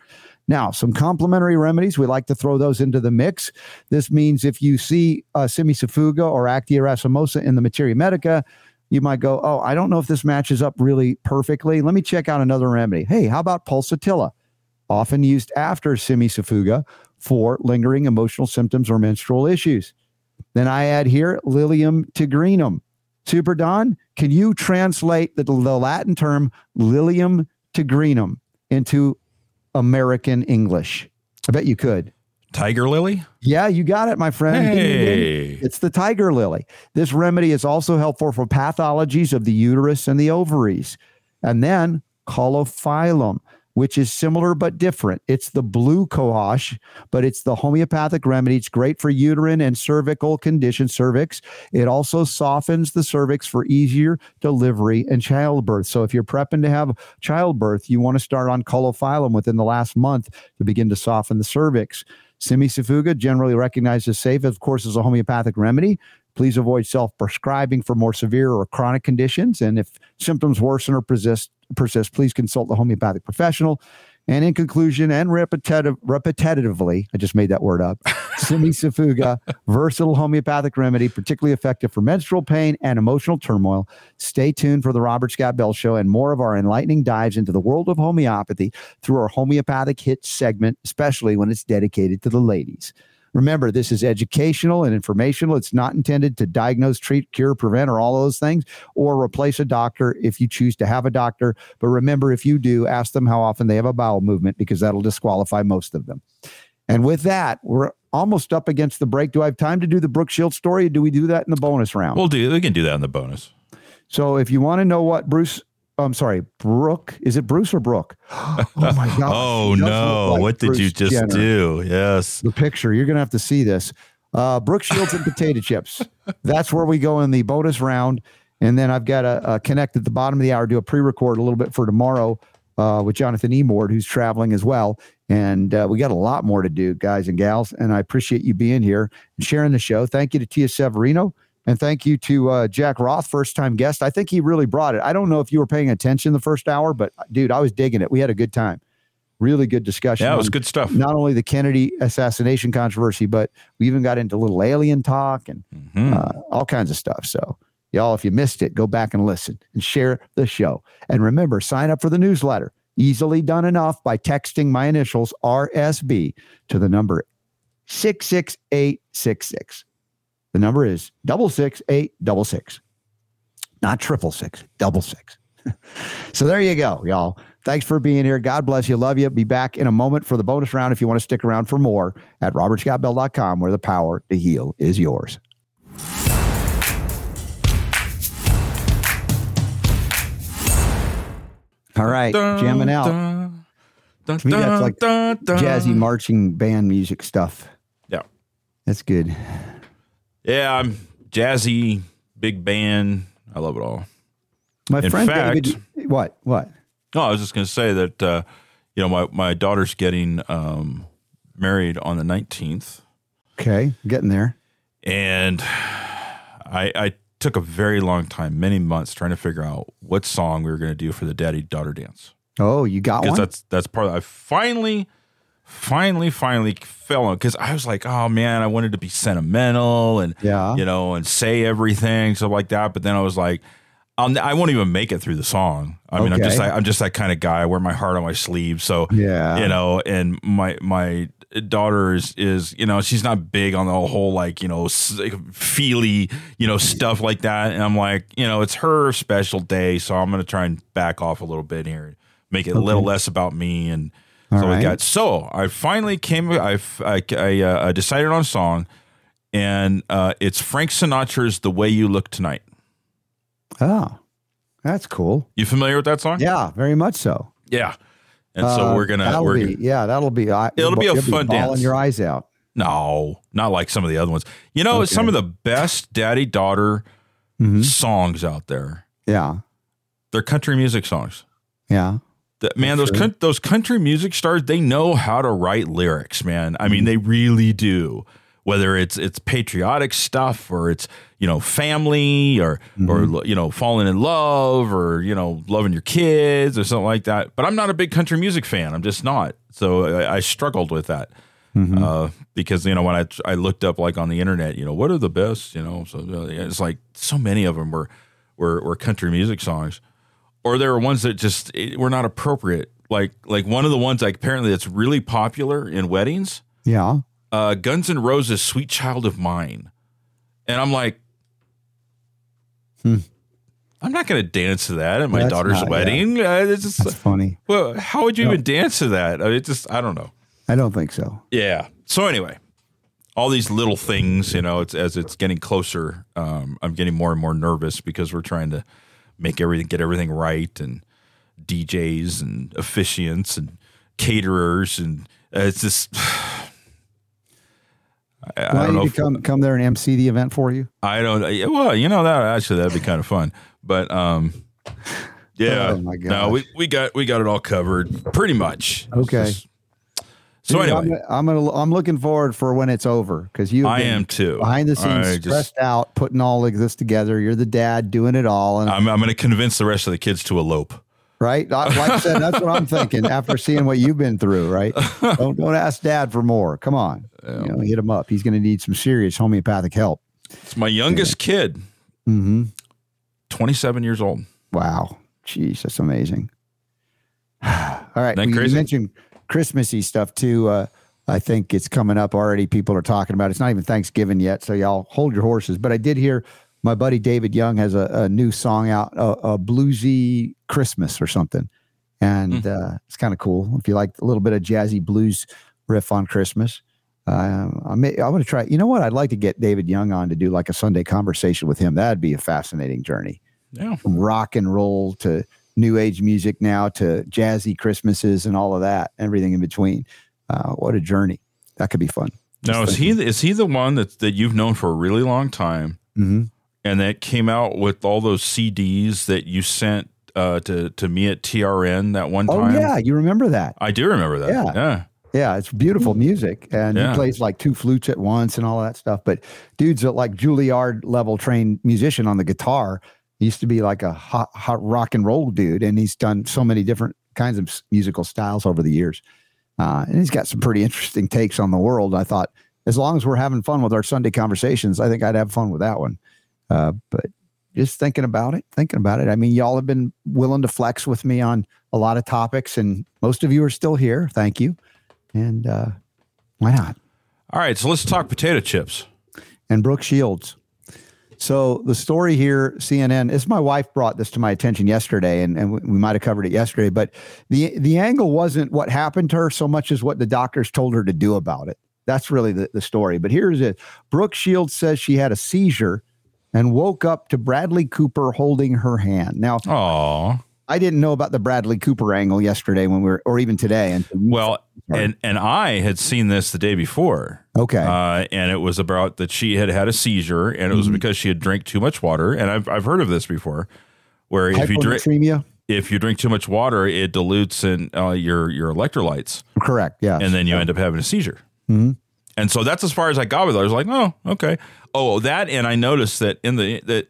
Now, some complementary remedies, we like to throw those into the mix. This means if you see uh, or Actaea racemosa in the Materia Medica, you might go, Oh, I don't know if this matches up really perfectly. Let me check out another remedy. Hey, how about pulsatilla? Often used after cimicifuga for lingering emotional symptoms or menstrual issues. Then I add here Lilium tigrinum. Super Don, can you translate the, the Latin term Lilium tigrinum into American English? I bet you could. Tiger lily? Yeah, you got it, my friend. Hey. It's the tiger lily. This remedy is also helpful for pathologies of the uterus and the ovaries. And then Caulophyllum which is similar but different. It's the blue cohosh, but it's the homeopathic remedy. It's great for uterine and cervical conditions, cervix. It also softens the cervix for easier delivery and childbirth. So if you're prepping to have childbirth, you want to start on caulophyllum within the last month to begin to soften the cervix. Cimicifuga, generally recognized as safe, of course, as a homeopathic remedy. Please avoid self prescribing for more severe or chronic conditions. And if symptoms worsen or persist, persist, please consult the homeopathic professional. And in conclusion, and repetitive, repetitively, I just made that word up. Cimicifuga, versatile homeopathic remedy, particularly effective for menstrual pain and emotional turmoil. Stay tuned for the Robert Scott Bell Show and more of our enlightening dives into the world of homeopathy through our homeopathic hits segment, especially when it's dedicated to the ladies. Remember, this is educational and informational. It's not intended to diagnose, treat, cure, prevent, or all those things, or replace a doctor if you choose to have a doctor. But remember, if you do, ask them how often they have a bowel movement because that'll disqualify most of them. And with that, we're almost up against the break. Do I have time to do the Brooke Shields story? Or do we do that in the bonus round? We'll do. We can do that in the bonus. So if you want to know what Bruce I'm sorry, Brooke. Is it Bruce or Brooke? Oh my god! oh no! Like what did Bruce you just Jenner. do? Yes, the picture. You're gonna have to see this. Uh, Brooke Shields and potato chips. That's where we go in the bonus round, and then I've got to uh, connect at the bottom of the hour, do a pre-record a little bit for tomorrow uh, with Jonathan Emord, who's traveling as well. And uh, we got a lot more to do, guys and gals. And I appreciate you being here and sharing the show. Thank you to Tia Severino. And thank you to uh, Jack Roth, first time guest. I think he really brought it. I don't know if you were paying attention the first hour, but dude, I was digging it. We had a good time. Really good discussion. Yeah, it was good stuff. Not only the Kennedy assassination controversy, but we even got into little alien talk and mm-hmm. uh, all kinds of stuff. So, y'all, if you missed it, go back and listen and share the show. And remember, sign up for the newsletter. Easily done enough by texting my initials RSB to the number 66866. The number is double six eight double six, not triple six, double six. so there you go, y'all. Thanks for being here. God bless you. Love you. Be back in a moment for the bonus round if you want to stick around for more at robertscottbell.com where the power to heal is yours. All right, jamming out. to me, that's like jazzy marching band music stuff. Yeah. That's good. Yeah, I'm jazzy, big band. I love it all. My In friend fact, David, what? What? No, I was just going to say that uh, you know my my daughter's getting um, married on the 19th. Okay, getting there. And I I took a very long time, many months, trying to figure out what song we were going to do for the daddy daughter dance. Oh, you got one. That's that's part. Of, I finally finally, finally fell on because I was like, oh man, I wanted to be sentimental and yeah, you know, and say everything stuff like that. But then I was like, I'll, I won't even make it through the song. I mean, I'm just like, I'm just that kind of guy. I wear my heart on my sleeve. So yeah, you know, and my my daughter is is you know she's not big on the whole like you know feely you know stuff like that. And I'm like, you know, it's her special day, so I'm gonna try and back off a little bit here, make it okay. a little less about me and all so right. we got so I finally came. I I, I uh, decided on a song, and uh, it's Frank Sinatra's "The Way You Look Tonight." Oh, that's cool. You familiar with that song? Yeah, very much so. Yeah, and so uh, we're gonna we're be, gonna, yeah that'll be it'll be a fun be dance. your eyes out. No, not like some of the other ones. You know, okay. some of the best daddy daughter mm-hmm. songs out there. Yeah, they're country music songs. Yeah. Man, those sure. those country music stars, they know how to write lyrics, man. I mean, mm-hmm. they really do. Whether it's it's patriotic stuff or it's you know family or mm-hmm. or you know falling in love or you know loving your kids or something like that. But I'm not a big country music fan. I'm just not. So I, I struggled with that. Mm-hmm. Uh, because you know when I I looked up like on the internet, you know what are the best, you know, so uh, it's like so many of them were were, were country music songs or there are ones that just eh, were not appropriate. Like like one of the ones like apparently that's really popular in weddings. Yeah. Uh, Guns N' Roses, "Sweet Child of Mine," and I'm like, hmm. I'm not going to dance to that at my daughter's not, wedding. Yeah. Uh, it's just that's funny. Well, how would you no. even dance to that? I mean, it just I don't know. I don't think so. Yeah. So anyway, all these little things, you know, it's as it's getting closer, um, I'm getting more and more nervous because we're trying to make everything, get everything right and DJs and officiants and caterers, and uh, it's just. I, I don't know. you if- come come there and MC the event for you? I don't. Well, you know that actually that'd be kind of fun, but um, yeah. Oh, No, we, we got we got it all covered pretty much. Okay. just- so Dude, anyway, I'm, I'm gonna I'm looking forward for when it's over because you. I am too. behind the scenes, I just- stressed out, putting all of this together. You're the dad doing it all, and I'm I'm going to convince the rest of the kids to elope. right, like I said, that's what I'm thinking after seeing what you've been through. Right, don't don't ask dad for more. Come on, you know, hit him up. He's going to need some serious homeopathic help. It's my youngest kid, Mm-hmm. 27 years old. Wow, jeez, that's amazing. all right, That you crazy? mentioned Christmassy stuff too. Uh, I think it's coming up already. People are talking about it. It's not even Thanksgiving yet, so y'all hold your horses. But I did hear my buddy David Young has a, a new song out, a, a bluesy Christmas or something, and uh, it's kind of cool. If you like a little bit of jazzy blues riff on Christmas, uh, I may, I want to try. You know what? I'd like to get David Young on to do like a Sunday conversation with him. That'd be a fascinating journey Yeah. from rock and roll to new age music now to jazzy Christmases and all of that, everything in between. Uh, what a journey! That could be fun. Now is he is he the one that that you've known for a really long time, Mm-hmm. and that came out with all those CDs that you sent uh, to to me at TRN that one time? Oh yeah, you remember that? I do remember that. Yeah. yeah. Yeah, it's beautiful music, and Yeah. he plays like two flutes at once and all that stuff. But dude's a like Juilliard level trained musician on the guitar. He used to be like a hot, hot rock and roll dude, and he's done so many different kinds of musical styles over the years. Uh, and he's got some pretty interesting takes on the world. I thought, as long as we're having fun with our Sunday conversations, I think I'd have fun with that one. Uh, but just thinking about it, thinking about it. I mean, y'all have been willing to flex with me on a lot of topics, and most of you are still here. Thank you. And uh, why not? All right, so let's talk potato chips. And Brooke Shields. So the story here, CNN, is my wife brought this to my attention yesterday, and, and we might have covered it yesterday. But the the angle wasn't what happened to her so much as what the doctors told her to do about it. That's really the, the story. But here's it. Brooke Shields says she had a seizure and woke up to Bradley Cooper holding her hand. Now, Oh, I didn't know about the Bradley Cooper angle yesterday when we were, or even today. And well, and and I had seen this the day before. okay, Uh, and it was about that she had had a seizure, and it was Mm-hmm. because she had drank too much water. And I've I've heard of this before, where if you drink if you drink too much water, it dilutes in uh, your your electrolytes, Correct. Yeah. and then you end up having a seizure. Mhm. And so that's as far as I got with it. I was like, oh, okay. Oh, that, and I noticed that in the that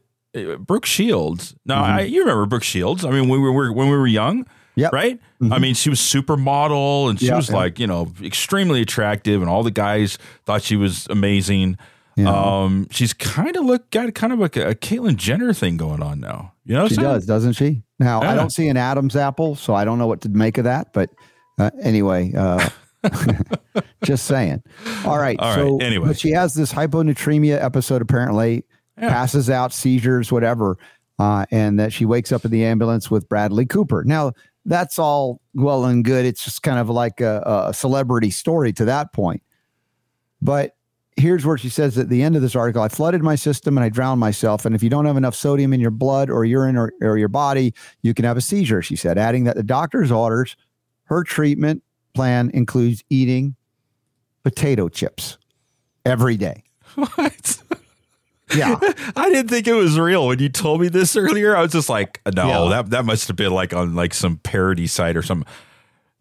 Brooke Shields. Now, I, you remember Brooke Shields? I mean, when we were when we were young, Mm-hmm. Right? I mean, she was supermodel, and she Yeah, was yeah. like, you know, extremely attractive, and all the guys thought she was amazing. Yeah. Um, she's kind of look got kind of like a, a Caitlyn Jenner thing going on now. You know, what She saying? does, doesn't she? Now, I don't see an Adam's apple, so I don't know what to make of that. But uh, anyway, uh, just saying. All right. All right, so, anyway. but she has this hyponatremia episode, apparently, Yeah. passes out, seizures, whatever, uh, and that she wakes up in the ambulance with Bradley Cooper. Now, that's all well and good. It's just kind of like a, a celebrity story to that point. But here's where she says at the end of this article I flooded my system and I drowned myself. And if you don't have enough sodium in your blood or urine or, or your body, you can have a seizure, she said, adding that the doctor's orders, her treatment plan includes eating potato chips every day. What? Yeah. I didn't think it was real when you told me this earlier. I was just like, no, Yeah. that that must have been like on like some parody site or something.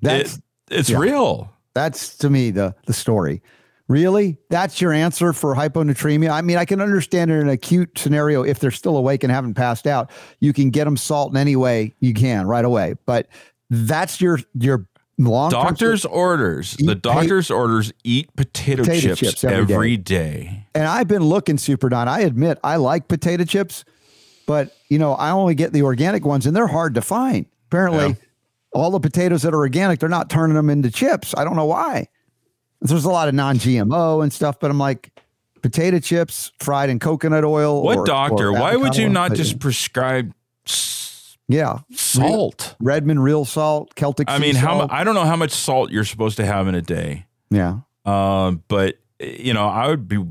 That's It- it's yeah. real. That's to me the the story. Really? That's your answer for hyponatremia? I mean, I can understand in an acute scenario if they're still awake and haven't passed out, you can get them salt in any way you can right away. But that's your your long Doctor's orders. The pa- doctor's orders eat potato, Potato chips, chips every every day. day. And I've been looking super Don. I admit I like potato chips, but you know, I only get the organic ones and they're hard to find. Apparently, Yeah. all the potatoes that are organic, they're not turning them into chips. I don't know why. There's a lot of non-GMO and stuff, but I'm like potato chips fried in coconut oil. What or- doctor? or Why would you not just prescribe yeah, salt? Redmond real salt, Celtic. I mean, how salt. I don't know how much salt you're supposed to have in a day. Yeah, Um, but you know, I would be,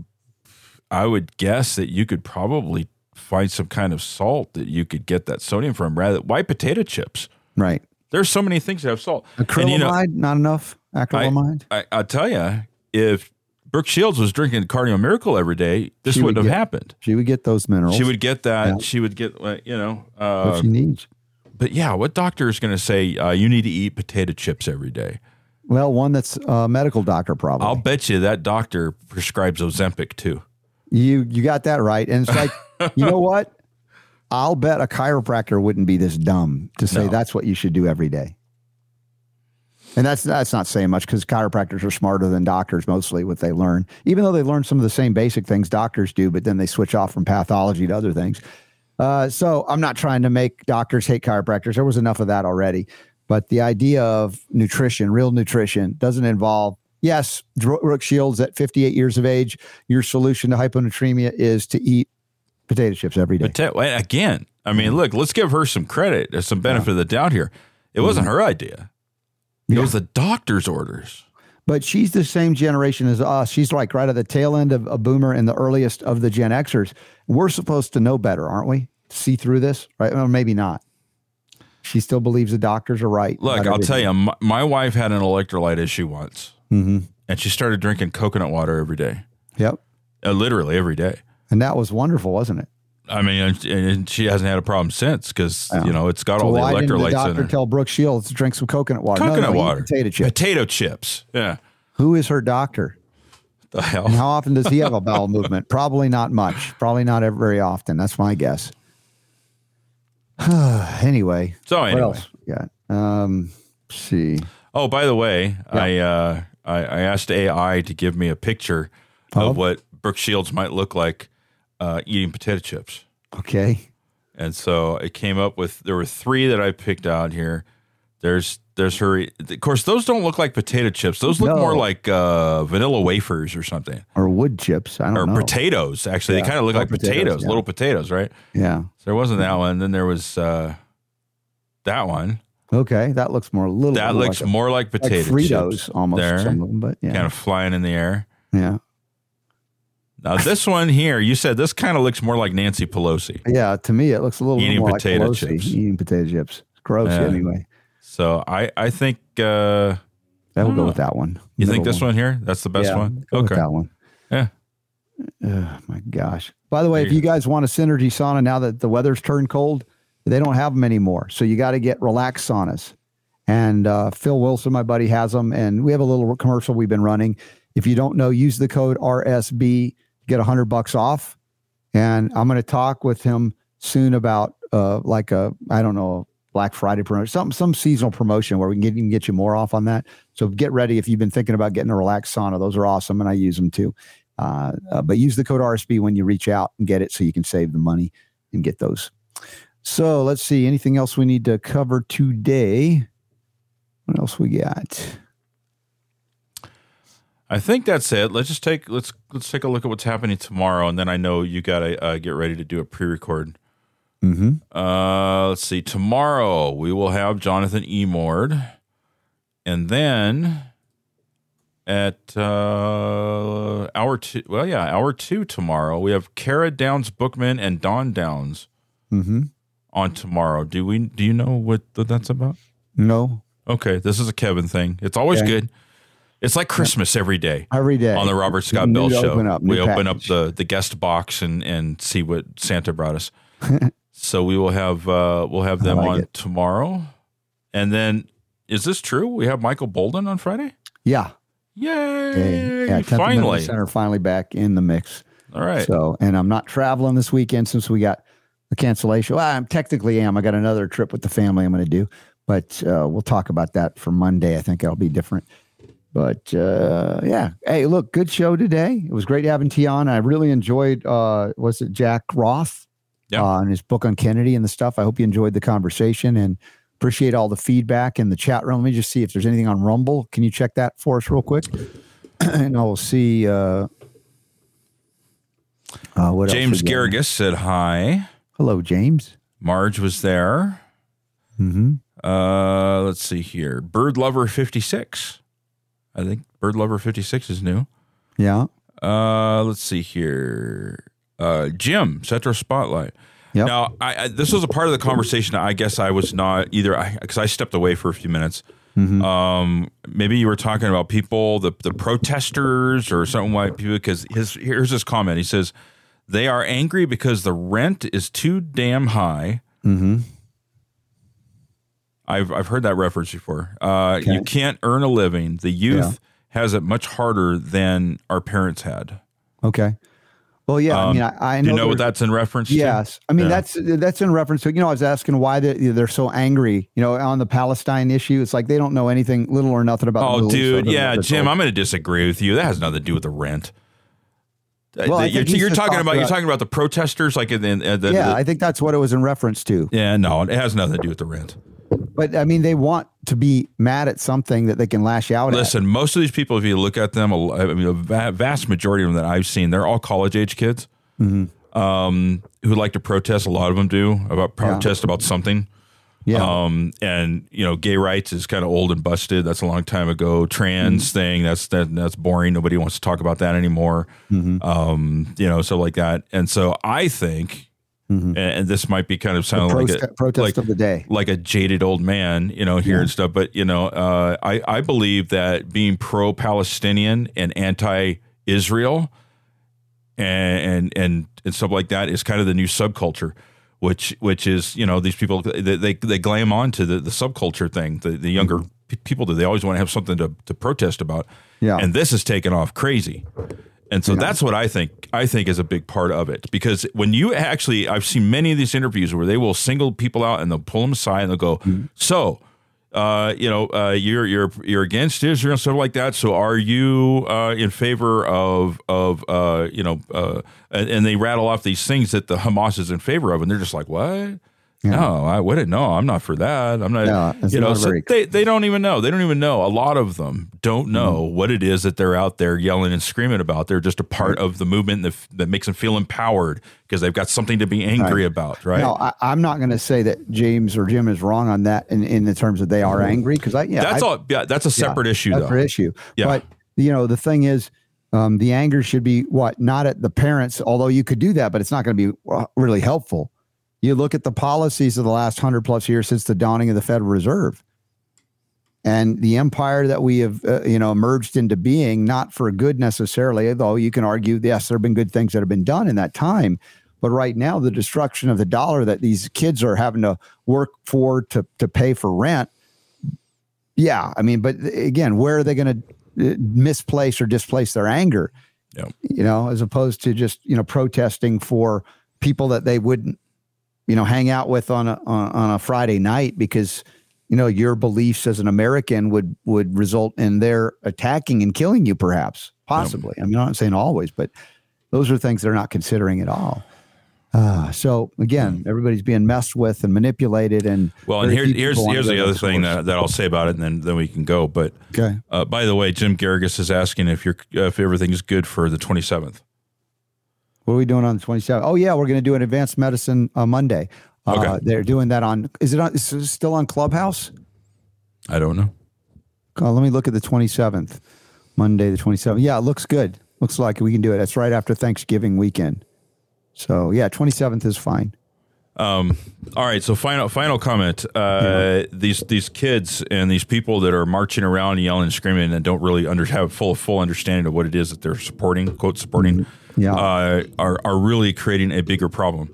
I would guess that you could probably find some kind of salt that you could get that sodium from. Rather, why potato chips? right. There's so many things that have salt. Acrylamide, And, you know, not enough. Acrylamide. I, I tell you, if Brooke Shields was drinking Cardio Miracle every day, this She would wouldn't have get- happened. she would get those minerals. She would get that. Yeah. She would get, uh, you know. what Uh, she needs. but yeah, what doctor is going to say uh, you need to eat potato chips every day? Well, one that's a medical doctor probably. I'll bet you that doctor prescribes Ozempic too. You you got that right. And it's like, you know what? I'll bet a chiropractor wouldn't be this dumb to say No. that's what you should do every day. And that's that's not saying much because chiropractors are smarter than doctors mostly what they learn, even though they learn some of the same basic things doctors do, but then they switch off from pathology to other things. Uh, so I'm not trying to make doctors hate chiropractors. There was enough of that already. But the idea of nutrition, real nutrition, doesn't involve, yes, Brooke Shields at 58 years of age, your solution to hyponatremia is to eat potato chips every day. Again, I mean, look, let's give her some credit. There's some benefit of the doubt here. It wasn't her idea. It was the doctor's orders. but she's the same generation as us. She's like right at the tail end of a boomer and the earliest of the Gen Xers. We're supposed to know better, aren't we? See through this, right? Or maybe not. She still believes the doctors are right. Look, I'll tell you, my, my wife had an electrolyte issue once, hmm and she started drinking coconut water every day, Yep. uh, literally every day. And that was wonderful, wasn't it? I mean, and, and she hasn't had a problem since because Yeah. you know it's got So all the why didn't the electrolytes in doctor tell Brooke Shields to drink some coconut water? Coconut no, eat water, potato chips. potato chips. Yeah, Who is her doctor? the hell. And how often does he have a bowel movement? Probably not much. Probably not ever very often. That's my guess. anyway, So what anyway, else we got? Um, let's see. oh by the way, Yeah. I, uh, I I asked AI to give me a picture Of? of what Brooke Shields might look like uh, eating potato chips. Okay. And so it came up with there were three that I picked out here. There's there's her. Of course, those don't look like potato chips. Those look No. more like uh, vanilla wafers or something, Or wood chips. I don't or know. potatoes. Actually, Yeah, they kind of look like potatoes, potatoes, yeah. little potatoes, right? Yeah. So there wasn't that one. Then there was uh, that one. Okay. That looks more a little That looks like, more like like potato Fritos chips. almost. there, Some of them, but yeah. kind of flying in the air. yeah. Now this one here, you said this kind of looks more like Nancy Pelosi. Yeah. To me, it looks a little Eating more potato like Pelosi chips. eating potato chips. Gross Yeah. anyway. So I I think uh, That will go Oh. with that one. you think this one here that's the best Yeah, one. go Okay. that one. Yeah. Oh my gosh. By the way, There if you you guys want a synergy sauna now that the weather's turned cold, they don't have them anymore. So you got to get relaxed saunas. And uh, Phil Wilson, my buddy, has them. And we have a little commercial we've been running. If you don't know, use the code RSB, get a hundred bucks off. And I'm going to talk with him soon about uh, like a, I don't know, Black Friday promotion, some some seasonal promotion where we can get, even get you more off on that. So get ready if you've been thinking about getting a relaxed sauna. Those are awesome, and I use them too. Uh, uh, but use the code RSB when you reach out and get it, so you can save the money and get those. So let's see. Anything else we need to cover today? What else we got? I think that's it. Let's just take let's let's take a look at what's happening tomorrow, and then I know you got to uh, get ready to do a pre-record. Mm-hmm. Uh, let's see. Tomorrow we will have Jonathan E. Mord, and then at uh, hour two. Well, yeah, hour two tomorrow we have Kara Downs Bookman and Don Downs Mm-hmm. on tomorrow. Do we? Do you know what that's about? No, Okay, this is a Kevin thing. It's always Okay. good. It's like Christmas every day. every day on the Robert Scott New Bell show. open up, we new open up the the guest box and and see what Santa brought us. so we will have uh we'll have them like on it. tomorrow. And then is this true? We have Michael Bolden on Friday? Yeah, Yay! yeah. Finally. Center finally back in the mix. All right. So, and I'm not traveling this weekend since we got a cancellation. Well, I'm technically am. I got another trip with the family I'm going to do, but uh, we'll talk about that for Monday. I think it'll be different. But uh, yeah, hey, look, good show today. It was great having T on. I really enjoyed. Uh, was it Jack Roth? Yeah. Uh, and his book on Kennedy and the stuff. I hope you enjoyed the conversation and appreciate all the feedback in the chat room. Let me just see if there's anything on Rumble. Can you check that for us real quick? and I'll see. Uh, uh, what James? Garrigus said hi. Hello, James. Marge was there. Mm-hmm. Uh let's see here. Bird Lover 56. I think Bird Lover 56 is new. Yeah. Uh, let's see here. Uh, Jim, Cetro Spotlight. Yep. Now, I, I, this was a part of the conversation. I guess I was not either because I, stepped away for a few minutes. Mm-hmm. Um, maybe you were talking about people, the the protesters, or something like people. Because his here's his comment. He says they are angry because the rent is too damn high. Mm-hmm. I've I've heard that reference before. Uh, Okay. You can't earn a living. The youth Yeah. has it much harder than our parents had. Okay. Well, yeah. I mean, I, I know. Um, Do you know what that's in reference to? Yes, I mean Yeah. that's that's in reference to you know I was asking why they, they're so angry you know on the Palestine issue. It's like they don't know anything, little or nothing about. the Oh, dude, yeah, Jim. I'm going to disagree with you. That has nothing to do with the rent. Uh, Well, you're, you're talking about, you're talking about the protesters, like in, in uh, the, yeah, the- I think that's what it was in reference to. yeah, no, it has nothing to do with the rent. But I mean, they want to be mad at something that they can lash out at Listen, most of these people, if you look at them, I mean, a vast majority of them that I've seen, they're all college age kids Mm-hmm. um, who like to protest. A lot of them do about protest about something. Yeah, Um, and you know, gay rights is kind of old and busted. That's a long time ago. Trans Mm-hmm. thing, that's that, that's boring. Nobody wants to talk about that anymore. Mm-hmm. Um, you know, so like that. And so I think, and, and this might be kind of Mm-hmm. sound like a protest like, of the day. like a jaded old man, you know, here and stuff. But you know, uh, I I believe that being pro Palestinian and anti Israel and, and and and stuff like that is kind of the new subculture. Which, which is, you know, these people they they, they glam on to the, the subculture thing. The the younger pe- people do. They always want to have something to, to protest about. Yeah. And this has taken off crazy. And so that's what I think I think is a big part of it because when you actually I've seen many of these interviews where they will single people out and they'll pull them aside and they'll go, so uh, you know, uh, you're you're you're against Israel and stuff like that. So are you uh, in favor of of uh, you know? Uh, and, and they rattle off these things that the Hamas is in favor of, and they're just like, what? No, I wouldn't. No, I'm not for that. I'm not. Yeah, it's you know, not so they they don't even know. They don't even know. A lot of them don't know Mm-hmm. what it is that they're out there yelling and screaming about. They're just a part of the movement that, that makes them feel empowered because they've got something to be angry about, right? No, I, I'm not going to say that James or Jim is wrong on that in, in the terms that they are angry because I yeah that's I, all. Yeah, that's a separate yeah, issue, though. separate issue. Yeah. But you know the thing is, um, the anger should be what not at the parents, although you could do that, but it's not going to be uh, really helpful. You look at the policies of the last hundred plus years since the dawning of the Federal Reserve, and the empire that we have uh, you know emerged into being, not for good necessarily, though you can argue yes, there have been good things that have been done in that time. But right now, the destruction of the dollar that these kids are having to work for to to pay for rent yeah, I mean, but again, where are they going to misplace or displace their anger? Yeah. You know, as opposed to just you know protesting for people that they wouldn't, you know, hang out with on a on, a Friday night because you know your beliefs as an American would would result in their attacking and killing you, perhaps, possibly. I mean, I'm not saying always, but those are things they're not considering at all. Uh, so again, everybody's being messed with and manipulated, and Well, and here, here's here's the other thing that, that I'll say about it, and then then we can go. But Okay. uh, by the way, Jim Garrigus is asking if you're if everything's good for the 27th. What are we doing on the 27th? Oh, yeah, we're going to do an advanced medicine uh, Monday. Uh, Okay. They're doing that on, is it on, is it still on Clubhouse? I don't know. Uh, let me look at the 27th, Monday, the 27th. Yeah, it looks good. Looks like we can do it. That's right after Thanksgiving weekend. So, yeah, 27th is fine. Um, All right, so final final comment. Uh, These these kids and these people that are marching around, yelling and screaming, and don't really under, have full full understanding of what it is that they're supporting, quote supporting, Yeah. uh, are are really creating a bigger problem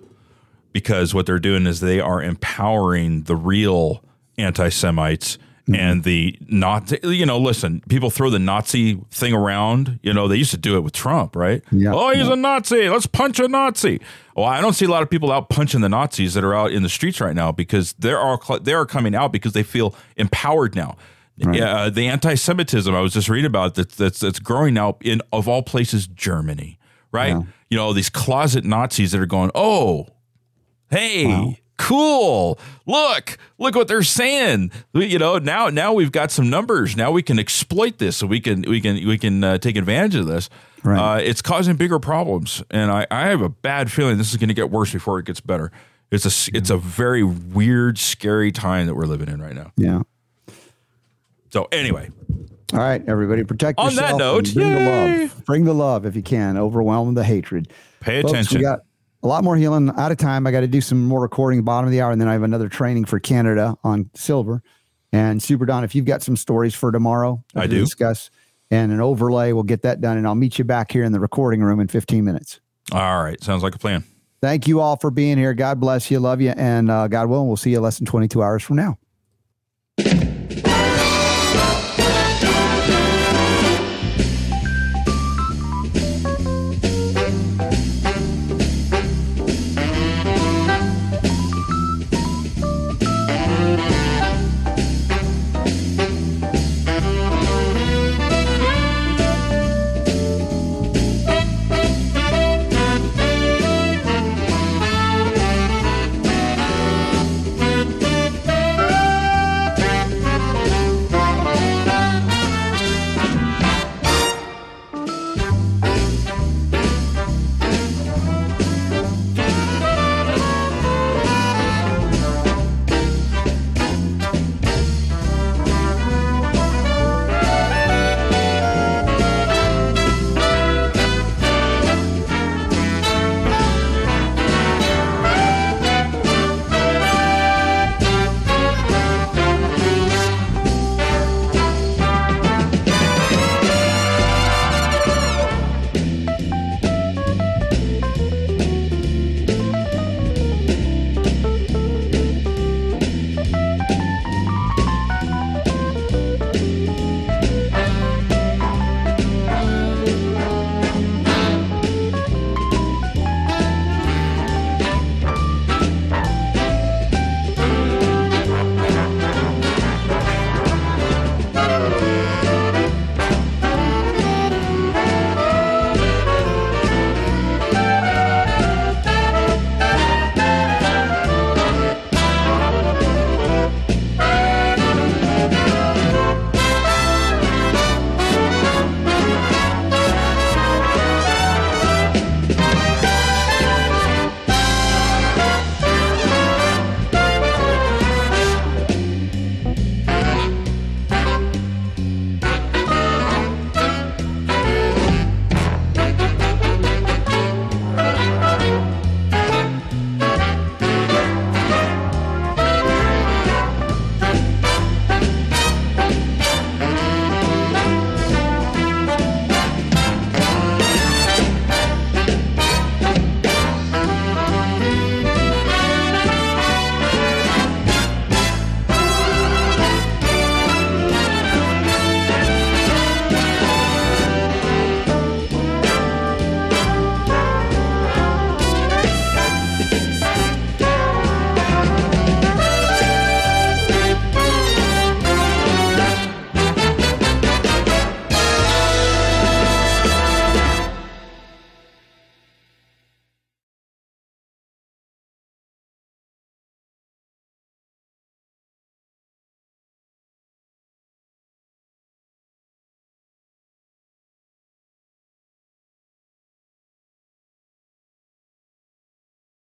because what they're doing is they are empowering the real anti Semites. And the not, you know, listen, people throw the Nazi thing around. You know, they used to do it with Trump, right? Yeah. Oh, he's a Nazi. Let's punch a Nazi. Well, I don't see a lot of people out punching the Nazis that are out in the streets right now because they're all they are coming out because they feel empowered now. Yeah, uh, the anti-Semitism I was just reading about that that's that's growing now in of all places Germany, right? Yeah. You know these closet Nazis that are going, oh, hey. Cool. Look, look what they're saying. We- You know, now now we've got some numbers. Now we can exploit this. So we can we can we can uh, take advantage of this. Right. Uh, it's causing bigger problems, and I, I have a bad feeling this is going to get worse before it gets better. It's a s- it's a very weird, scary time that we're living in right now. Yeah. So anyway, All right, everybody, protect On that yourself. note, bring the love. Bring the love if you can. Overwhelm the hatred. pay Folks, attention. we got a lot more healing. Out of time. I got to do some more recording bottom of the hour, and then I have another training for Canada on silver. And Super Don, if you've got some stories for tomorrow, I do discuss and an overlay, we'll get that done, and I'll meet you back here in the recording room in 15 minutes. All right, sounds like a plan. Thank you all for being here. God bless you, love you, and uh, God willing, we'll see you less than 22 hours from now.